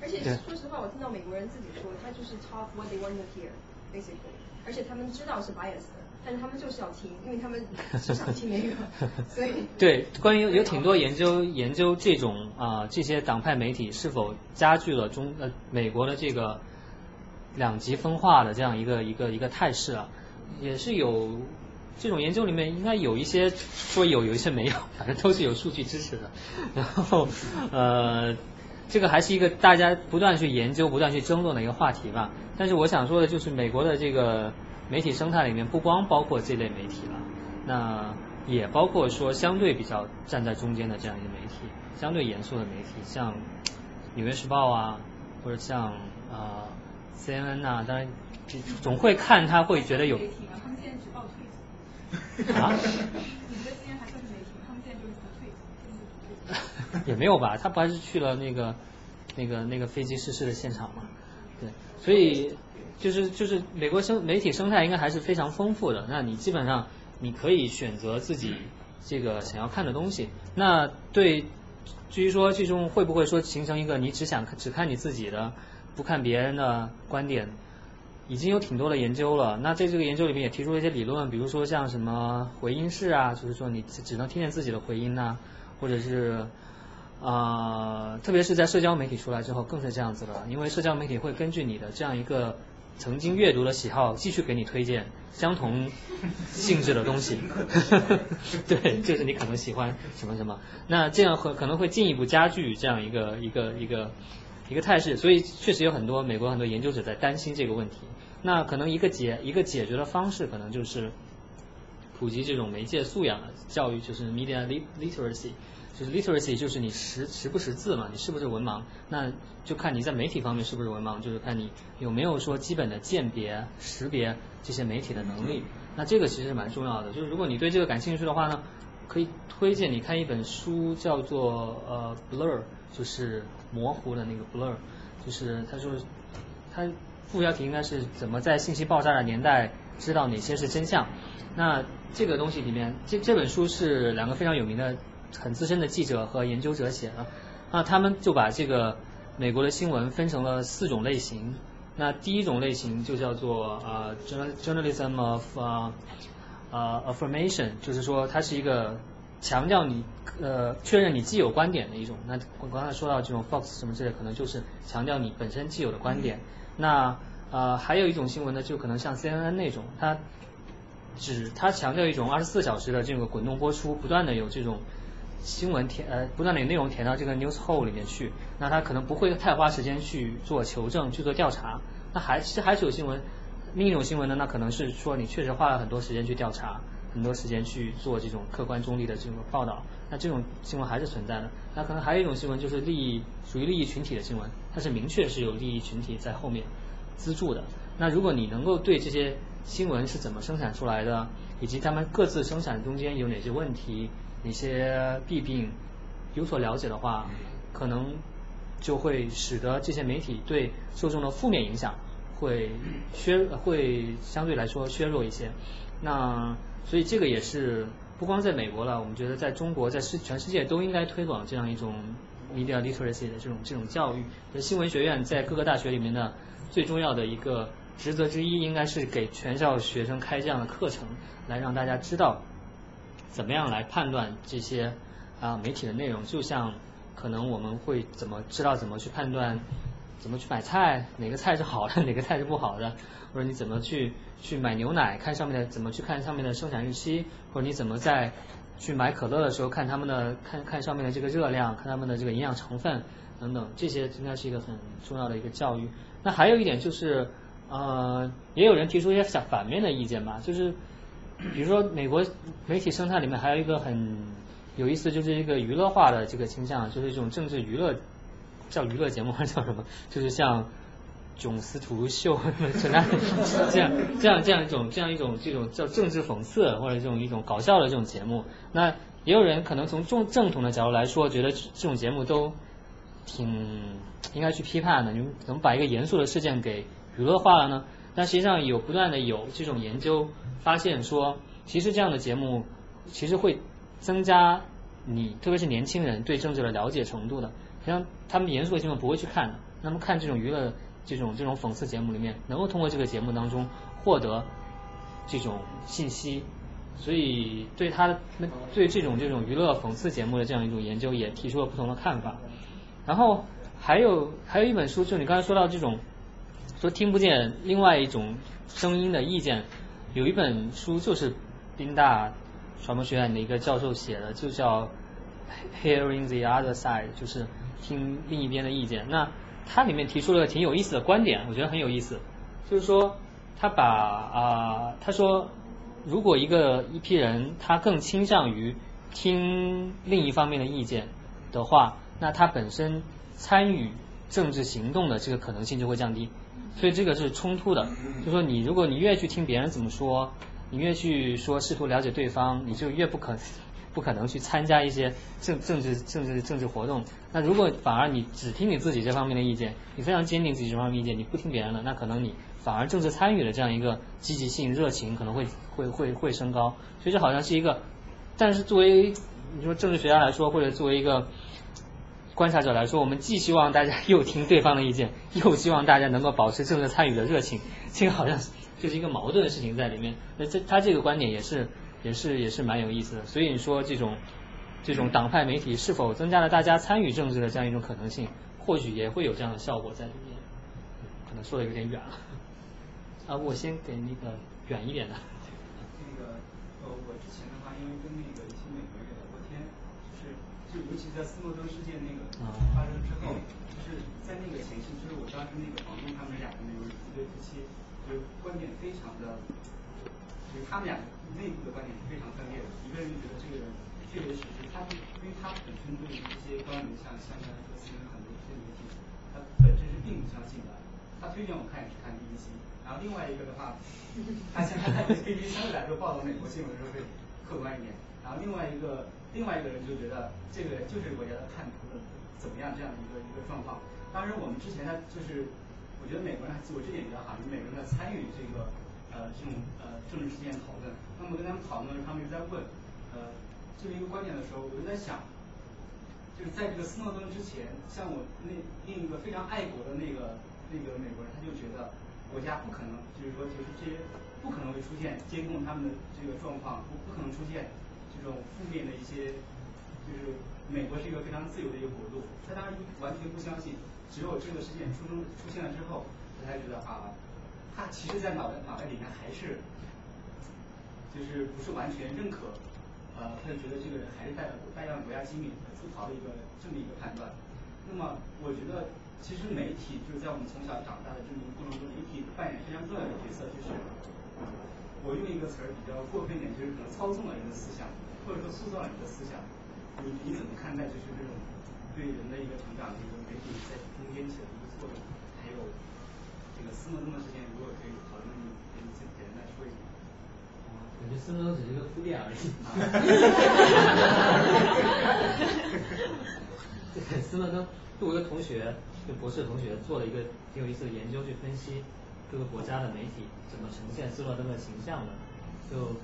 而且说实话，我听到美国人自己说，他就是 talk what they want to hear，basically，而且他们知道是 bias 的。但是他们就是要听，因为他们想听那个，所以对关于有挺多研究研究这种啊这些党派媒体是否加剧了中呃美国的这个两极分化的这样一个一个一个态势啊，也是有这种研究里面应该有一些说有有一些没有，反正都是有数据支持的。然后呃这个还是一个大家不断去研究、不断去争论的一个话题吧。但是我想说的就是美国的这个。媒体生态里面不光包括这类媒体了，那也包括说相对比较站在中间的这样一个媒体，相对严肃的媒体，像《纽约时报》啊，或者像啊 CNN 啊，当然总会看他会觉得有。啊？也没有吧，他不还是去了那个那个那个飞机失事的现场吗？对，所以就是就是美国生媒体生态应该还是非常丰富的。那你基本上你可以选择自己这个想要看的东西。那对，至于说最终会不会说形成一个你只想只看你自己的，不看别人的观点，已经有挺多的研究了。那在这个研究里面也提出了一些理论，比如说像什么回音室啊，就是说你只能听见自己的回音呐、或者是。啊、特别是在社交媒体出来之后，更是这样子了。因为社交媒体会根据你的这样一个曾经阅读的喜好，继续给你推荐相同性质的东西。对，就是你可能喜欢什么什么，那这样会可能会进一步加剧这样一个一个一个一个态势。所以确实有很多美国很多研究者在担心这个问题。那可能一个解一个解决的方式，可能就是普及这种媒介素养教育，就是 media literacy。就是 literacy 就是你识识不识字嘛，你是不是文盲？那就看你在媒体方面是不是文盲，就是看你有没有说基本的鉴别、识别这些媒体的能力。那这个其实蛮重要的。就是如果你对这个感兴趣的话呢，可以推荐你看一本书，叫做呃 Blur，就是模糊的那个 Blur，就是他说他副标题应该是怎么在信息爆炸的年代知道哪些是真相。那这个东西里面，这这本书是两个非常有名的。很资深的记者和研究者写的，那他们就把这个美国的新闻分成了四种类型。那第一种类型就叫做呃 journalism of 呃 affirmation，就是说它是一个强调你呃确认你既有观点的一种。那我刚才说到这种 Fox 什么之类，可能就是强调你本身既有的观点。那呃还有一种新闻呢，就可能像 CNN 那种，它只它强调一种二十四小时的这个滚动播出，不断的有这种。新闻填呃不断的有内容填到这个 news hole 里面去，那他可能不会太花时间去做求证去做调查，那还其实还是有新闻，另一种新闻呢，那可能是说你确实花了很多时间去调查，很多时间去做这种客观中立的这种报道，那这种新闻还是存在的。那可能还有一种新闻就是利益属于利益群体的新闻，它是明确是有利益群体在后面资助的。那如果你能够对这些新闻是怎么生产出来的，以及他们各自生产中间有哪些问题。哪些弊病有所了解的话，可能就会使得这些媒体对受众的负面影响会削会相对来说削弱一些。那所以这个也是不光在美国了，我们觉得在中国，在世全世界都应该推广这样一种 media literacy 的这种这种教育。新闻学院在各个大学里面的最重要的一个职责之一，应该是给全校学生开这样的课程，来让大家知道。怎么样来判断这些啊媒体的内容？就像可能我们会怎么知道怎么去判断，怎么去买菜，哪个菜是好的，哪个菜是不好的，或者你怎么去去买牛奶，看上面的怎么去看上面的生产日期，或者你怎么在去买可乐的时候看他们的看看上面的这个热量，看他们的这个营养成分等等，这些应该是一个很重要的一个教育。那还有一点就是呃，也有人提出一些反反面的意见吧，就是。比如说，美国媒体生态里面还有一个很有意思，就是一个娱乐化的这个倾向，就是一种政治娱乐，叫娱乐节目还是叫什么？就是像囧司图秀 这样这样这样这样一种这样一种这种叫政治讽刺或者这种一种搞笑的这种节目。那也有人可能从正正统的角度来说，觉得这种节目都挺应该去批判的。你们怎么把一个严肃的事件给娱乐化了呢？但实际上有不断的有这种研究发现说，其实这样的节目其实会增加你特别是年轻人对政治的了解程度的。实际上他们严肃的新闻不会去看的，那么看这种娱乐这种这种讽刺节目里面，能够通过这个节目当中获得这种信息，所以对他对这种这种娱乐讽刺节目的这样一种研究也提出了不同的看法。然后还有还有一本书，就你刚才说到这种。说听不见另外一种声音的意见，有一本书就是宾大传播学院的一个教授写的，就叫 Hearing the Other Side，就是听另一边的意见。那它里面提出了挺有意思的观点，我觉得很有意思，就是说他把啊他说如果一个一批人他更倾向于听另一方面的意见的话，那他本身参与政治行动的这个可能性就会降低。所以这个是冲突的，就说你如果你越去听别人怎么说，你越去说试图了解对方，你就越不可不可能去参加一些政政治政治政治活动。那如果反而你只听你自己这方面的意见，你非常坚定自己这方面意见，你不听别人的，那可能你反而政治参与的这样一个积极性、热情可能会会会会升高。所以这好像是一个，但是作为你说政治学家来说，或者作为一个观察者来说，我们既希望大家又听对方的意见，又希望大家能够保持政治参与的热情，这个好像就是一个矛盾的事情在里面。那这他这个观点也是也是也是蛮有意思的。所以你说这种这种党派媒体是否增加了大家参与政治的这样一种可能性，或许也会有这样的效果在里面。可能说的有点远了。啊，我先给那个远一点的。那个呃，我之前的话，因为跟那个一些美国人聊过天，就是就尤其在斯诺登事件那个发生之后，就是在那个前期，就是我当时那个房东他们俩的那个一对夫妻，就是观点非常的，就是他们俩内部的观点是非常分裂的。一个人觉得这个人确确实实，他因为他本身对于一些关于像香港和新闻很多这些媒体，他本身是并不相信的。他推荐我看也是看 BBC，然后另外一个的话，他现在看 BBC 相对来说报道美国新闻的时候会客观一点，然后另外一个另外一个人就觉得这个就是国家的叛徒的怎么样这样的一个一个状况。当然我们之前呢就是我觉得美国人还自我这点比较好，就美国人在参与这个呃这种呃政治事件讨论。那么跟他们讨论的时候，他们就在问呃这么一个观点的时候，我就在想，就是在这个斯诺登之前，像我那另一个非常爱国的那个。那个美国人他就觉得国家不可能，就是说就是这些不可能会出现监控他们的这个状况，不不可能出现这种负面的一些，就是美国是一个非常自由的一个国度，他当时完全不相信，只有这个事件出生出现了之后，他才觉得啊，他其实在脑袋脑袋里面还是，就是不是完全认可，呃，他就觉得这个人还是代表代表国家机密出逃的一个这么一个判断。那么我觉得。其实媒体就是在我们从小长大的这么一个过程中，媒体扮演非常重要的角色，就是我用一个词儿比较过分一点，就是可能操纵了人的思想，或者说塑造了你的思想。你你怎么看待就是这种对人的一个成长的一个媒体在中间起的一个作用？斯诺登的事件，如果可以讨论，可以简简单说一下。我觉得斯诺登只是一个铺垫而已。对，斯诺登，我一个同学。就博士同学做了一个挺有意思的研究，去分析各个国家的媒体怎么呈现斯诺登的形象的。就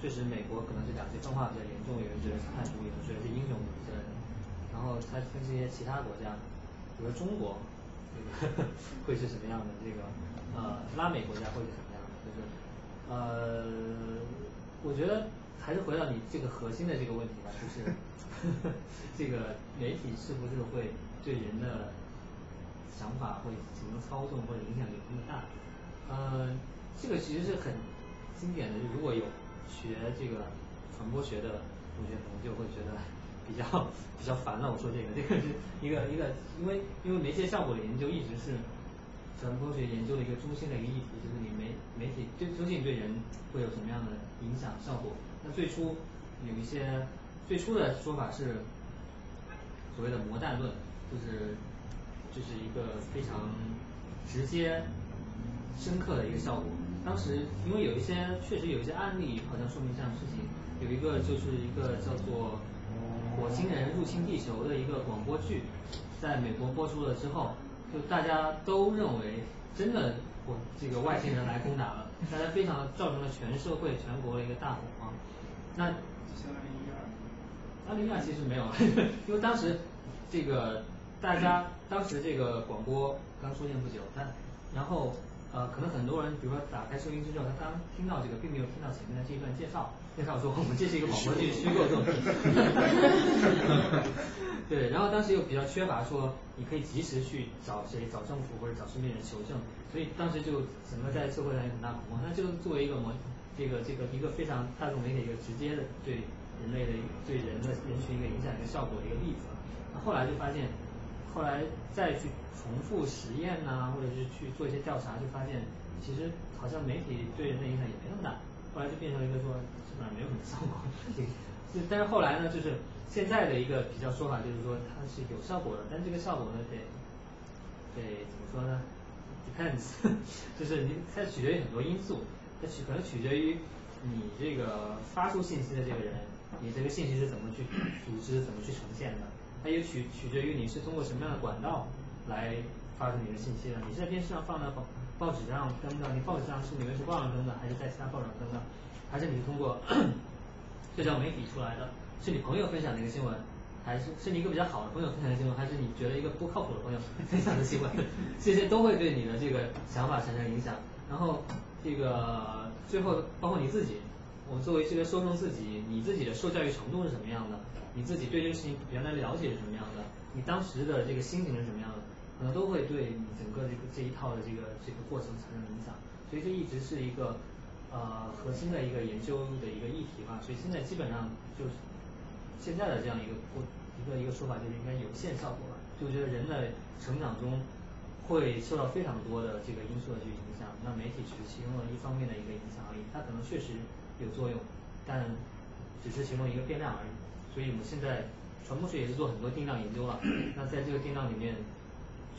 确实美国可能是两极分化比较严重，有人觉得是叛徒，有人觉得是英雄之类的。然后他分析一些其他国家，比如说中国，这个 会是什么样的？这个呃拉美国家会是什么样的？就是呃，我觉得还是回到你这个核心的这个问题吧，就是这个媒体是不是会对人的。想法会进行操纵或者影响力那么大，呃，这个其实是很经典的。如果有学这个传播学的同学，可能就会觉得比较 比较烦了。我说这个，这个是一个一个，因为因为媒介效果的研究一直是传播学研究的一个中心的一个议题，就是你媒媒体对究竟对人会有什么样的影响效果。那最初有一些最初的说法是所谓的魔弹论，就是。就是一个非常直接、深刻的一个效果。当时因为有一些确实有一些案例，好像说明这样的事情。有一个就是一个叫做《火星人入侵地球》的一个广播剧，在美国播出了之后，就大家都认为真的我这个外星人来攻打了，大家非常造成了全社会、全国的一个大恐慌。那像二零一二，二零一二其实没有，因为当时这个。大家当时这个广播刚出现不久，但然后呃可能很多人比如说打开收音机之后，他刚听到这个，并没有听到前面的这一段介绍，介绍说我们这是一个广播剧虚构作品。对，然后当时又比较缺乏说你可以及时去找谁找政府或者找身边人求证，所以当时就整个在社会上有很大恐慌。那就作为一个模这个这个一个非常大众媒体一个直接的对人类的对人的人群一个影响一个效果的一个例子。那后来就发现。后来再去重复实验呐，或者是去做一些调查，就发现其实好像媒体对人的影响也没那么大。后来就变成一个说基基本上没有什么效果。但是后来呢，就是现在的一个比较说法就是说它是有效果的，但这个效果呢得得怎么说呢？Depends，就是你它取决于很多因素，它取可能取决于你这个发出信息的这个人你这个信息是怎么去组织、怎么去呈现的，它也取取决于你是通过什么样的管道来发出你的信息的。你是在电视上放的报报纸上登的，你报纸上是纽约时报上登的，还是在其他报纸上登的，还是你是通过 社交媒体出来的，是你朋友分享的一个新闻，还是是你一个比较好的朋友分享的新闻，还是你觉得一个不靠谱的朋友分享的新闻，这些都会对你的这个想法产生影响。然后这个最后包括你自己，我作为这个受众自己，你自己的受教育程度是什么样的？你自己对这个事情原来了解是什么样的？你当时的这个心情是什么样的？可能都会对你整个这个这一套的这个这个过程产生影响。所以这一直是一个呃核心的一个研究的一个议题吧。所以现在基本上就是现在的这样一个过一个一个说法就是应该有限效果吧。就觉得人的成长中会受到非常多的这个因素的去影响，那媒体只是其中的一方面的一个影响而已，它可能确实有作用，但只是其中一个变量而已。所以我们现在传播学也是做很多定量研究了，那在这个定量里面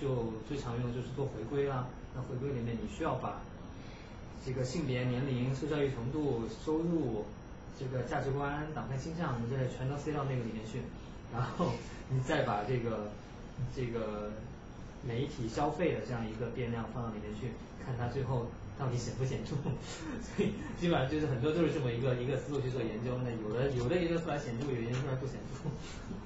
就最常用的就是做回归啦，那回归里面你需要把这个性别、年龄、受教育程度、收入、这个价值观、党派倾向，你这全都塞到那个里面去，然后 你再把这个这个媒体消费的这样一个变量放到里面去，看它最后到底显不显著，所以基本上就是很多都是这么一个一个思路去做研究，那有的有的研究出来显著，有的研究出来不显著。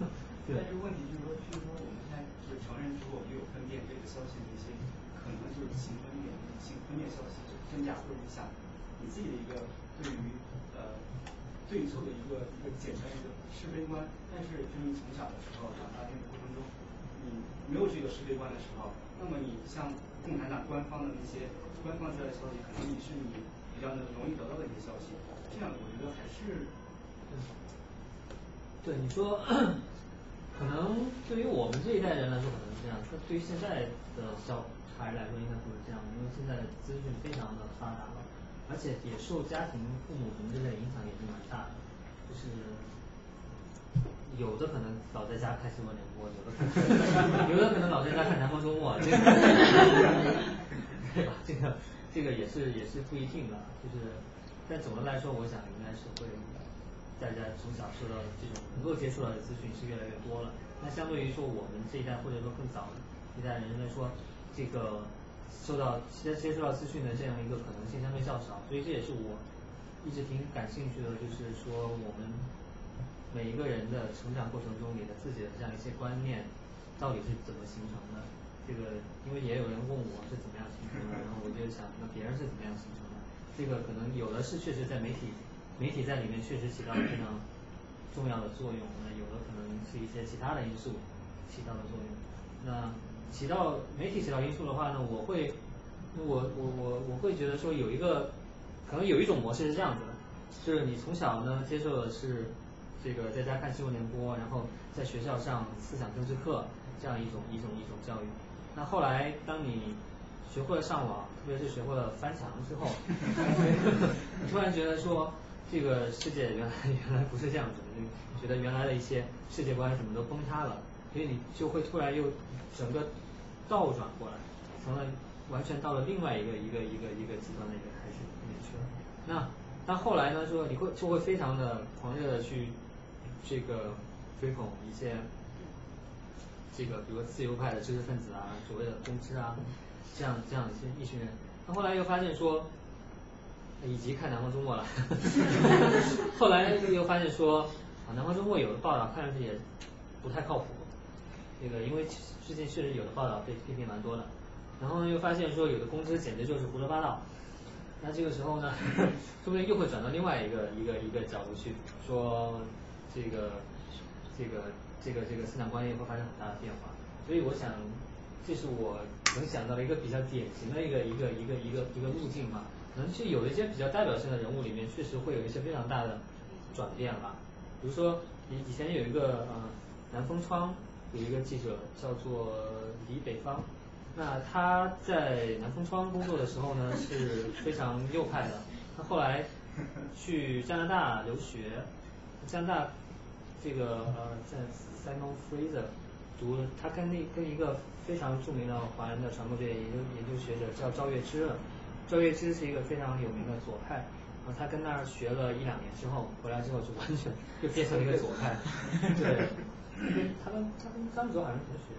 对。但是问题就是说，就是说我们现在就是成人之后就有分辨这个消息的一些，可能就是性分辨性分辨消息真假或者你想，你自己的一个对于呃对错的一个一个简单一个是非观，但是就是你从小的时候长大这个过程中，你没有这个是非观的时候，那么你像共产党官方的那些官方出来的消息，可能你是你比较能容易得到的一些消息，这样我觉得还是。对你说，可能对于我们这一代人来说可能是这样，但对于现在的小孩来说应该不是这样的，因为现在资讯非常的发达了，而且也受家庭父母什么之类影响也是蛮大的，就是有的可能老在家看新闻联播，有的可能 有的可能老在家看南方周末，这个对吧？这个这个也是也是不一定的，就是但总的来说，我想应该是会。大家从小受到的这种能够接触到的资讯是越来越多了，那相对于说我们这一代或者说更早一代人来说，这个受到接接触到资讯的这样一个可能性相对较少，所以这也是我一直挺感兴趣的，就是说我们每一个人的成长过程中，你的自己的这样一些观念到底是怎么形成的？这个因为也有人问我是怎么样形成的，然后我就想那别人是怎么样形成的？这个可能有的是确实在媒体。媒体在里面确实起到了非常重要的作用，那有的可能是一些其他的因素起到的作用。那起到媒体起到因素的话呢，我会我我我我会觉得说有一个可能有一种模式是这样子的，就是你从小呢接受的是这个在家看新闻联播，然后在学校上思想政治课这样一种一种一种教育。那后来当你学会了上网，特别是学会了翻墙之后，突然觉得说。这个世界原来原来不是这样子的，觉得原来的一些世界观什么都崩塌了，所以你就会突然又整个倒转过来，成了完全到了另外一个一个一个一个极端的一个开始里面去了。那但后来呢，说你会就会非常的狂热的去这个追捧一些这个比如自由派的知识分子啊，所谓的公知啊，这样这样一些一群人，那后来又发现说。以及看南方周末了，后来又发现说，啊南方周末有的报道看上去也不太靠谱，这个因为最近确实有的报道被批评蛮多的，然后呢又发现说有的公司简直就是胡说八道，那这个时候呢，说不定又会转到另外一个一个一个角度去说这个这个这个这个思想观念会发生很大的变化，所以我想这是我能想到的一个比较典型的一个一个一个一个一个路径吧。可能去有一些比较代表性的人物里面，确实会有一些非常大的转变吧。比如说以以前有一个呃南风窗有一个记者叫做李北方，那他在南风窗工作的时候呢 是非常右派的，他后来去加拿大留学，加拿大这个呃在 Simon Fraser 读，他跟那跟一个非常著名的华人的传播学研究研究学者叫赵月之。赵月之是一个非常有名的左派，他跟那儿学了一两年之后，回来之后就完全就变成了一个左派，对，他跟他跟张卓好像同学，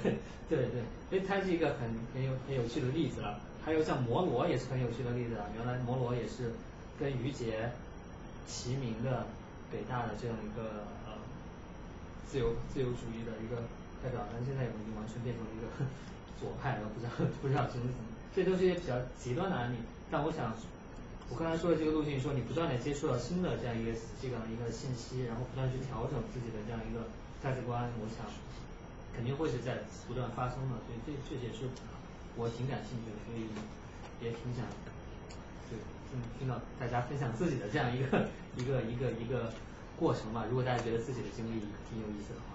对对对，因为他是一个很很有很有趣的例子了。还有像摩罗也是很有趣的例子啊，原来摩罗也是跟于杰齐名的北大的这样一个呃自由自由主义的一个代表，但现在已经完全变成了一个左派了，不知道不知道什么什么，这都是一些比较极端的案例。但我想，我刚才说的这个路径，说你不断的接触到新的这样一个这样一个信息，然后不断去调整自己的这样一个价值观，我想肯定会是在不断发生的，所以这这也是我挺感兴趣的，所以也挺想对听听到大家分享自己的这样一个一个一个一个过程吧。如果大家觉得自己的经历挺有意思的话。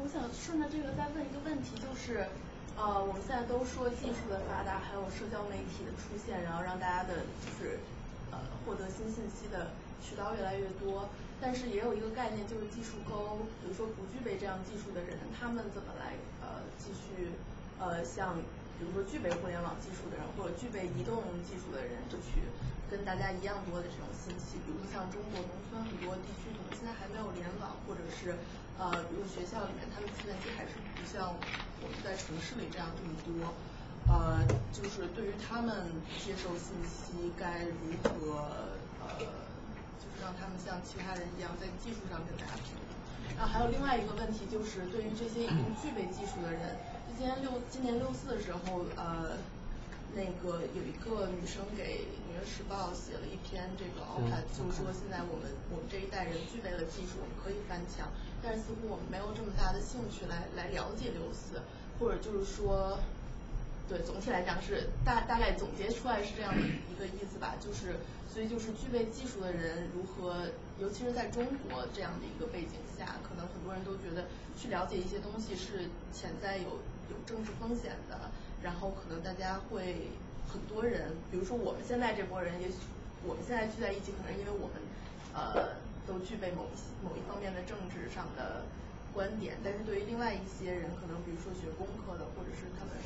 我想顺着这个再问一个问题，就是呃我们现在都说技术的发达，还有社交媒体的出现，然后让大家的就是呃获得新信息的渠道越来越多，但是也有一个概念就是技术沟，比如说不具备这样技术的人，他们怎么来呃继续呃像比如说具备互联网技术的人，或者具备移动技术的人，就去跟大家一样多的这种信息，比如说像中国农村很多地区可能现在还没有联网，或者是呃比如学校里面他们计算机还是不像我们在城市里这样这么多，呃就是对于他们接受信息该如何呃就是让他们像其他人一样在技术上跟大家平等。然后还有另外一个问题就是对于这些已经具备技术的人，今年六今年六四的时候呃那个有一个女生给纽约时报写了一篇这个 op-ed，就是说现在我们我们这一代人具备了技术，我们可以翻墙，但是似乎我们没有这么大的兴趣来来了解六四，或者就是说对总体来讲是大大概总结出来是这样的一个意思吧，就是所以就是具备技术的人如何，尤其是在中国这样的一个背景下，可能很多人都觉得去了解一些东西是潜在有有政治风险的。然后可能大家会很多人，比如说我们现在这波人，也许我们现在聚在一起，可能因为我们呃都具备某一某一方面的政治上的观点，但是对于另外一些人，可能比如说学工科的，或者是他们，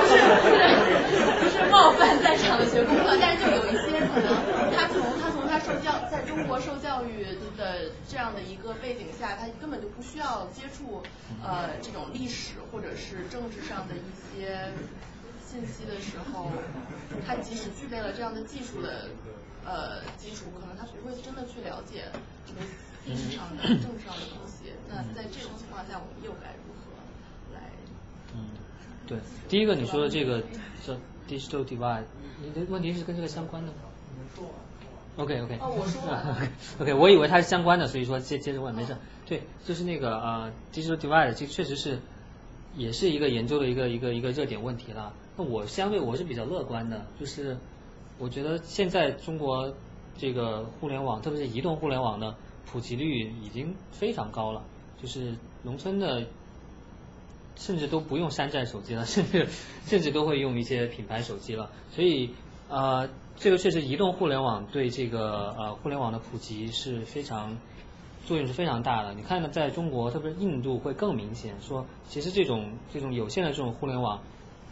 不是不是不是冒犯在场的学工科，但是就有一些可能他从他从他受教在中国受教育的这样的一个背景下，他根本就不需要接触呃这种历史或者是政治上的一些信息的时候，他即使具备了这样的技术的呃基础，可能他不会真的去了解这个历史上的政治上的东西。那在这种情况下，我们又该如何来？嗯，对，第一个你说的这个叫 digital divide，你的问题是跟这个相关的吗？OK OK。哦，我说完。OK，我以为它是相关的，所以说接接着问没事。对，就是那个呃 digital divide，这确实是也是一个研究的一个一个一个热点问题了。那我相对我是比较乐观的，就是我觉得现在中国这个互联网，特别是移动互联网的普及率已经非常高了，就是农村的甚至都不用山寨手机了，甚至甚至都会用一些品牌手机了。所以呃，这个确实移动互联网对这个呃互联网的普及是非常作用是非常大的。你看呢，在中国，特别是印度会更明显，说其实这种这种有限的这种互联网。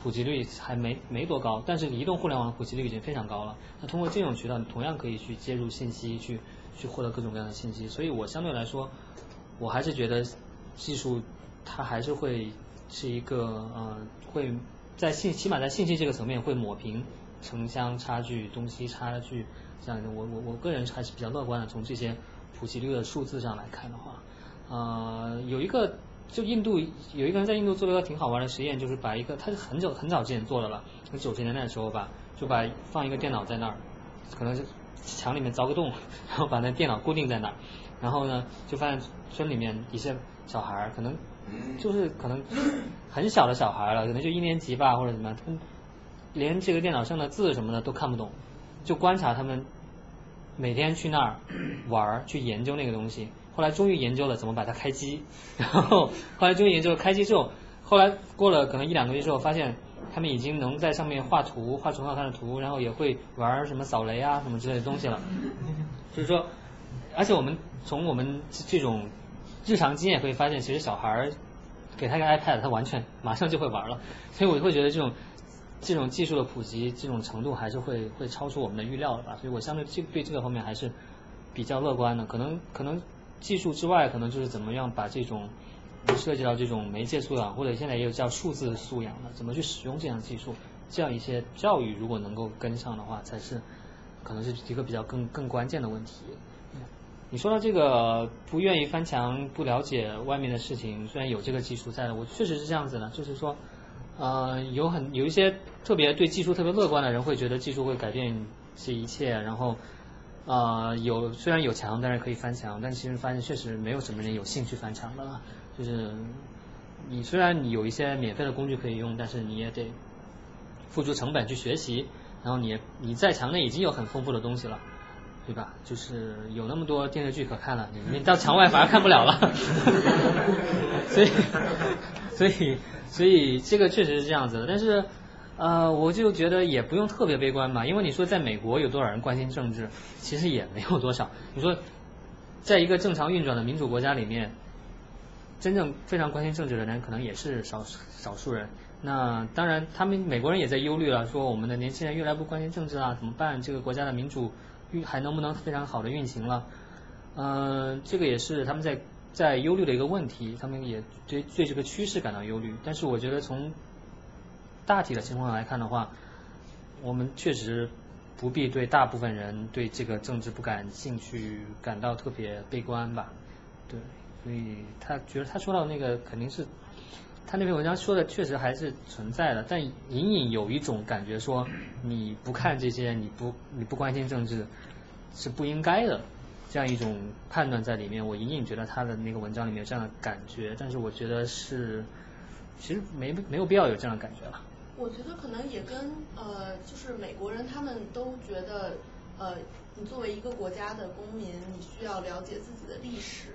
普及率还没没多高，但是移动互联网普及率已经非常高了。那通过这种渠道，你同样可以去接入信息，去去获得各种各样的信息。所以我相对来说，我还是觉得技术它还是会是一个呃会在信起码在信息这个层面会抹平城乡差距、东西差距这样的。我我我个人还是比较乐观的，从这些普及率的数字上来看的话，呃有一个。就印度有一个人在印度做了一个挺好玩的实验，就是把一个他是很久很早之前做的了，九十年代的时候吧，就把放一个电脑在那儿，可能是墙里面凿个洞，然后把那电脑固定在那儿，然后呢就发现村里面一些小孩儿可能就是可能很小的小孩了，可能就一年级吧或者怎么样，他们连这个电脑上的字什么的都看不懂，就观察他们每天去那儿玩儿去研究那个东西。后来终于研究了怎么把它开机，然后后来终于研究了开机之后，后来过了可能一两个月之后，发现他们已经能在上面画图，画出很好看的图，然后也会玩什么扫雷啊什么之类的东西了。就是说，而且我们从我们这种日常经验可以发现，其实小孩儿给他一个 iPad，他完全马上就会玩了。所以我会觉得这种这种技术的普及，这种程度还是会会超出我们的预料的吧。所以我相对这对这个方面还是比较乐观的。可能可能技术之外，可能就是怎么样把这种涉及到这种媒介素养，或者现在也有叫数字素养的，怎么去使用这样技术，这样一些教育如果能够跟上的话，才是可能是一个比较更更关键的问题。你说到这个不愿意翻墙、不了解外面的事情，虽然有这个技术在的，我确实是这样子的，就是说，呃，有很有一些特别对技术特别乐观的人，会觉得技术会改变这一切，然后，呃，有虽然有墙，但是可以翻墙，但其实发现确实没有什么人有兴趣翻墙的了，就是你虽然你有一些免费的工具可以用，但是你也得付出成本去学习，然后你你在墙内已经有很丰富的东西了。对吧？就是有那么多电视剧可看了，你到墙外反而看不了了。所以，所以，所以这个确实是这样子的。但是，呃，我就觉得也不用特别悲观吧，因为你说在美国有多少人关心政治，其实也没有多少。你说，在一个正常运转的民主国家里面，真正非常关心政治的人可能也是少少数人。那当然，他们美国人也在忧虑了，说我们的年轻人越来越不关心政治了，怎么办？这个国家的民主。运还能不能非常好的运行了？嗯，这个也是他们在在忧虑的一个问题，他们也对对这个趋势感到忧虑。但是我觉得从大体的情况来看的话，我们确实不必对大部分人对这个政治不感兴趣感到特别悲观吧。对，所以他觉得他说到那个肯定是。他那篇文章说的确实还是存在的，但隐隐有一种感觉说你不看这些，你不你不关心政治是不应该的，这样一种判断在里面。我隐隐觉得他的那个文章里面有这样的感觉，但是我觉得是其实没没有必要有这样的感觉了。我觉得可能也跟呃，就是美国人他们都觉得呃，你作为一个国家的公民，你需要了解自己的历史。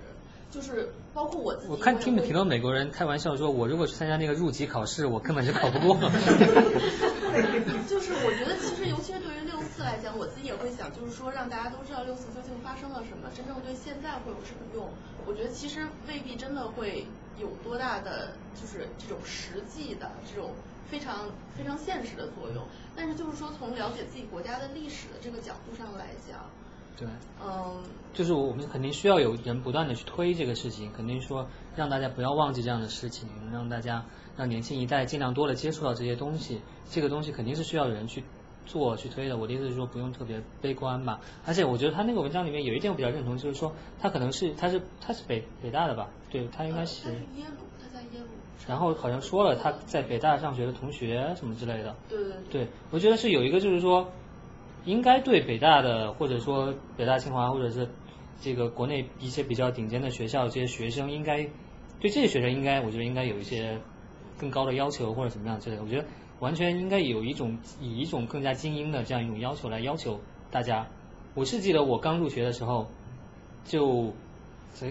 就是包括我自己。我看听挺多美国人开玩笑说，我如果去参加那个入籍考试，我根本就考不过。就是我觉得，其实尤其是对于六四来讲，我自己也会想，就是说让大家都知道六四究竟发生了什么，真正对现在会有什么用？我觉得其实未必真的会有多大的，就是这种实际的这种非常非常现实的作用。但是就是说，从了解自己国家的历史的这个角度上来讲。对，嗯，就是我们肯定需要有人不断的去推这个事情，肯定说让大家不要忘记这样的事情，让大家让年轻一代尽量多的接触到这些东西，这个东西肯定是需要有人去做去推的。我的意思是说不用特别悲观吧，而且我觉得他那个文章里面有一点我比较认同，就是说他可能是他是他是北北大的吧，对他应该是。然后好像说了他在北大上学的同学什么之类的。对对对。对，我觉得是有一个就是说。应该对北大的，或者说北大清华，或者是这个国内一些比较顶尖的学校，这些学生应该对这些学生应该，我觉得应该有一些更高的要求或者怎么样之类的。我觉得完全应该有一种以一种更加精英的这样一种要求来要求大家。我是记得我刚入学的时候，就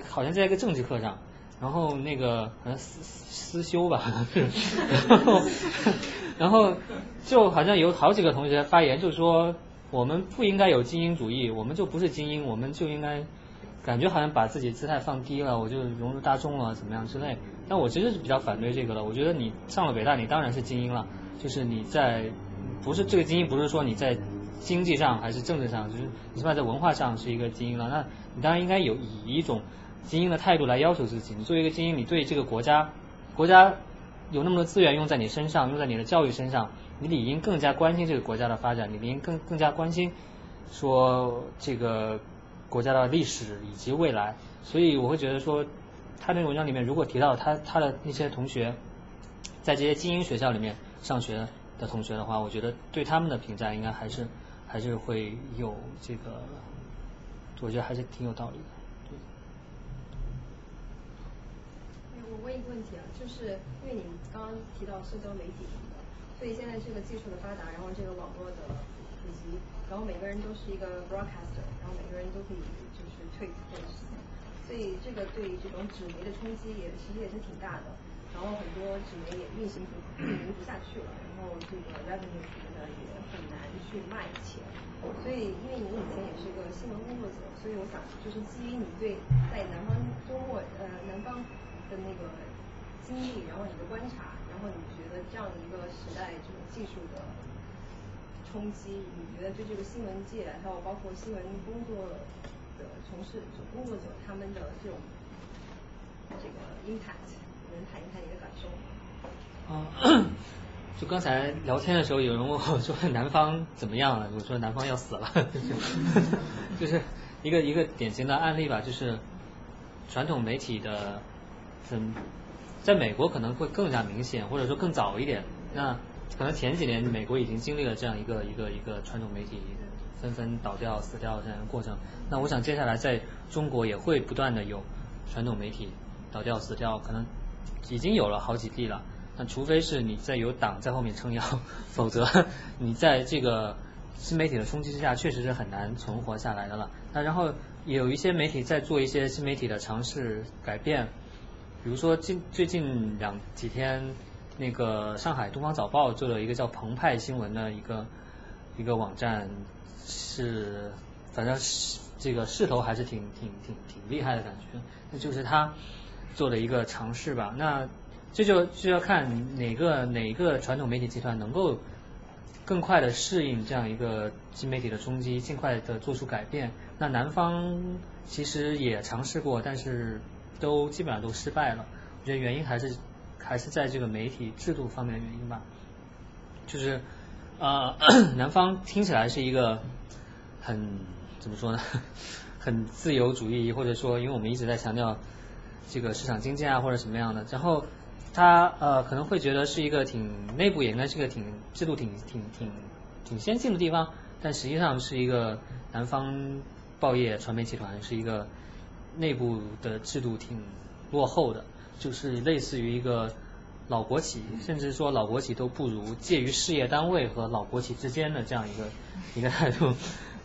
好像在一个政治课上，然后那个好像思思修吧，然后然后就好像有好几个同学发言，就说。我们不应该有精英主义，我们就不是精英，我们就应该感觉好像把自己姿态放低了，我就融入大众了，怎么样之类。但我其实是比较反对这个的。我觉得你上了北大，你当然是精英了，就是你在不是这个精英，不是说你在经济上还是政治上，就是你起码在文化上是一个精英了。那你当然应该有以一种精英的态度来要求自己。你作为一个精英，你对这个国家，国家有那么多资源用在你身上，用在你的教育身上。你理应更加关心这个国家的发展，你理应更更加关心说这个国家的历史以及未来。所以我会觉得说，他那个文章里面如果提到他他的那些同学在这些精英学校里面上学的同学的话，我觉得对他们的评价应该还是还是会有这个，我觉得还是挺有道理的。问一个问题啊，就是因为你刚刚提到社交媒体什么的。所以现在这个技术的发达，然后这个网络的普及，然后每个人都是一个 broadcaster，然后每个人都可以就是退或者什么，所以这个对这种纸媒的冲击也其实也是挺大的，然后很多纸媒也运行不运营不下去了，然后这个 revenue 什么的也很难去卖钱，所以因为你以前也是一个新闻工作者，所以我想就是基于你对在南方周末呃南方的那个。经历，然后你的观察，然后你觉得这样的一个时代这种技术的冲击，你觉得对这个新闻界还有包括新闻工作的从事工作者他们的这种这个 impact，能谈一谈你的感受吗？啊，就刚才聊天的时候，有人问我说南方怎么样了？我说南方要死了，就是一个一个典型的案例吧，就是传统媒体的，嗯，在美国可能会更加明显，或者说更早一点。那可能前几年美国已经经历了这样一个一个一个传统媒体纷纷倒掉、死掉这样的过程。那我想接下来在中国也会不断的有传统媒体倒掉、死掉，可能已经有了好几例了。那除非是你在有党在后面撑腰，否则你在这个新媒体的冲击之下，确实是很难存活下来的了。那然后有一些媒体在做一些新媒体的尝试改变，比如说近最近两几天，那个上海东方早报做了一个叫澎湃新闻的一个一个网站，是反正是这个势头还是挺挺挺挺厉害的感觉，那就是他做的一个尝试吧。那这就就要看哪个哪个传统媒体集团能够更快的适应这样一个新媒体的冲击，尽快的做出改变。那南方其实也尝试过，但是都基本上都失败了。我觉得原因还是还是在这个媒体制度方面的原因吧。就是呃，南方听起来是一个很怎么说呢，很自由主义，或者说因为我们一直在强调这个市场经济啊或者什么样的，然后。他呃可能会觉得是一个挺内部也应该是个挺制度挺挺挺挺先进的地方，但实际上是一个南方报业传媒集团是一个内部的制度挺落后的，就是类似于一个老国企，甚至说老国企都不如，介于事业单位和老国企之间的这样一个一个态度。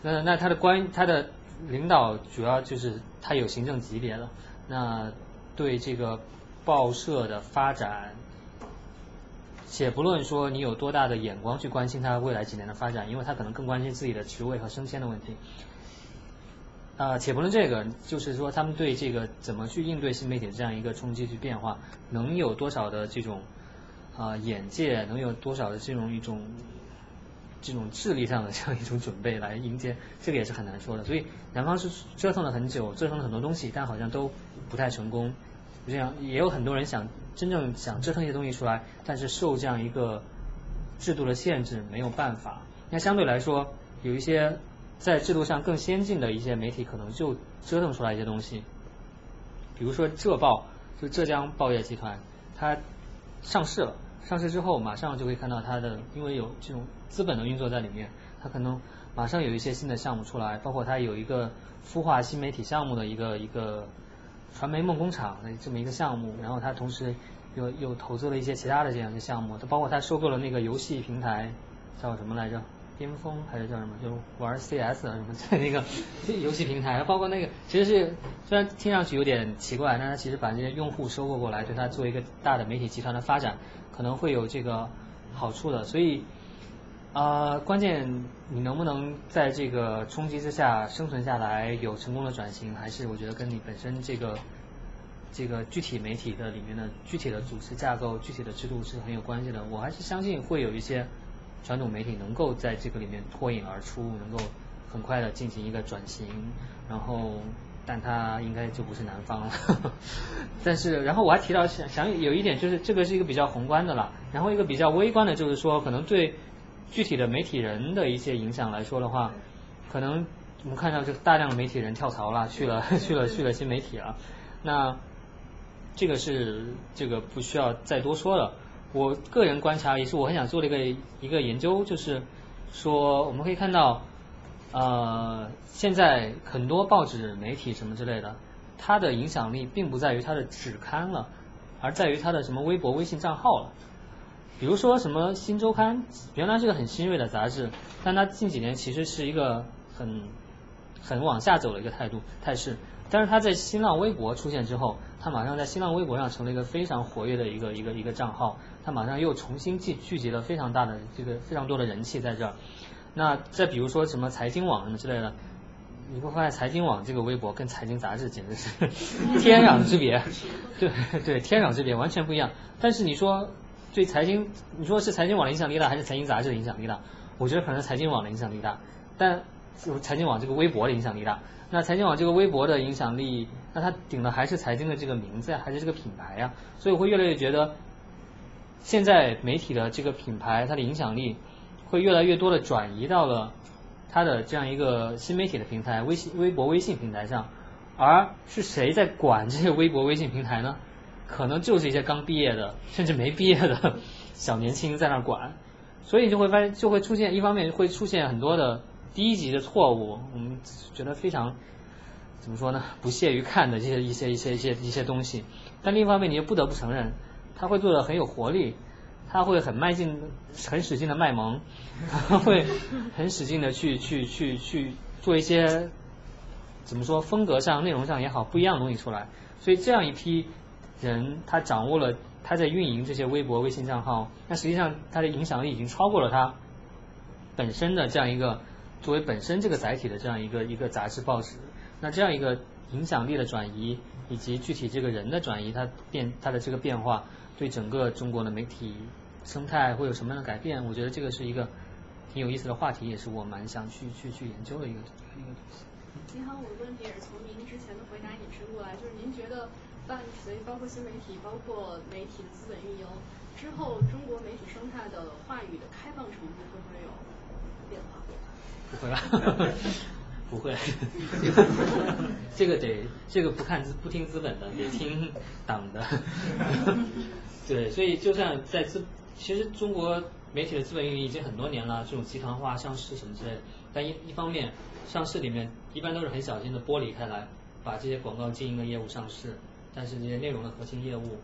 那那他的官他的领导主要就是他有行政级别的，那对这个。报社的发展，且不论说你有多大的眼光去关心他未来几年的发展，因为他可能更关心自己的职位和升迁的问题。啊，且不论这个，就是说他们对这个怎么去应对新媒体的这样一个冲击去变化，能有多少的这种啊眼界，能有多少的这种一种这种智力上的这样一种准备来迎接，这个也是很难说的。所以南方是折腾了很久，折腾了很多东西，但好像都不太成功。这样也有很多人想真正想折腾一些东西出来，但是受这样一个制度的限制，没有办法。那相对来说，有一些在制度上更先进的一些媒体，可能就折腾出来一些东西。比如说浙报，就浙江报业集团，它上市了，上市之后马上就会看到它的，因为有这种资本的运作在里面，它可能马上有一些新的项目出来，包括它有一个孵化新媒体项目的一个一个。传媒梦工厂的这么一个项目，然后他同时又又投资了一些其他的这样的项目，他包括他收购了那个游戏平台叫什么来着？巅峰还是叫什么？就玩 CS 啊什么在那个游戏平台，包括那个其实是虽然听上去有点奇怪，但他其实把这些用户收购过来，对他做一个大的媒体集团的发展可能会有这个好处的，所以。啊，关键你能不能在这个冲击之下生存下来，有成功的转型，还是我觉得跟你本身这个这个具体媒体的里面的具体的组织架构、具体的制度是很有关系的。我还是相信会有一些传统媒体能够在这个里面脱颖而出，能够很快的进行一个转型。然后，但它应该就不是南方了。但是，然后我还提到想想有一点，就是这个是一个比较宏观的了。然后一个比较微观的，就是说可能对。具体的媒体人的一些影响来说的话，可能我们看到就大量的媒体人跳槽了，去了去了去了新媒体了。那这个是这个不需要再多说了。我个人观察也是我很想做的一个一个研究，就是说我们可以看到，呃，现在很多报纸媒体什么之类的，它的影响力并不在于它的纸刊了，而在于它的什么微博、微信账号了。比如说什么《新周刊》，原来是个很新锐的杂志，但它近几年其实是一个很很往下走的一个态度态势。但是它在新浪微博出现之后，它马上在新浪微博上成了一个非常活跃的一个一个一个账号，它马上又重新聚聚集了非常大的这个非常多的人气在这儿。那再比如说什么财经网什么之类的，你会发现财经网这个微博跟财经杂志简直是 天壤之别，对 对，天壤之别，完全不一样。但是你说对财经，你说是财经网的影响力大，还是财经杂志的影响力大？我觉得可能财经网的影响力大，但财经网这个微博的影响力大。那财经网这个微博的影响力，那它顶的还是财经的这个名字呀，还是这个品牌呀？所以我会越来越觉得，现在媒体的这个品牌，它的影响力会越来越多的转移到了它的这样一个新媒体的平台，微信、微博、微信平台上。而是谁在管这些微博、微信平台呢？可能就是一些刚毕业的，甚至没毕业的小年轻在那管。所以就会发现，就会出现一方面会出现很多的。低级的错误，我们觉得非常怎么说呢？不屑于看的这些一些一些一些一些东西。但另一方面，你又不得不承认，他会做的很有活力，他会很卖劲、很使劲的卖萌，他会很使劲的去去去去做一些怎么说风格上、内容上也好不一样的东西出来。所以这样一批人，他掌握了他在运营这些微博、微信账号，那实际上他的影响力已经超过了他本身的这样一个。作为本身这个载体的这样一个一个杂志报纸，那这样一个影响力的转移，以及具体这个人的转移，他变他的这个变化，对整个中国的媒体生态会有什么样的改变？我觉得这个是一个挺有意思的话题，也是我蛮想去去去研究的一个一个东西。您好，我的问题也是从您之前的回答引申过来，就是您觉得伴随包括新媒体、包括媒体的资本运营之后，中国媒体生态的话语的开放程度会不会有变化？不会吧？不会，这个得这个不看资不听资本的，得听党的。对，所以就算在资，其实中国媒体的资本运营已经很多年了，这种集团化上市什么之类的。但一一方面，上市里面一般都是很小心的剥离开来，把这些广告经营的业务上市，但是这些内容的核心业务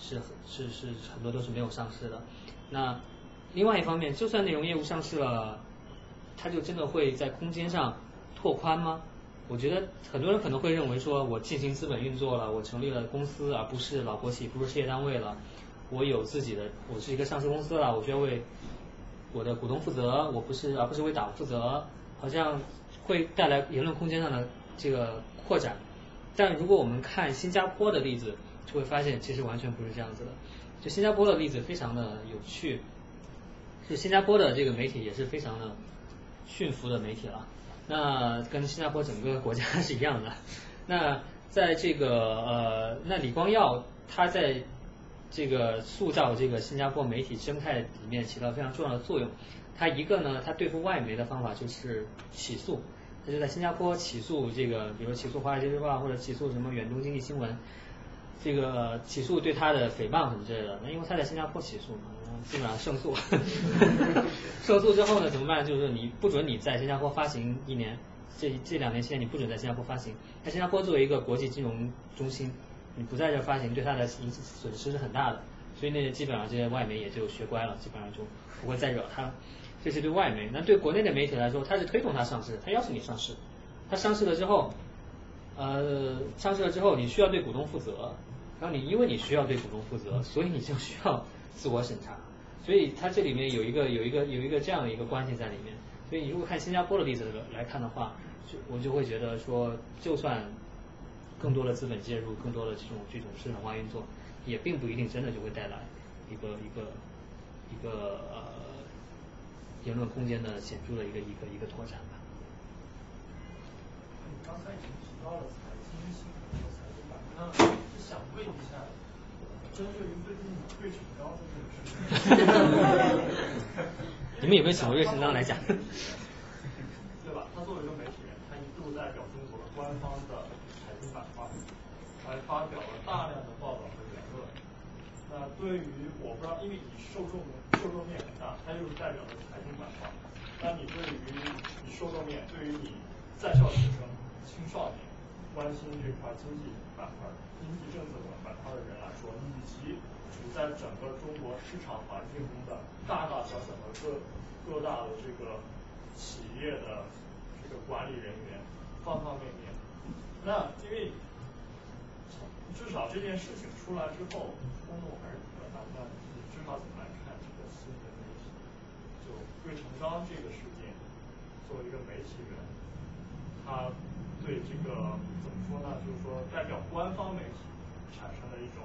是是是很多都是没有上市的。那另外一方面，就算内容业务上市了。它就真的会在空间上拓宽吗？我觉得很多人可能会认为说，我进行资本运作了，我成立了公司，而不是老国企，不是事业单位了，我有自己的，我是一个上市公司了，我需要为我的股东负责，我不是，而不是为党负责，好像会带来言论空间上的这个扩展。但如果我们看新加坡的例子，就会发现其实完全不是这样子的。就新加坡的例子非常的有趣，就新加坡的这个媒体也是非常的。驯服的媒体了，那跟新加坡整个国家是一样的。那在这个呃，那李光耀他在这个塑造这个新加坡媒体生态里面起到非常重要的作用。它一个呢，它对付外媒的方法就是起诉，他就在新加坡起诉这个，比如起诉华尔街日报或者起诉什么远东经济新闻，这个起诉对他的诽谤什么之类的。那因为他在新加坡起诉嘛。基本上胜诉，胜诉之后呢，怎么办？就是你不准你在新加坡发行一年，这这两年期间你不准在新加坡发行。那新加坡作为一个国际金融中心，你不在这发行，对它的损损失是很大的。所以那些，基本上这些外媒也就学乖了，基本上就不会再惹他。这是对外媒。那对国内的媒体来说，它是推动它上市，它要求你上市。它上市了之后，呃，上市了之后你需要对股东负责，然后你因为你需要对股东负责，所以你就需要自我审查。所以它这里面有一个有一个有一个这样的一个关系在里面。所以你如果看新加坡的例子来看的话，就我就会觉得说，就算更多的资本介入，更多的这种这种市场化运作，也并不一定真的就会带来一个一个一个呃言论空间的显著的一个一个一个拓展吧。你刚才已经提到了财经新闻和财经版，那是想问一下，针对于最近瑞成钢的。你们有没有请过岳成章来讲？对吧？他作为一个媒体人，他一度代表中国的官方的发表了大量的报道和言论。那对于我不知道，因为你受众受众面很大，它又是代表的财经板块。那你对于你受众面，对于你在校学生、青少年关心这块经济板块、经济政策板块的人来说，以及在整个中国市场环境中的大大小小的各各大的这个企业的这个管理人员方方面面，那因为至少这件事情出来之后，轰动还是比较大。那你至少怎么来看这个新闻媒体？就魏成章这个事件，作为一个媒体人，他对这个怎么说呢？就是说代表官方媒体产生的一种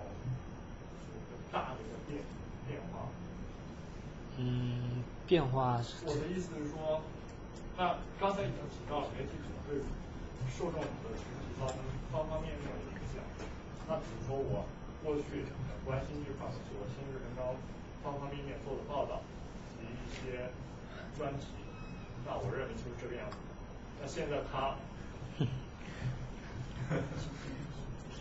大的一个变变化。嗯，变化。我的意思是说，那刚才已经提到了媒体可能对受众的群体造成方方面面的影响。那比如说我过去很关心这块，我新日文章方方面面做的报道及一些专题，那我认为就是这个样子。那现在他，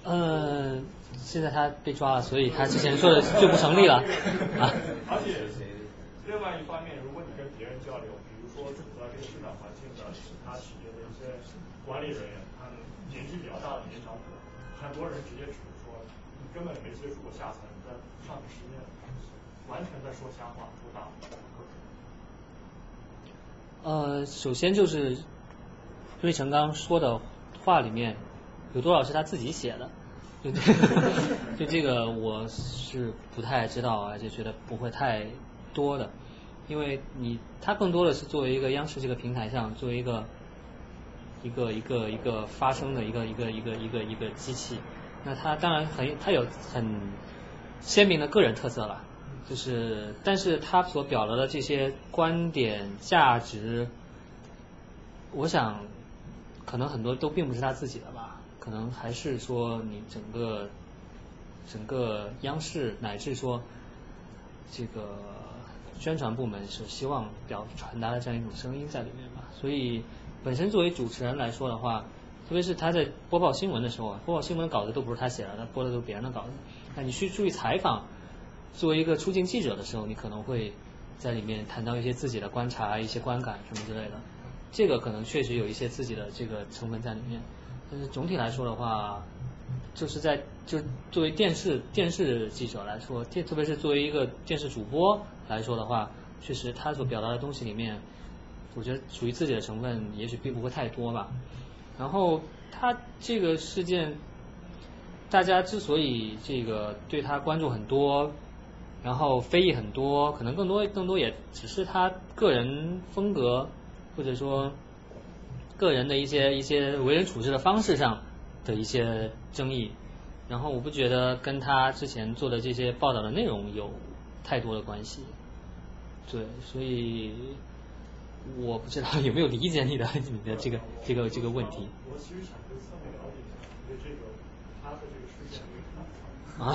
呃，现在他被抓了，所以他之前说的就不成立了啊。而且另外一方面，如果你跟别人交流，比如说处在这个市场环境的其他企业的一些管理人员，他们年纪比较大的年长者，很多人直接指出说，你根本没接触过下层，你在上面实验，完全在说瞎话，说大话。呃，首先就是瑞成刚说的话里面有多少是他自己写的？就 就这个我是不太知道，而且觉得不会太多的，因为你他更多的是作为一个央视这个平台上作为一个一个一个一个发声的一个一个一个一个一个机器，那他当然很他有很鲜明的个人特色了。就是，但是他所表达的这些观点、价值，我想，可能很多都并不是他自己的吧，可能还是说你整个整个央视乃至说这个宣传部门是希望表传达的这样一种声音在里面吧。所以，本身作为主持人来说的话，特别是他在播报新闻的时候，播报新闻稿子都不是他写的，他播的都是别人的稿子。那你去注意采访。作为一个出镜记者的时候，你可能会在里面谈到一些自己的观察、一些观感什么之类的，这个可能确实有一些自己的这个成分在里面。但是总体来说的话，就是在就作为电视电视记者来说，电特别是作为一个电视主播来说的话，确实他所表达的东西里面，我觉得属于自己的成分也许并不会太多吧。然后他这个事件，大家之所以这个对他关注很多。然后非议很多，可能更多更多也只是他个人风格，或者说个人的一些一些为人处事的方式上的一些争议。然后我不觉得跟他之前做的这些报道的内容有太多的关系。对，所以我不知道有没有理解你的 你的这个这个这个问题。我其实想跟了解一下，对这个。啊，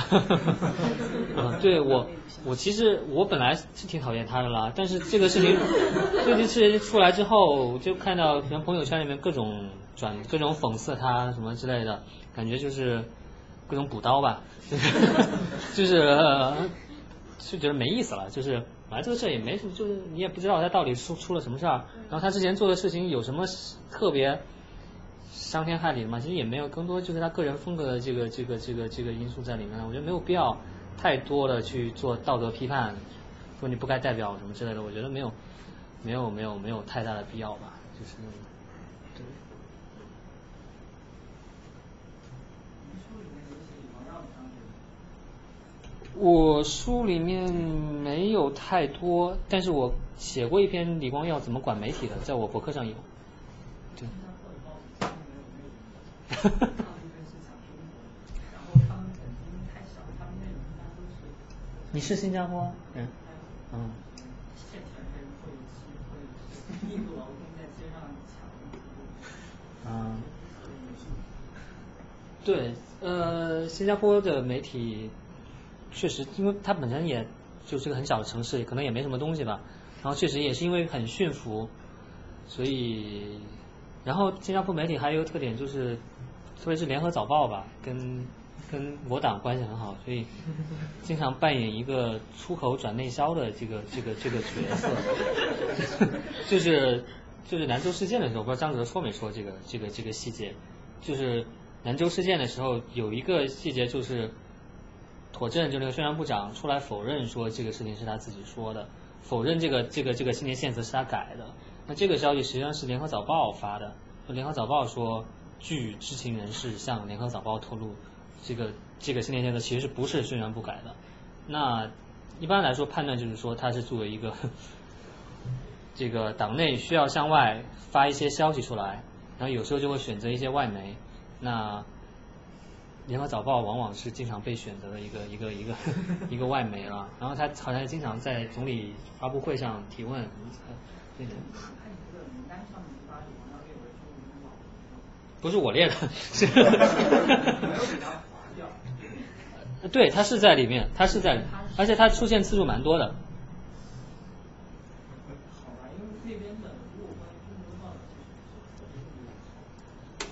啊，对我，我其实我本来是挺讨厌他的啦，但是这个事情，这件事情出来之后，就看到可能朋友圈里面各种转各种讽刺他什么之类的，感觉就是各种补刀吧，就是就觉得没意思了，就是反正这个事也没什么，就是你也不知道他到底出出了什么事儿，然后他之前做的事情有什么特别。伤天害理的吗，其实也没有，更多就是他个人风格的这个这个这个这个因素在里面。我觉得没有必要太多的去做道德批判，说你不该代表什么之类的。我觉得没有没有没有没有太大的必要吧，就是。对。我书里面没有太多，但是我写过一篇李光耀怎么管媒体的，在我博客上有。对。你是新加坡？嗯。嗯。嗯。对，呃，新加坡的媒体确实，因为它本身也就是个很小的城市，可能也没什么东西吧。然后确实也是因为很驯服，所以，然后新加坡媒体还有一个特点就是。特别是联合早报吧，跟跟我党关系很好，所以经常扮演一个出口转内销的这个这个这个角色。就是就是兰州事件的时候，不知道张哲说没说这个这个这个细节。就是兰州事件的时候，有一个细节就是妥镇就那个宣传部长出来否认说这个事情是他自己说的，否认这个这个这个新年献词是他改的。那这个消息实际上是联合早报发的，联合早报说。据知情人士向联合早报透露，这个这个新年签的其实不是宣传部改的。那一般来说判断就是说，他是作为一个这个党内需要向外发一些消息出来，然后有时候就会选择一些外媒，那。联合早报往往是经常被选择的一个 一个一个一个外媒了，然后他好像经常在总理发布会上提问。不是我列的，是。对他是在里面，他是在，而且他出现次数蛮多的。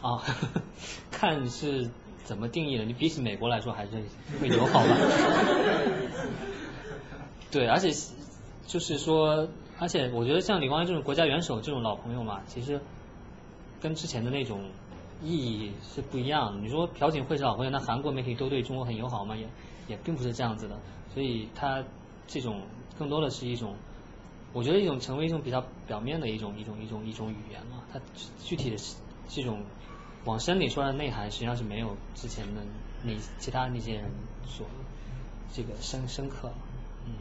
啊，看是。怎么定义的？你比起美国来说，还是会友好吧？对，而且就是说，而且我觉得像李光耀这种国家元首这种老朋友嘛，其实跟之前的那种意义是不一样的。你说朴槿惠是老朋友，那韩国媒体都对中国很友好嘛？也也并不是这样子的。所以他这种更多的是一种，我觉得一种成为一种比较表面的一种一种一种一种语言嘛。它具体的是这种。往深里说的内涵，实际上是没有之前的那其他那些人所这个深深刻。嗯。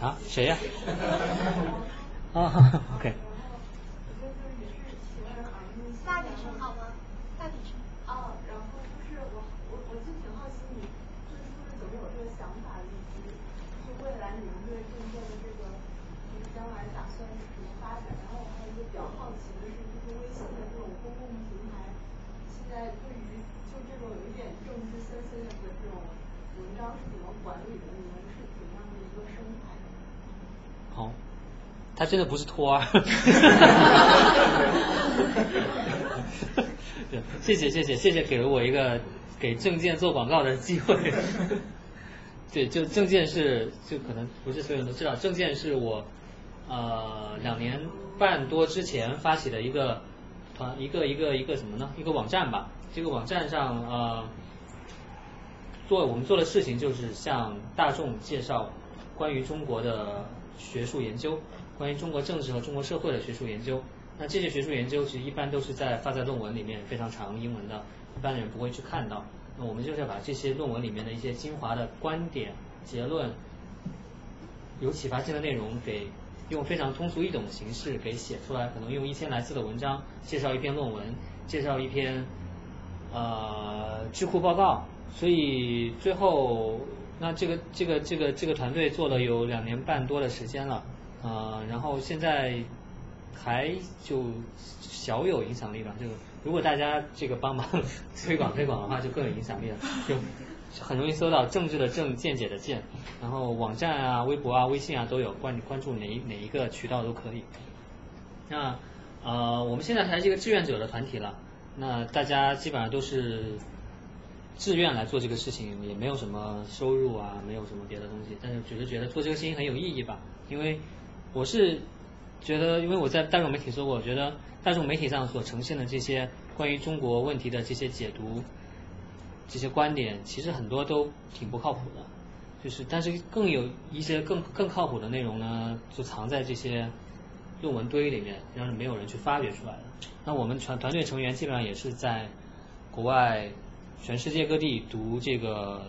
啊？谁呀？啊，OK。其实是一个微信的这种公共平台，现在对于就这种有一点政治森森的这种文章是怎么管理的？你们是怎样的一个生态？好、他真的不是托儿对，谢谢谢谢谢谢，给了我一个给证件做广告的机会。对，就证件是就可能不是所有人都知道，证件是我呃两年半多之前发起的一个团一个一个一个什么呢？一个网站吧。这个网站上呃。做我们做的事情就是向大众介绍关于中国的学术研究，关于中国政治和中国社会的学术研究。那这些学术研究其实一般都是在发在论文里面，非常长英文的，一般人不会去看到。那我们就是要把这些论文里面的一些精华的观点、结论、有启发性的内容，给用非常通俗易懂的形式给写出来。可能用一千来字的文章介绍一篇论文，介绍一篇呃智库报告。所以最后，那这个这个这个这个团队做了有两年半多的时间了，呃，然后现在还就小有影响力吧。就如果大家这个帮忙 推广推广的话，就更有影响力了。就很容易搜到政治的政见解的见，然后网站啊、微博啊、微信啊都有关关注哪一哪一个渠道都可以。那呃，我们现在还是一个志愿者的团体了，那大家基本上都是。自愿来做这个事情，也没有什么收入啊，没有什么别的东西，但是只是觉得做这个事情很有意义吧。因为我是觉得，因为我在大众媒体做过，我觉得大众媒体上所呈现的这些关于中国问题的这些解读、这些观点，其实很多都挺不靠谱的。就是，但是更有一些更更靠谱的内容呢，就藏在这些论文堆里面，让没有人去发掘出来的。那我们团团队成员基本上也是在国外。全世界各地读这个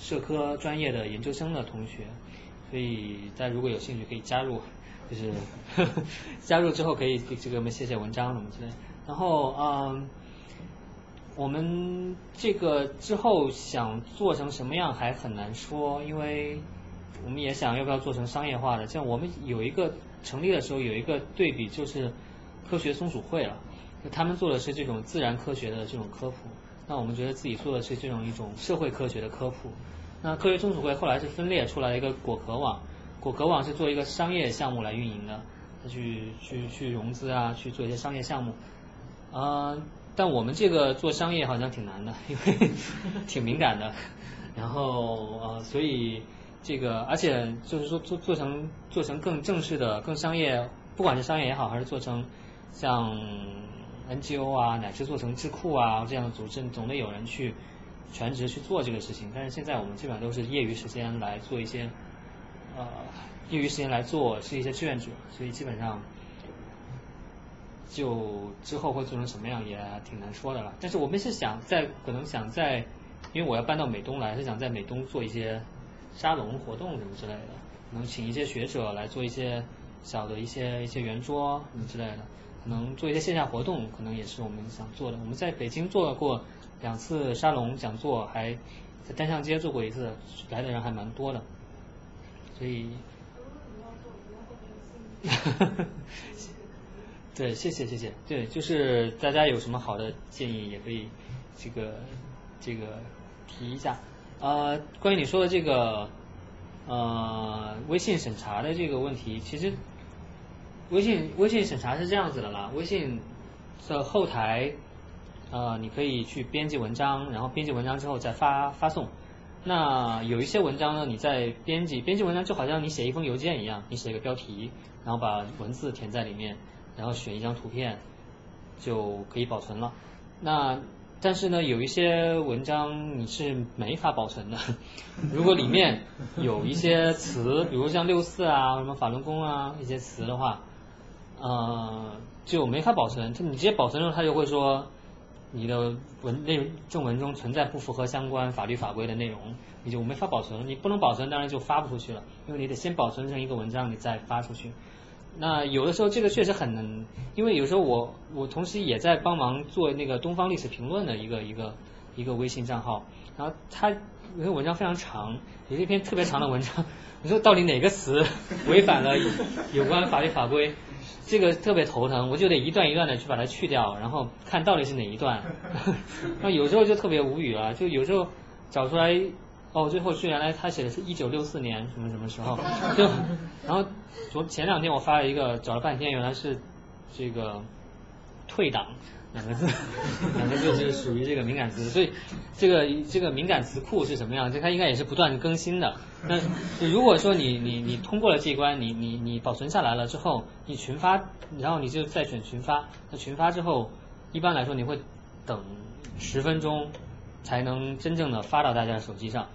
社科专业的研究生的同学，所以大家如果有兴趣可以加入，就是 加入之后可以这个我们写写文章什么之类。然后嗯，我们这个之后想做成什么样还很难说，因为我们也想要不要做成商业化的。像我们有一个成立的时候有一个对比，就是科学松鼠会了，他们做的是这种自然科学的这种科普。那我们觉得自己做的是这种一种社会科学的科普。那科学松鼠会后来是分裂出来一个果壳网，果壳网是做一个商业项目来运营的，它去去去融资啊，去做一些商业项目。啊，但我们这个做商业好像挺难的，因为 挺敏感的。然后呃，所以这个而且就是说做做成做成更正式的、更商业，不管是商业也好，还是做成像。NGO 啊，乃至做成智库啊这样的组织，总得有人去全职去做这个事情。但是现在我们基本上都是业余时间来做一些，呃，业余时间来做是一些志愿者，所以基本上就之后会做成什么样也挺难说的了。但是我们是想在可能想在因为我要搬到美东来，是想在美东做一些沙龙活动什么之类的，能请一些学者来做一些小的一些一些圆桌什么之类的，可能做一些线下活动，可能也是我们想做的。我们在北京做过两次沙龙讲座，还在单向街做过一次，来的人还蛮多的，所以。对，谢谢谢谢。对，就是大家有什么好的建议，也可以这个这个提一下。呃，关于你说的这个呃微信审查的这个问题，其实微信微信审查是这样子的啦，微信的后台呃你可以去编辑文章，然后编辑文章之后再发发送。那有一些文章呢，你在编辑编辑文章就好像你写一封邮件一样，你写一个标题，然后把文字填在里面。然后选一张图片就可以保存了。那但是呢，有一些文章你是没法保存的。如果里面有一些词，比如像六四啊、什么法轮功啊一些词的话，呃，就没法保存。它你直接保存了，它就会说你的文内正文中存在不符合相关法律法规的内容，你就没法保存。你不能保存，当然就发不出去了，因为你得先保存成一个文章，你再发出去。那有的时候这个确实很，因为有时候我我同时也在帮忙做那个东方历史评论的一个一个一个微信账号，然后他那个文章非常长，有一篇特别长的文章，你说到底哪个词 违反了有关法律法规，这个特别头疼，我就得一段一段的去把它去掉，然后看到底是哪一段，那有时候就特别无语了，就有时候找出来。哦，最后是原来他写的是一九六四年什么什么时候，就然后昨前两天我发了一个，找了半天原来是这个退党两个字，两个字是属于这个敏感词，所以这个这个敏感词库是什么样？这它应该也是不断更新的。那如果说你你你通过了这一关，你你你保存下来了之后，你群发，然后你就再选群发，那群发之后，一般来说你会等十分钟才能真正的发到大家手机上。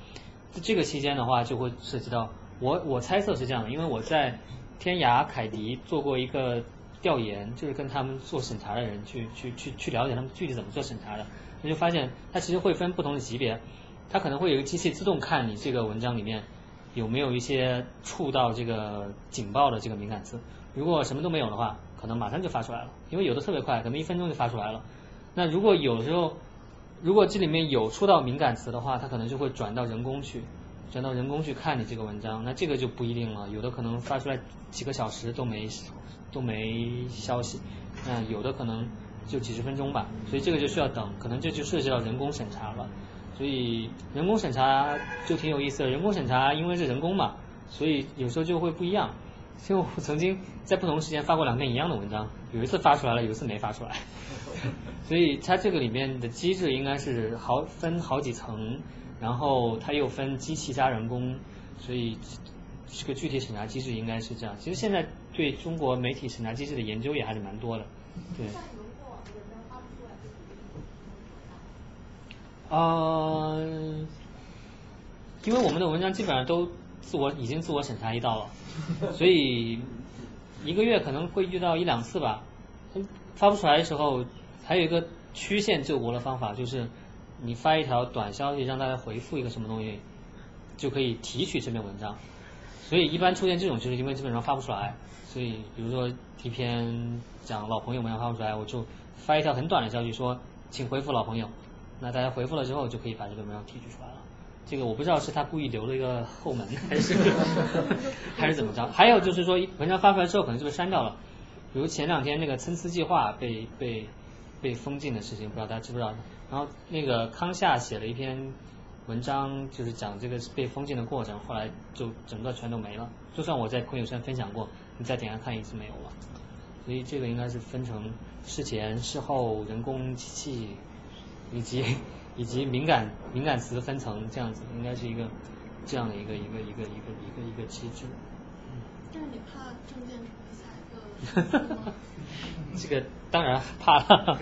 这个期间的话，就会涉及到我我猜测是这样的，因为我在天涯凯迪做过一个调研，就是跟他们做审查的人去去去去了解他们具体怎么做审查的，那就发现它其实会分不同的级别，它可能会有一个机器自动看你这个文章里面有没有一些触到这个警报的这个敏感词，如果什么都没有的话，可能马上就发出来了，因为有的特别快，可能一分钟就发出来了。那如果有时候如果这里面有触到敏感词的话，它可能就会转到人工去，转到人工去看你这个文章，那这个就不一定了。有的可能发出来几个小时都没都没消息，那有的可能就几十分钟吧。所以这个就需要等，可能这就涉及到人工审查了。所以人工审查就挺有意思的。人工审查因为是人工嘛，所以有时候就会不一样。所以我曾经在不同时间发过两篇一样的文章，有一次发出来了，有一次没发出来。所以它这个里面的机制应该是好分好几层，然后它又分机器加人工，所以这个具体审查机制应该是这样。其实现在对中国媒体审查机制的研究也还是蛮多的，对。呃，因为我们的文章基本上都自我已经自我审查一道了，所以一个月可能会遇到一两次吧，发不出来的时候。还有一个曲线救国的方法，就是你发一条短消息，让大家回复一个什么东西，就可以提取这篇文章。所以一般出现这种，就是因为基本上发不出来。所以比如说一篇讲老朋友文章发不出来，我就发一条很短的消息说，请回复老朋友。那大家回复了之后，就可以把这篇文章提取出来了。这个我不知道是他故意留了一个后门，还是 还是怎么着。还有就是说，文章发出来之后，可能就被删掉了。比如前两天那个参差计划被被。被封禁的事情，不知道大家知不知道？然后那个康夏写了一篇文章，就是讲这个被封禁的过程，后来就整个全都没了。就算我在朋友圈分享过，你再点开看一次没有了。所以这个应该是分成事前、事后、人工机器以及 以及敏感敏感词分层这样子，应该是一个这样的一个一个一个一个一个一个机制。但是你怕证件成为下一个？这个当然怕了。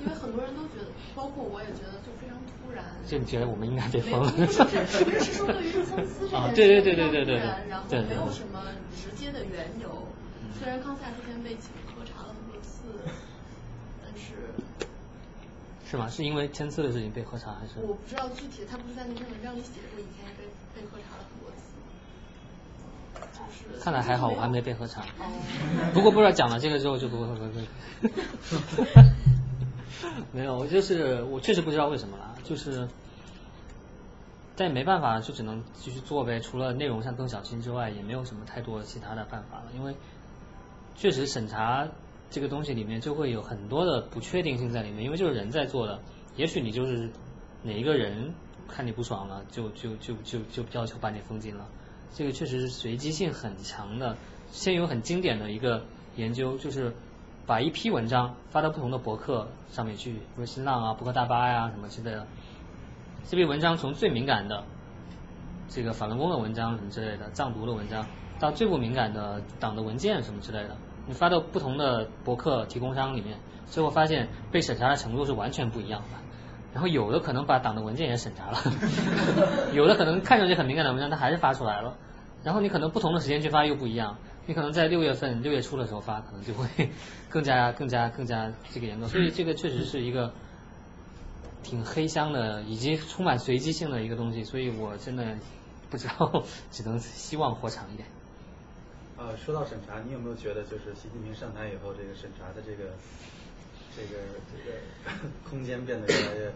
因为很多人都觉得，包括我也觉得，就非常突然。就你觉得我们应该被封？不是不，是说对于公司这件事对对对对对对然后没有什么直接的缘由。虽然康赛之前被请喝茶了很多次，但是是吗？是因为签字的事情被喝茶还是？我不知道具体，他不是在那篇文章里写过以前被被喝茶了看来还好，我还没被喝茶。不过不知道讲了这个之后就不会喝喝。没有，我就是我确实不知道为什么啦，就是，但也没办法，就只能继续做呗。除了内容上更小心之外，也没有什么太多其他的办法了。因为确实审查这个东西里面就会有很多的不确定性在里面，因为就是人在做的，也许你就是哪一个人看你不爽了，就就就就就要求把你封禁了。这个确实是随机性很强的。先有很经典的一个研究，就是把一批文章发到不同的博客上面去，比如新浪啊、博客大巴呀、什么之类的。这批文章从最敏感的这个法轮功的文章什么之类的，藏独的文章，到最不敏感的党的文件什么之类的，你发到不同的博客提供商里面，最后发现被审查的程度是完全不一样的。然后有的可能把党的文件也审查了，有的可能看上去很敏感的文章，它还是发出来了。然后你可能不同的时间去发又不一样，你可能在六月份、六月初的时候发，可能就会 更加、更加、更加这个严格。所以这个确实是一个挺黑箱的，以及充满随机性的一个东西。所以我真的不知道，只能希望活长一点。呃，说到审查，你有没有觉得就是习近平上台以后，这个审查的这个这个这个 空间变得越来越，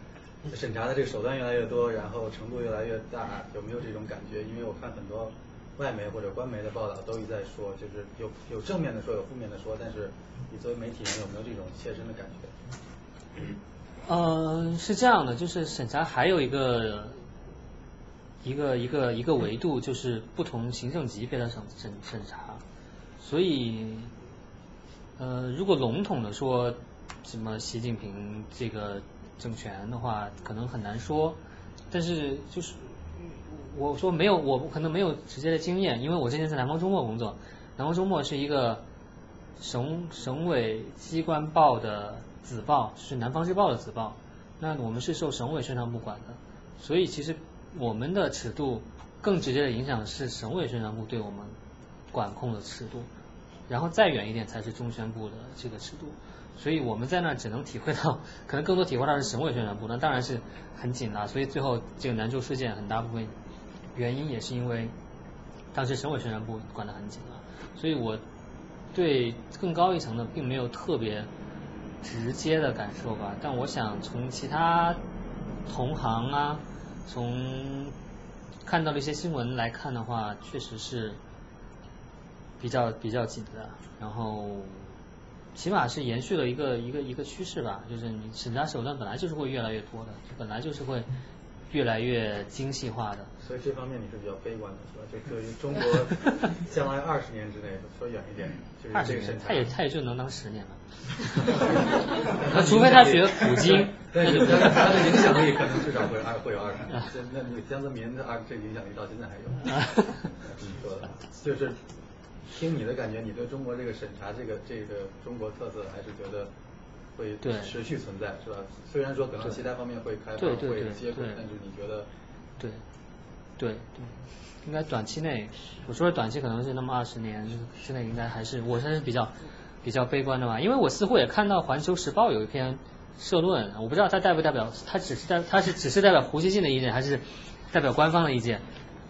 审查的这个手段越来越多，然后程度越来越大，有没有这种感觉？因为我看很多外媒或者官媒的报道都一再说，就是有有正面的说，有负面的说，但是你作为媒体人有没有这种切身的感觉？嗯，是这样的，就是审查还有一个一个一个一个维度，就是不同行政级别的审审审查，所以呃，如果笼统的说什么习近平这个政权的话，可能很难说，但是就是我说没有，我可能没有直接的经验，因为我之前在南方周末工作，南方周末是一个省省委机关报的子报，是南方日报的子报，那我们是受省委宣传部管的，所以其实我们的尺度更直接的影响是省委宣传部对我们管控的尺度，然后再远一点才是中宣部的这个尺度，所以我们在那只能体会到，可能更多体会到是省委宣传部，那当然是很紧了，所以最后这个南州事件很大部分原因也是因为当时省委宣传部管得很紧了，所以我对更高一层的并没有特别直接的感受吧，但我想从其他同行啊，从看到的一些新闻来看的话，确实是比较比较紧的，然后起码是延续了一个一个一个趋势吧，就是你审查手段本来就是会越来越多的，本来就是会越来越精细化的。所以这方面你是比较悲观的，是吧？就对于中国 将来二十年之内，说远一点，就是二十年他也他也就能当十年了。那除非他学普京，但是那就但是他的影响力可能至少会二会有二十年。那那你江泽民的二这个影响力到现在还有。怎么说的？就是听你的感觉，你对中国这个审查这个这个中国特色还是觉得会对。持续存在，是吧？虽然说可能其他方面会开放会接轨，但是你觉得对。对对，应该短期内，我说的短期可能是那么二十年之内，应该还是我还是比较比较悲观的吧，因为我似乎也看到《环球时报》有一篇社论，我不知道它代不代表，它只是代它是只是代表胡锡进的意见，还是代表官方的意见？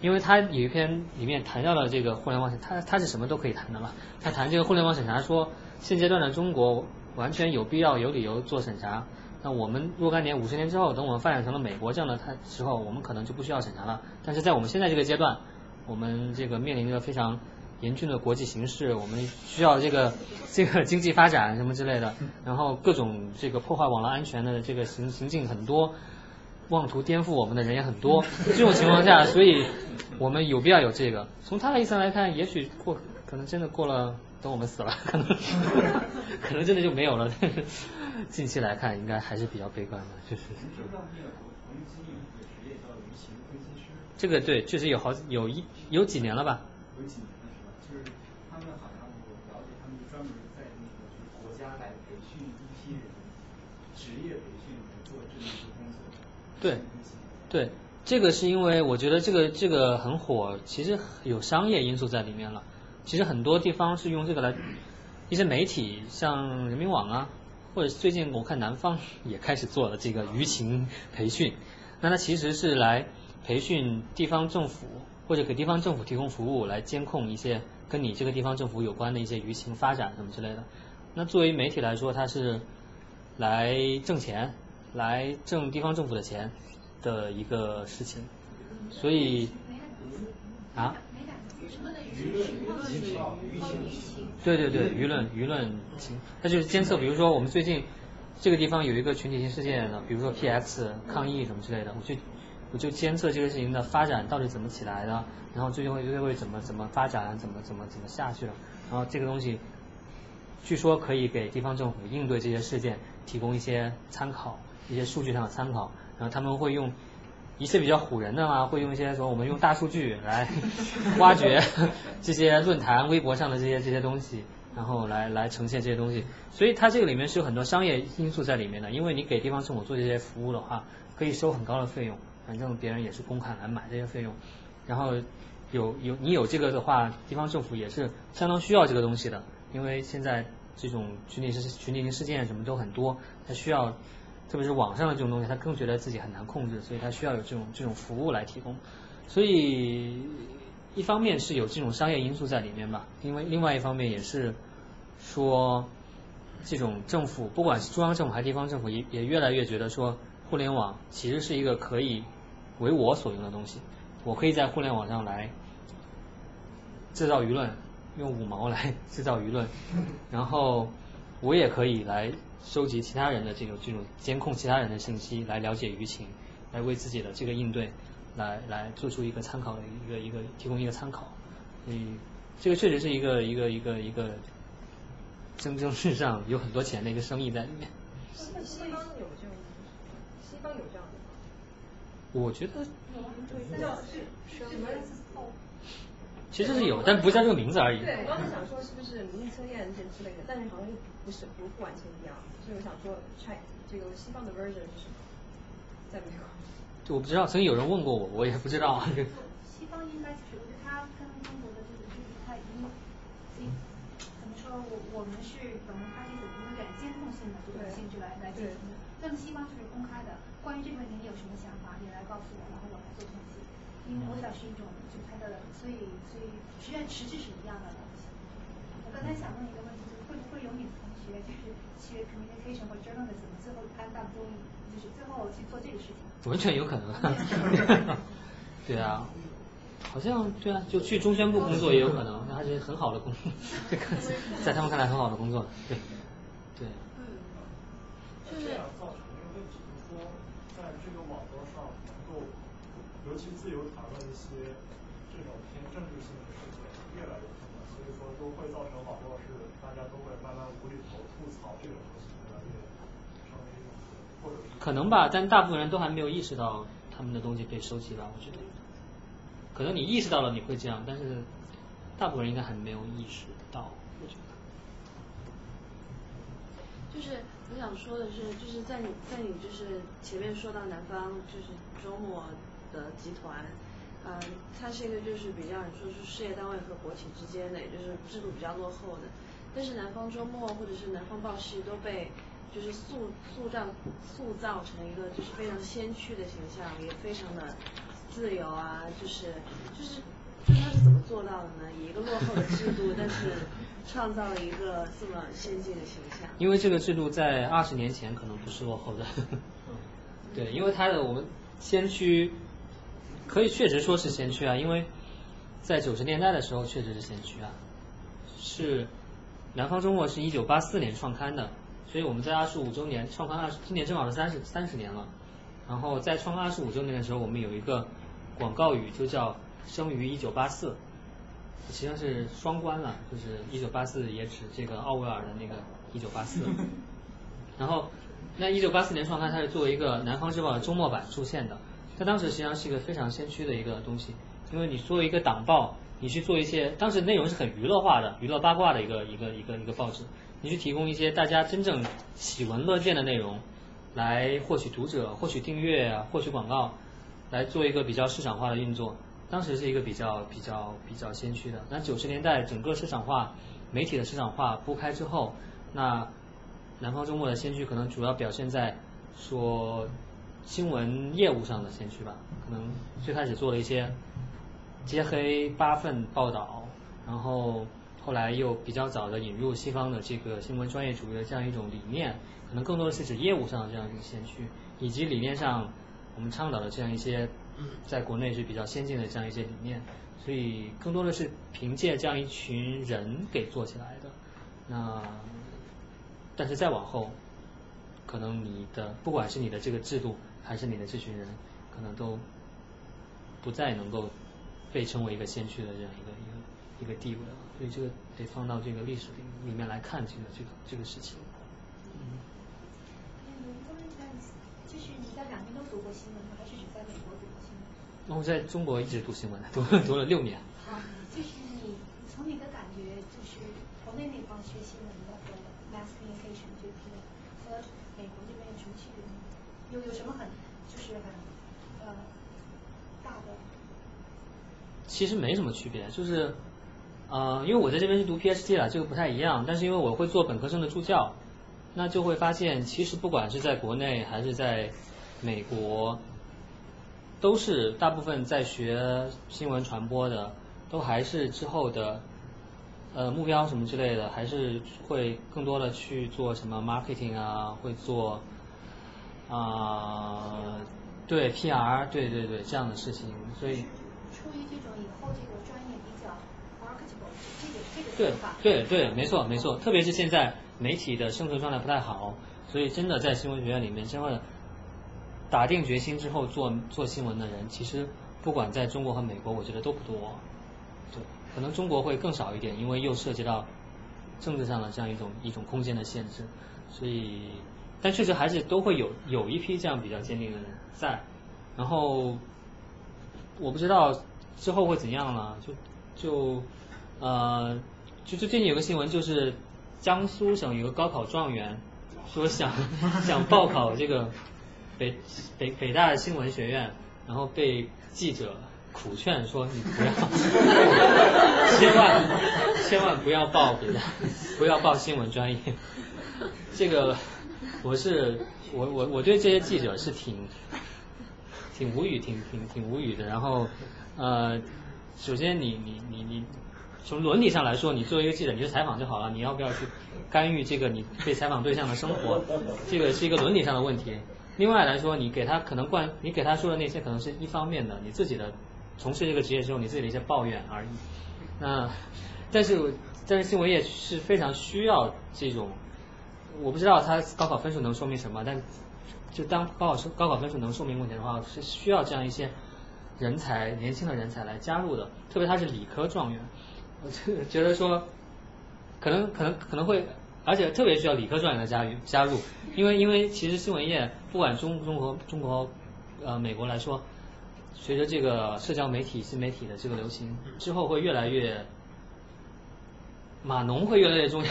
因为他有一篇里面谈到了这个互联网审，他他是什么都可以谈的嘛。他谈这个互联网审查说，现阶段的中国完全有必要有理由做审查。那我们若干年、五十年之后，等我们发展成了美国这样的时候，我们可能就不需要审查了。但是在我们现在这个阶段，我们这个面临着非常严峻的国际形势，我们需要这个这个经济发展什么之类的，然后各种这个破坏网络安全的这个行行径很多，妄图颠覆我们的人也很多。这种情况下，所以我们有必要有这个。从他的意思来看，也许过可能真的过了，等我们死了，可能 可能真的就没有了。但 是近期来看，应该还是比较悲观的，就是。这个对，确实有好有一有几年了吧？有几年了是吧？就是他们好像我了解，他们就专门在那个就是国家来培训一批人，职业培训来做这么一个工作。对，对，这个是因为我觉得这个这个很火，其实有商业因素在里面了。其实很多地方是用这个来，一些媒体像人民网啊，或者最近我看南方也开始做了这个舆情培训，那它其实是来培训地方政府或者给地方政府提供服务，来监控一些跟你这个地方政府有关的一些舆情发展什么之类的。那作为媒体来说，它是来挣钱，来挣地方政府的钱的一个事情，所以啊。对对对，舆论舆论，那就是监测，比如说我们最近这个地方有一个群体性事件的，比如说 P X 抗议什么之类的，我就我就监测这个事情的发展到底怎么起来的，然后最终会会怎么怎么发展，怎么怎么怎么下去了，然后这个东西据说可以给地方政府应对这些事件提供一些参考，一些数据上的参考，然后他们会用。一些比较唬人的嘛，会用一些说我们用大数据来挖掘 这些论坛、微博上的这些这些东西，然后来来呈现这些东西。所以它这个里面是有很多商业因素在里面的，因为你给地方政府做这些服务的话，可以收很高的费用，反正别人也是公款来买这些费用。然后有有你有这个的话，地方政府也是相当需要这个东西的，因为现在这种群体事群体性事件什么都很多，它需要。特别是网上的这种东西，他更觉得自己很难控制，所以他需要有这种这种服务来提供。所以一方面是有这种商业因素在里面吧，因为另外一方面也是说，这种政府不管是中央政府还是地方政府，也也越来越觉得说，互联网其实是一个可以为我所用的东西。我可以在互联网上来制造舆论，用五毛来 制造舆论，然后我也可以来。收集其他人的这种这种监控其他人的信息，来了解舆情，来为自己的这个应对，来来做出一个参考的一个一个提供一个参考，所以这个确实是一个一个一个一个蒸蒸日上有很多钱的一个生意在里面。西方有这样西方有这样的吗？我觉得。叫什么？其实是有，但不叫这个名字而已。对，我刚才想说是不是民意测验这之类的，但是好像又不是，不不完全一样。所以我想说，China 这个西方的 version 是什么？在美国。就我不知道，曾经有人问过我，我也不知道。西方应该就是，我觉得它跟中国的这个距离不太一样。所以怎么说我我们是等于它就是有点监控性的这种性质来来进行的，但是西方就是公开的，关于这个问题你有什么想法，你来告诉我，然后我来做统计。因为我想是一种，就它的，所以所以实际上实质是一样的东西。我刚才想问一个问题，就是会不会有女同学就是学 communication 或 journalism，最后安当中医，就是最后去做这个事情？完全有可能。对啊，好像对啊，就去中宣部工作也有可能，那还是很好的工作，这个在他们看来很好的工作，对对。就是。尤其自由谈论一些这种偏政治性的事件越来越多，所以说都会造成网络是大家都会慢慢无厘头吐槽这种东西越来越成为一种，或者是可能吧，但大部分人都还没有意识到他们的东西被收集了，我觉得。可能你意识到了你会这样，但是大部分人应该还没有意识到，我觉得。就是我想说的是，就是在你在你就是前面说到南方就是周末。的集团，嗯，它是一个就是比较你说是事业单位和国企之间的，也就是制度比较落后的。但是南方周末或者是南方报系都被就是塑塑造塑造成一个就是非常先驱的形象，也非常的自由啊，就是就是就他是怎么做到的呢？以一个落后的制度，但是创造了一个这么先进的形象。因为这个制度在二十年前可能不是落后的，对，因为它的我们先驱。可以确实说是先驱啊，因为在九十年代的时候确实是先驱啊，是南方周末是一九八四年创刊的，所以我们在二十五周年创刊二十，今年正好是三十三十年了。然后在创刊二十五周年的时候，我们有一个广告语就叫“生于一九八四”，实际上是双关了，就是一九八四也指这个奥威尔的那个一九八四。然后那一九八四年创刊，它是作为一个南方日报的周末版出现的。它当时实际上是一个非常先驱的一个东西，因为你作为一个党报，你去做一些，当时内容是很娱乐化的、娱乐八卦的一个一个一个一个报纸，你去提供一些大家真正喜闻乐见的内容，来获取读者、获取订阅、获取广告，来做一个比较市场化的运作，当时是一个比较比较比较先驱的。那九十年代整个市场化、媒体的市场化铺开之后，那南方周末的先驱可能主要表现在说新闻业务上的先驱吧，可能最开始做了一些揭黑八份报道，然后后来又比较早的引入西方的这个新闻专业主义的这样一种理念，可能更多的是指业务上的这样一个先驱，以及理念上我们倡导的这样一些在国内是比较先进的这样一些理念，所以更多的是凭借这样一群人给做起来的。那但是再往后，可能你的不管是你的这个制度，还是你的这群人，可能都不再能够被称为一个先驱的这样一个一个一个地位了。所以这个得放到这个历史里里面来看这个这个这个事情。嗯，就是你在两边都读过新闻吗？还是只在美国读过新闻？那我在中国一直读新闻，读读了六年。啊，就是你从你的感觉，就是国内那方学新闻的和 mass communication 这边和美国这边有什么区别吗？有有什么很就是呃大的？其实没什么区别，就是呃，因为我在这边是读 PhD 了，这个不太一样。但是因为我会做本科生的助教，那就会发现，其实不管是在国内还是在美国，都是大部分在学新闻传播的，都还是之后的呃目标什么之类的，还是会更多的去做什么 marketing 啊，会做啊、对 PR，对对对这样的事情，所以。出于这种以后这个专业比较 marketable 这个这个对。对对，没错没错，特别是现在媒体的生存状态不太好，所以真的在新闻学院里面，真的打定决心之后做做新闻的人，其实不管在中国和美国，我觉得都不多。对，可能中国会更少一点，因为又涉及到政治上的这样一种一种空间的限制，所以但确实还是都会有有一批这样比较坚定的人在，然后我不知道之后会怎样了，就就呃，就就最近有个新闻，就是江苏省有个高考状元说想 想报考这个北北北大新闻学院，然后被记者苦劝说你不要，千万千万不要报北大，不要报新闻专业。这个我是我我我对这些记者是挺 挺无语，挺挺挺无语的。然后呃，首先你你你你从伦理上来说，你作为一个记者，你就采访就好了，你要不要去干预这个你被采访对象的生活？这个是一个伦理上的问题。另外来说，你给他可能灌，你给他说的那些可能是一方面的，你自己的从事这个职业之后你自己的一些抱怨而已。那但是但是新闻业是非常需要这种，我不知道他高考分数能说明什么，但就当高考高考分数能说明问题的话，是需要这样一些人才，年轻的人才来加入的，特别他是理科状元，我就觉得说，可能可能可能会，而且特别需要理科状元的加入加入，因为因为其实新闻业不管中中国中国呃美国来说，随着这个社交媒体新媒体的这个流行之后，会越来越。码农会越来越重要，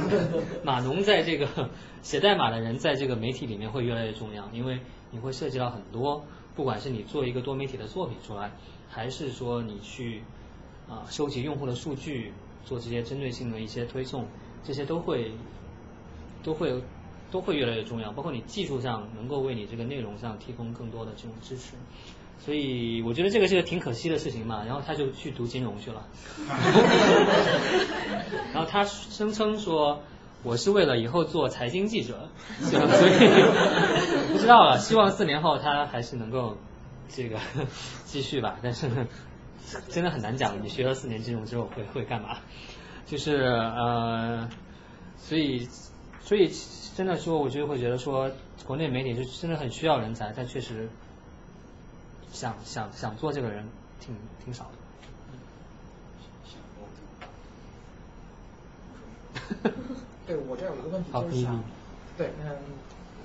码农在这个写代码的人在这个媒体里面会越来越重要，因为你会涉及到很多，不管是你做一个多媒体的作品出来，还是说你去啊收集用户的数据，做这些针对性的一些推送，这些都会都会都会越来越重要，包括你技术上能够为你这个内容上提供更多的这种支持。所以我觉得这个是个挺可惜的事情嘛，然后他就去读金融去了，然后他声称说我是为了以后做财经记者，所以不知道了，希望四年后他还是能够这个继续吧，但是真的很难讲，你学了四年金融之后会会干嘛？就是呃，所以所以真的说，我就会觉得说，国内媒体是真的很需要人才，但确实。想想想做这个人挺挺少的。对我这有一个问题就是想，对，嗯，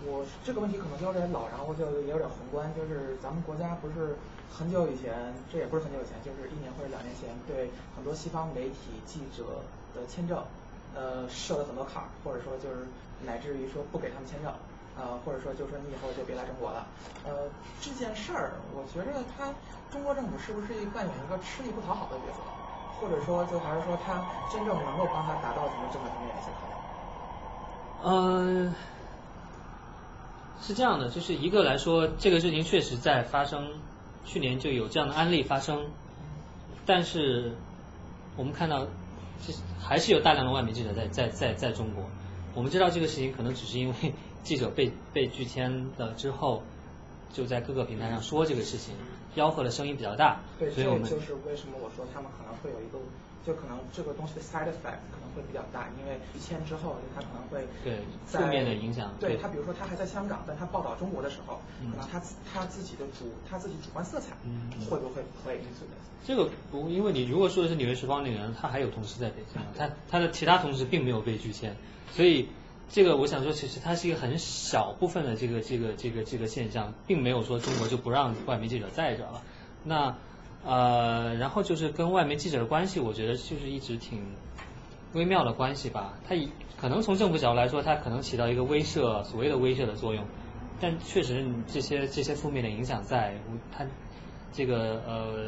我这个问题可能有点老，然后就也有点宏观，就是咱们国家不是很久以前，这也不是很久以前，就是一年或者两年前，对很多西方媒体记者的签证，呃，设了很多坎儿，或者说就是乃至于说不给他们签证。呃，或者说就说你以后就别来中国了。呃，这件事儿，我觉着他中国政府是不是扮演一个吃力不讨好的角色，或者说就还是说他真正能够帮他达到什么正面的一些考量？嗯，是这样的，就是一个来说，这个事情确实在发生，去年就有这样的案例发生，但是我们看到，其实还是有大量的外媒记者在在在在中国。我们知道这个事情可能只是因为记者被被拒签了之后，就在各个平台上说这个事情，吆喝的声音比较大，对，所以我们就是为什么我说他们可能会有一个，就可能这个东西的 side effect 可能会比较大，因为拒签之后，他可能会对负面的影响对对他，比如说他还在香港，但他报道中国的时候，嗯可能他他自己的主他自己主观色彩嗯会不会 play into this？这个不，因为你如果说的是《纽约时报》那个人，他还有同事在北京，他他的其他同事并没有被拒签，所以这个我想说，其实它是一个很小部分的这个这个这个这个现象，并没有说中国就不让外媒记者在这儿了。那呃，然后就是跟外媒记者的关系，我觉得就是一直挺微妙的关系吧。它以可能从政府角度来说，它可能起到一个威慑所谓的威慑的作用，但确实这些这些负面的影响在，它这个呃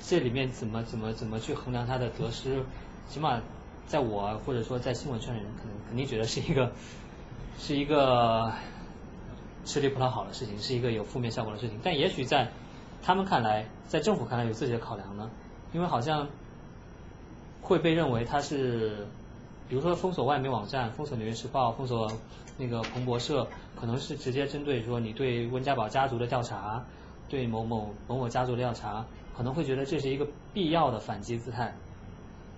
这里面怎么怎么怎么去衡量它的得失，起码在我或者说在新闻圈的人，可能肯定觉得是一个是一个吃力不讨好的事情，是一个有负面效果的事情。但也许在他们看来，在政府看来有自己的考量呢，因为好像会被认为它是，比如说封锁外媒网站、封锁《纽约时报》、封锁那个彭博社，可能是直接针对说你对温家宝家族的调查，对某某某某家族的调查，可能会觉得这是一个必要的反击姿态，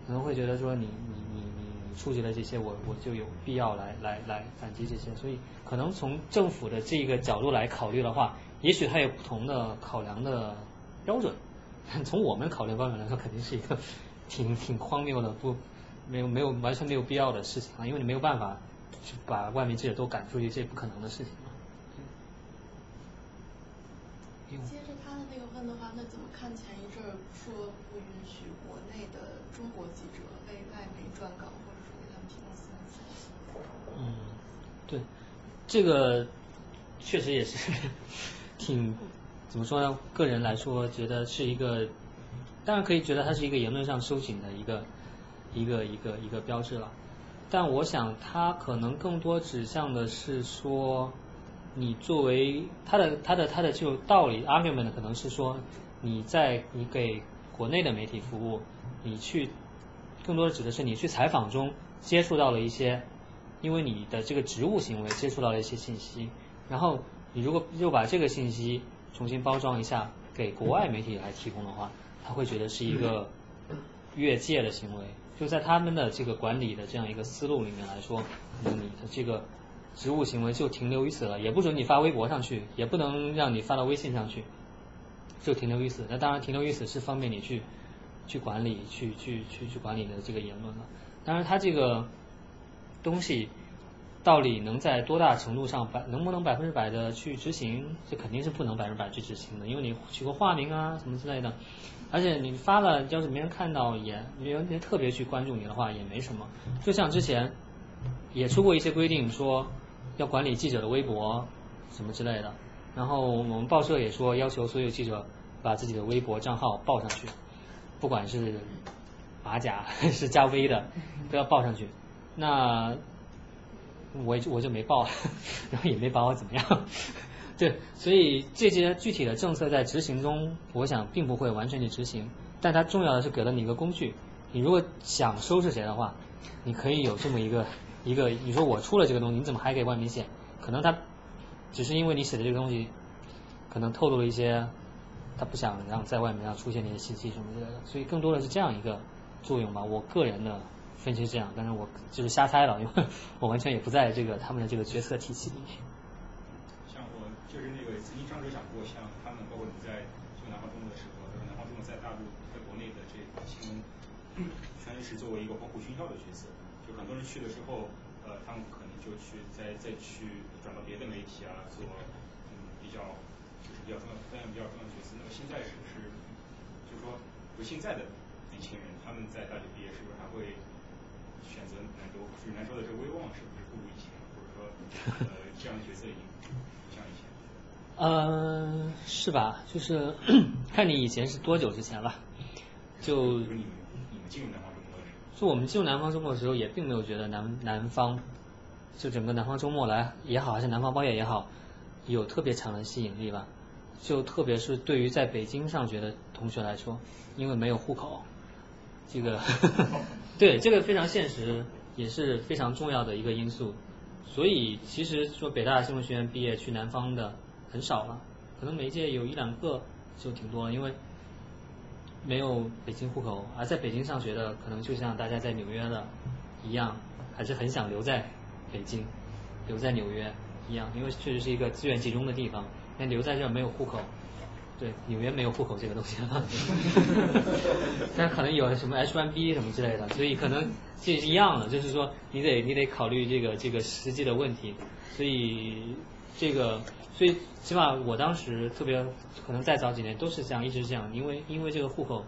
可能会觉得说你你你你你触及了这些，我我就有必要来来来反击这些，所以可能从政府的这个角度来考虑的话，也许它有不同的考量的标准。从我们考虑方面来说，肯定是一个 挺挺荒谬的，不没有没有完全没有必要的事情啊，因为你没有办法去把外面记者都赶出去，这不可能的事情。接着他的那个问的话，那怎么看前一阵儿说记者为外媒撰稿，或者说给他们提供新闻信息？嗯，对，这个确实也是 挺怎么说呢？个人来说，觉得是一个，当然可以觉得它是一个言论上收紧的一个一个一个一个标志了。但我想，它可能更多指向的是说，你作为它的它的它的就道理 argument 可能是说，你在你给国内的媒体服务，你去更多的指的是你去采访中接触到了一些，因为你的这个职务行为接触到了一些信息，然后你如果又把这个信息重新包装一下给国外媒体来提供的话，他会觉得是一个越界的行为。就在他们的这个管理的这样一个思路里面来说，你的这个职务行为就停留于此了，也不准你发微博上去，也不能让你发到微信上去，就停留于此。那当然停留于此是方便你去去管理、去去去去管理的这个言论了。当然，它这个东西到底能在多大程度上百能不能百分之百的去执行，这肯定是不能百分之百去执行的，因为你取个化名啊什么之类的，而且你发了，要是没人看到，也没有人特别去关注你的话，也没什么。就像之前也出过一些规定，说要管理记者的微博什么之类的，然后我们报社也说要求所有记者把自己的微博账号报上去，不管是马甲还是加 V 的，都要报上去。那我我就没报，然后也没把我怎么样。对，所以这些具体的政策在执行中，我想并不会完全去执行，但它重要的是给了你一个工具。你如果想收拾谁的话，你可以有这么一个一个，你说我出了这个东西，你怎么还给外面写？可能他只是因为你写的这个东西，可能透露了一些他不想让在外面让出现那些信息什么之类的，所以更多的是这样一个作用吧。我个人的分析是这样，但是我就是瞎猜了，因为 我完全也不在这个他们的这个决策体系里面。像我就是那个曾经张哲讲过，像他们包括你在做南方周末的时候，他说南方周末在大陆在国内的这个新闻全是作为一个保护军校的角色，就很多人去了之后，呃，他们可能就去再再去转到别的媒体啊，做嗯比较比较重要担任比较重要的角色。那么现在是不是就是说，就现在的年轻人，他们在大学毕业是不是还会选择南州？就是南州的这个威望是不是不如以前，或者说呃这样的角色已经不像以前？呃，是吧？就是 看你以前是多久之前了。就你们你们进入南方周末的时候，就我们进入南方周末的时候，也并没有觉得南南方就整个南方周末来也好，还是南方包夜也好，有特别强的吸引力吧。就特别是对于在北京上学的同学来说，因为没有户口，这个 对这个非常现实，也是非常重要的一个因素。所以其实说北大新闻学院毕业去南方的很少了，可能每一届有一两个就挺多了，因为没有北京户口，而在北京上学的可能就像大家在纽约的一样，还是很想留在北京，留在纽约一样，因为确实是一个资源集中的地方。那留在这儿没有户口，对，纽约没有户口这个东西，但可能有什么 H1B 什么之类的，所以可能这是一样的，就是说你得你得考虑这个这个实际的问题，所以这个所以起码我当时特别可能再早几年都是这样，一直是这样，因为因为这个户口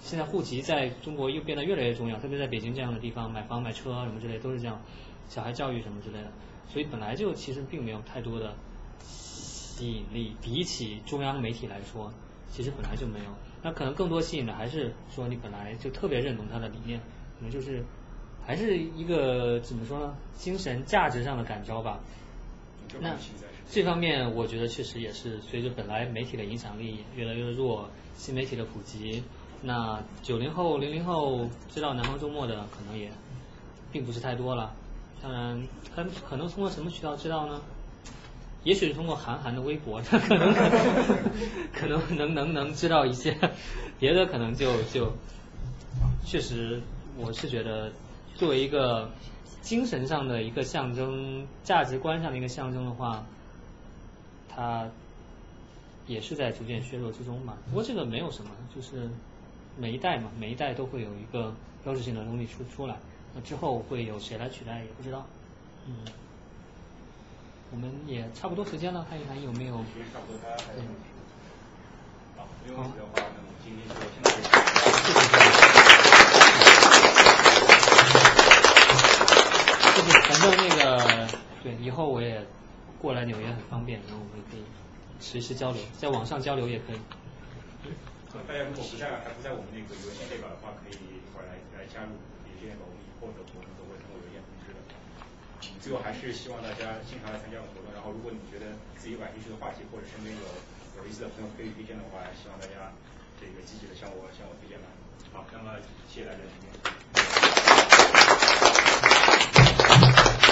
现在户籍在中国又变得越来越重要，特别在北京这样的地方，买房买车什么之类都是这样，小孩教育什么之类的，所以本来就其实并没有太多的。吸引力比起中央媒体来说，其实本来就没有。那可能更多吸引的还是说你本来就特别认同他的理念，可能就是还是一个怎么说呢，精神价值上的感召吧。那这方面我觉得确实也是随着本来媒体的影响力越来越弱，新媒体的普及，那九零后、零零后知道南方周末的可能也并不是太多了。当然，他可能通过什么渠道知道呢？也许是通过韩寒的微博，他可能可能能能能知道一些，别的可能就就确实，我是觉得作为一个精神上的一个象征，价值观上的一个象征的话，它也是在逐渐削弱之中嘛。不过这个没有什么，就是每一代嘛，每一代都会有一个标志性的东西出出来，那之后会有谁来取代也不知道，嗯。我们也差不多时间了，看一看有没有。时间差不多，大家还有。好。谢谢。反正那个，对，以后我也过来纽约很方便，然后我们也可以实时交流，在网上交流也可以。大家如果不在还不在我们那个邮件列表的话，可以一会儿来来加入邮件列表，我们以后的活动都会通过邮件通知的。最后还是希望大家经常来参加我们活动，然后如果你觉得自己感兴趣的话题，或者身边有有意思的朋友可以推荐的话，希望大家这个积极的向我向我推荐吧。好，那么谢谢大家今天。对，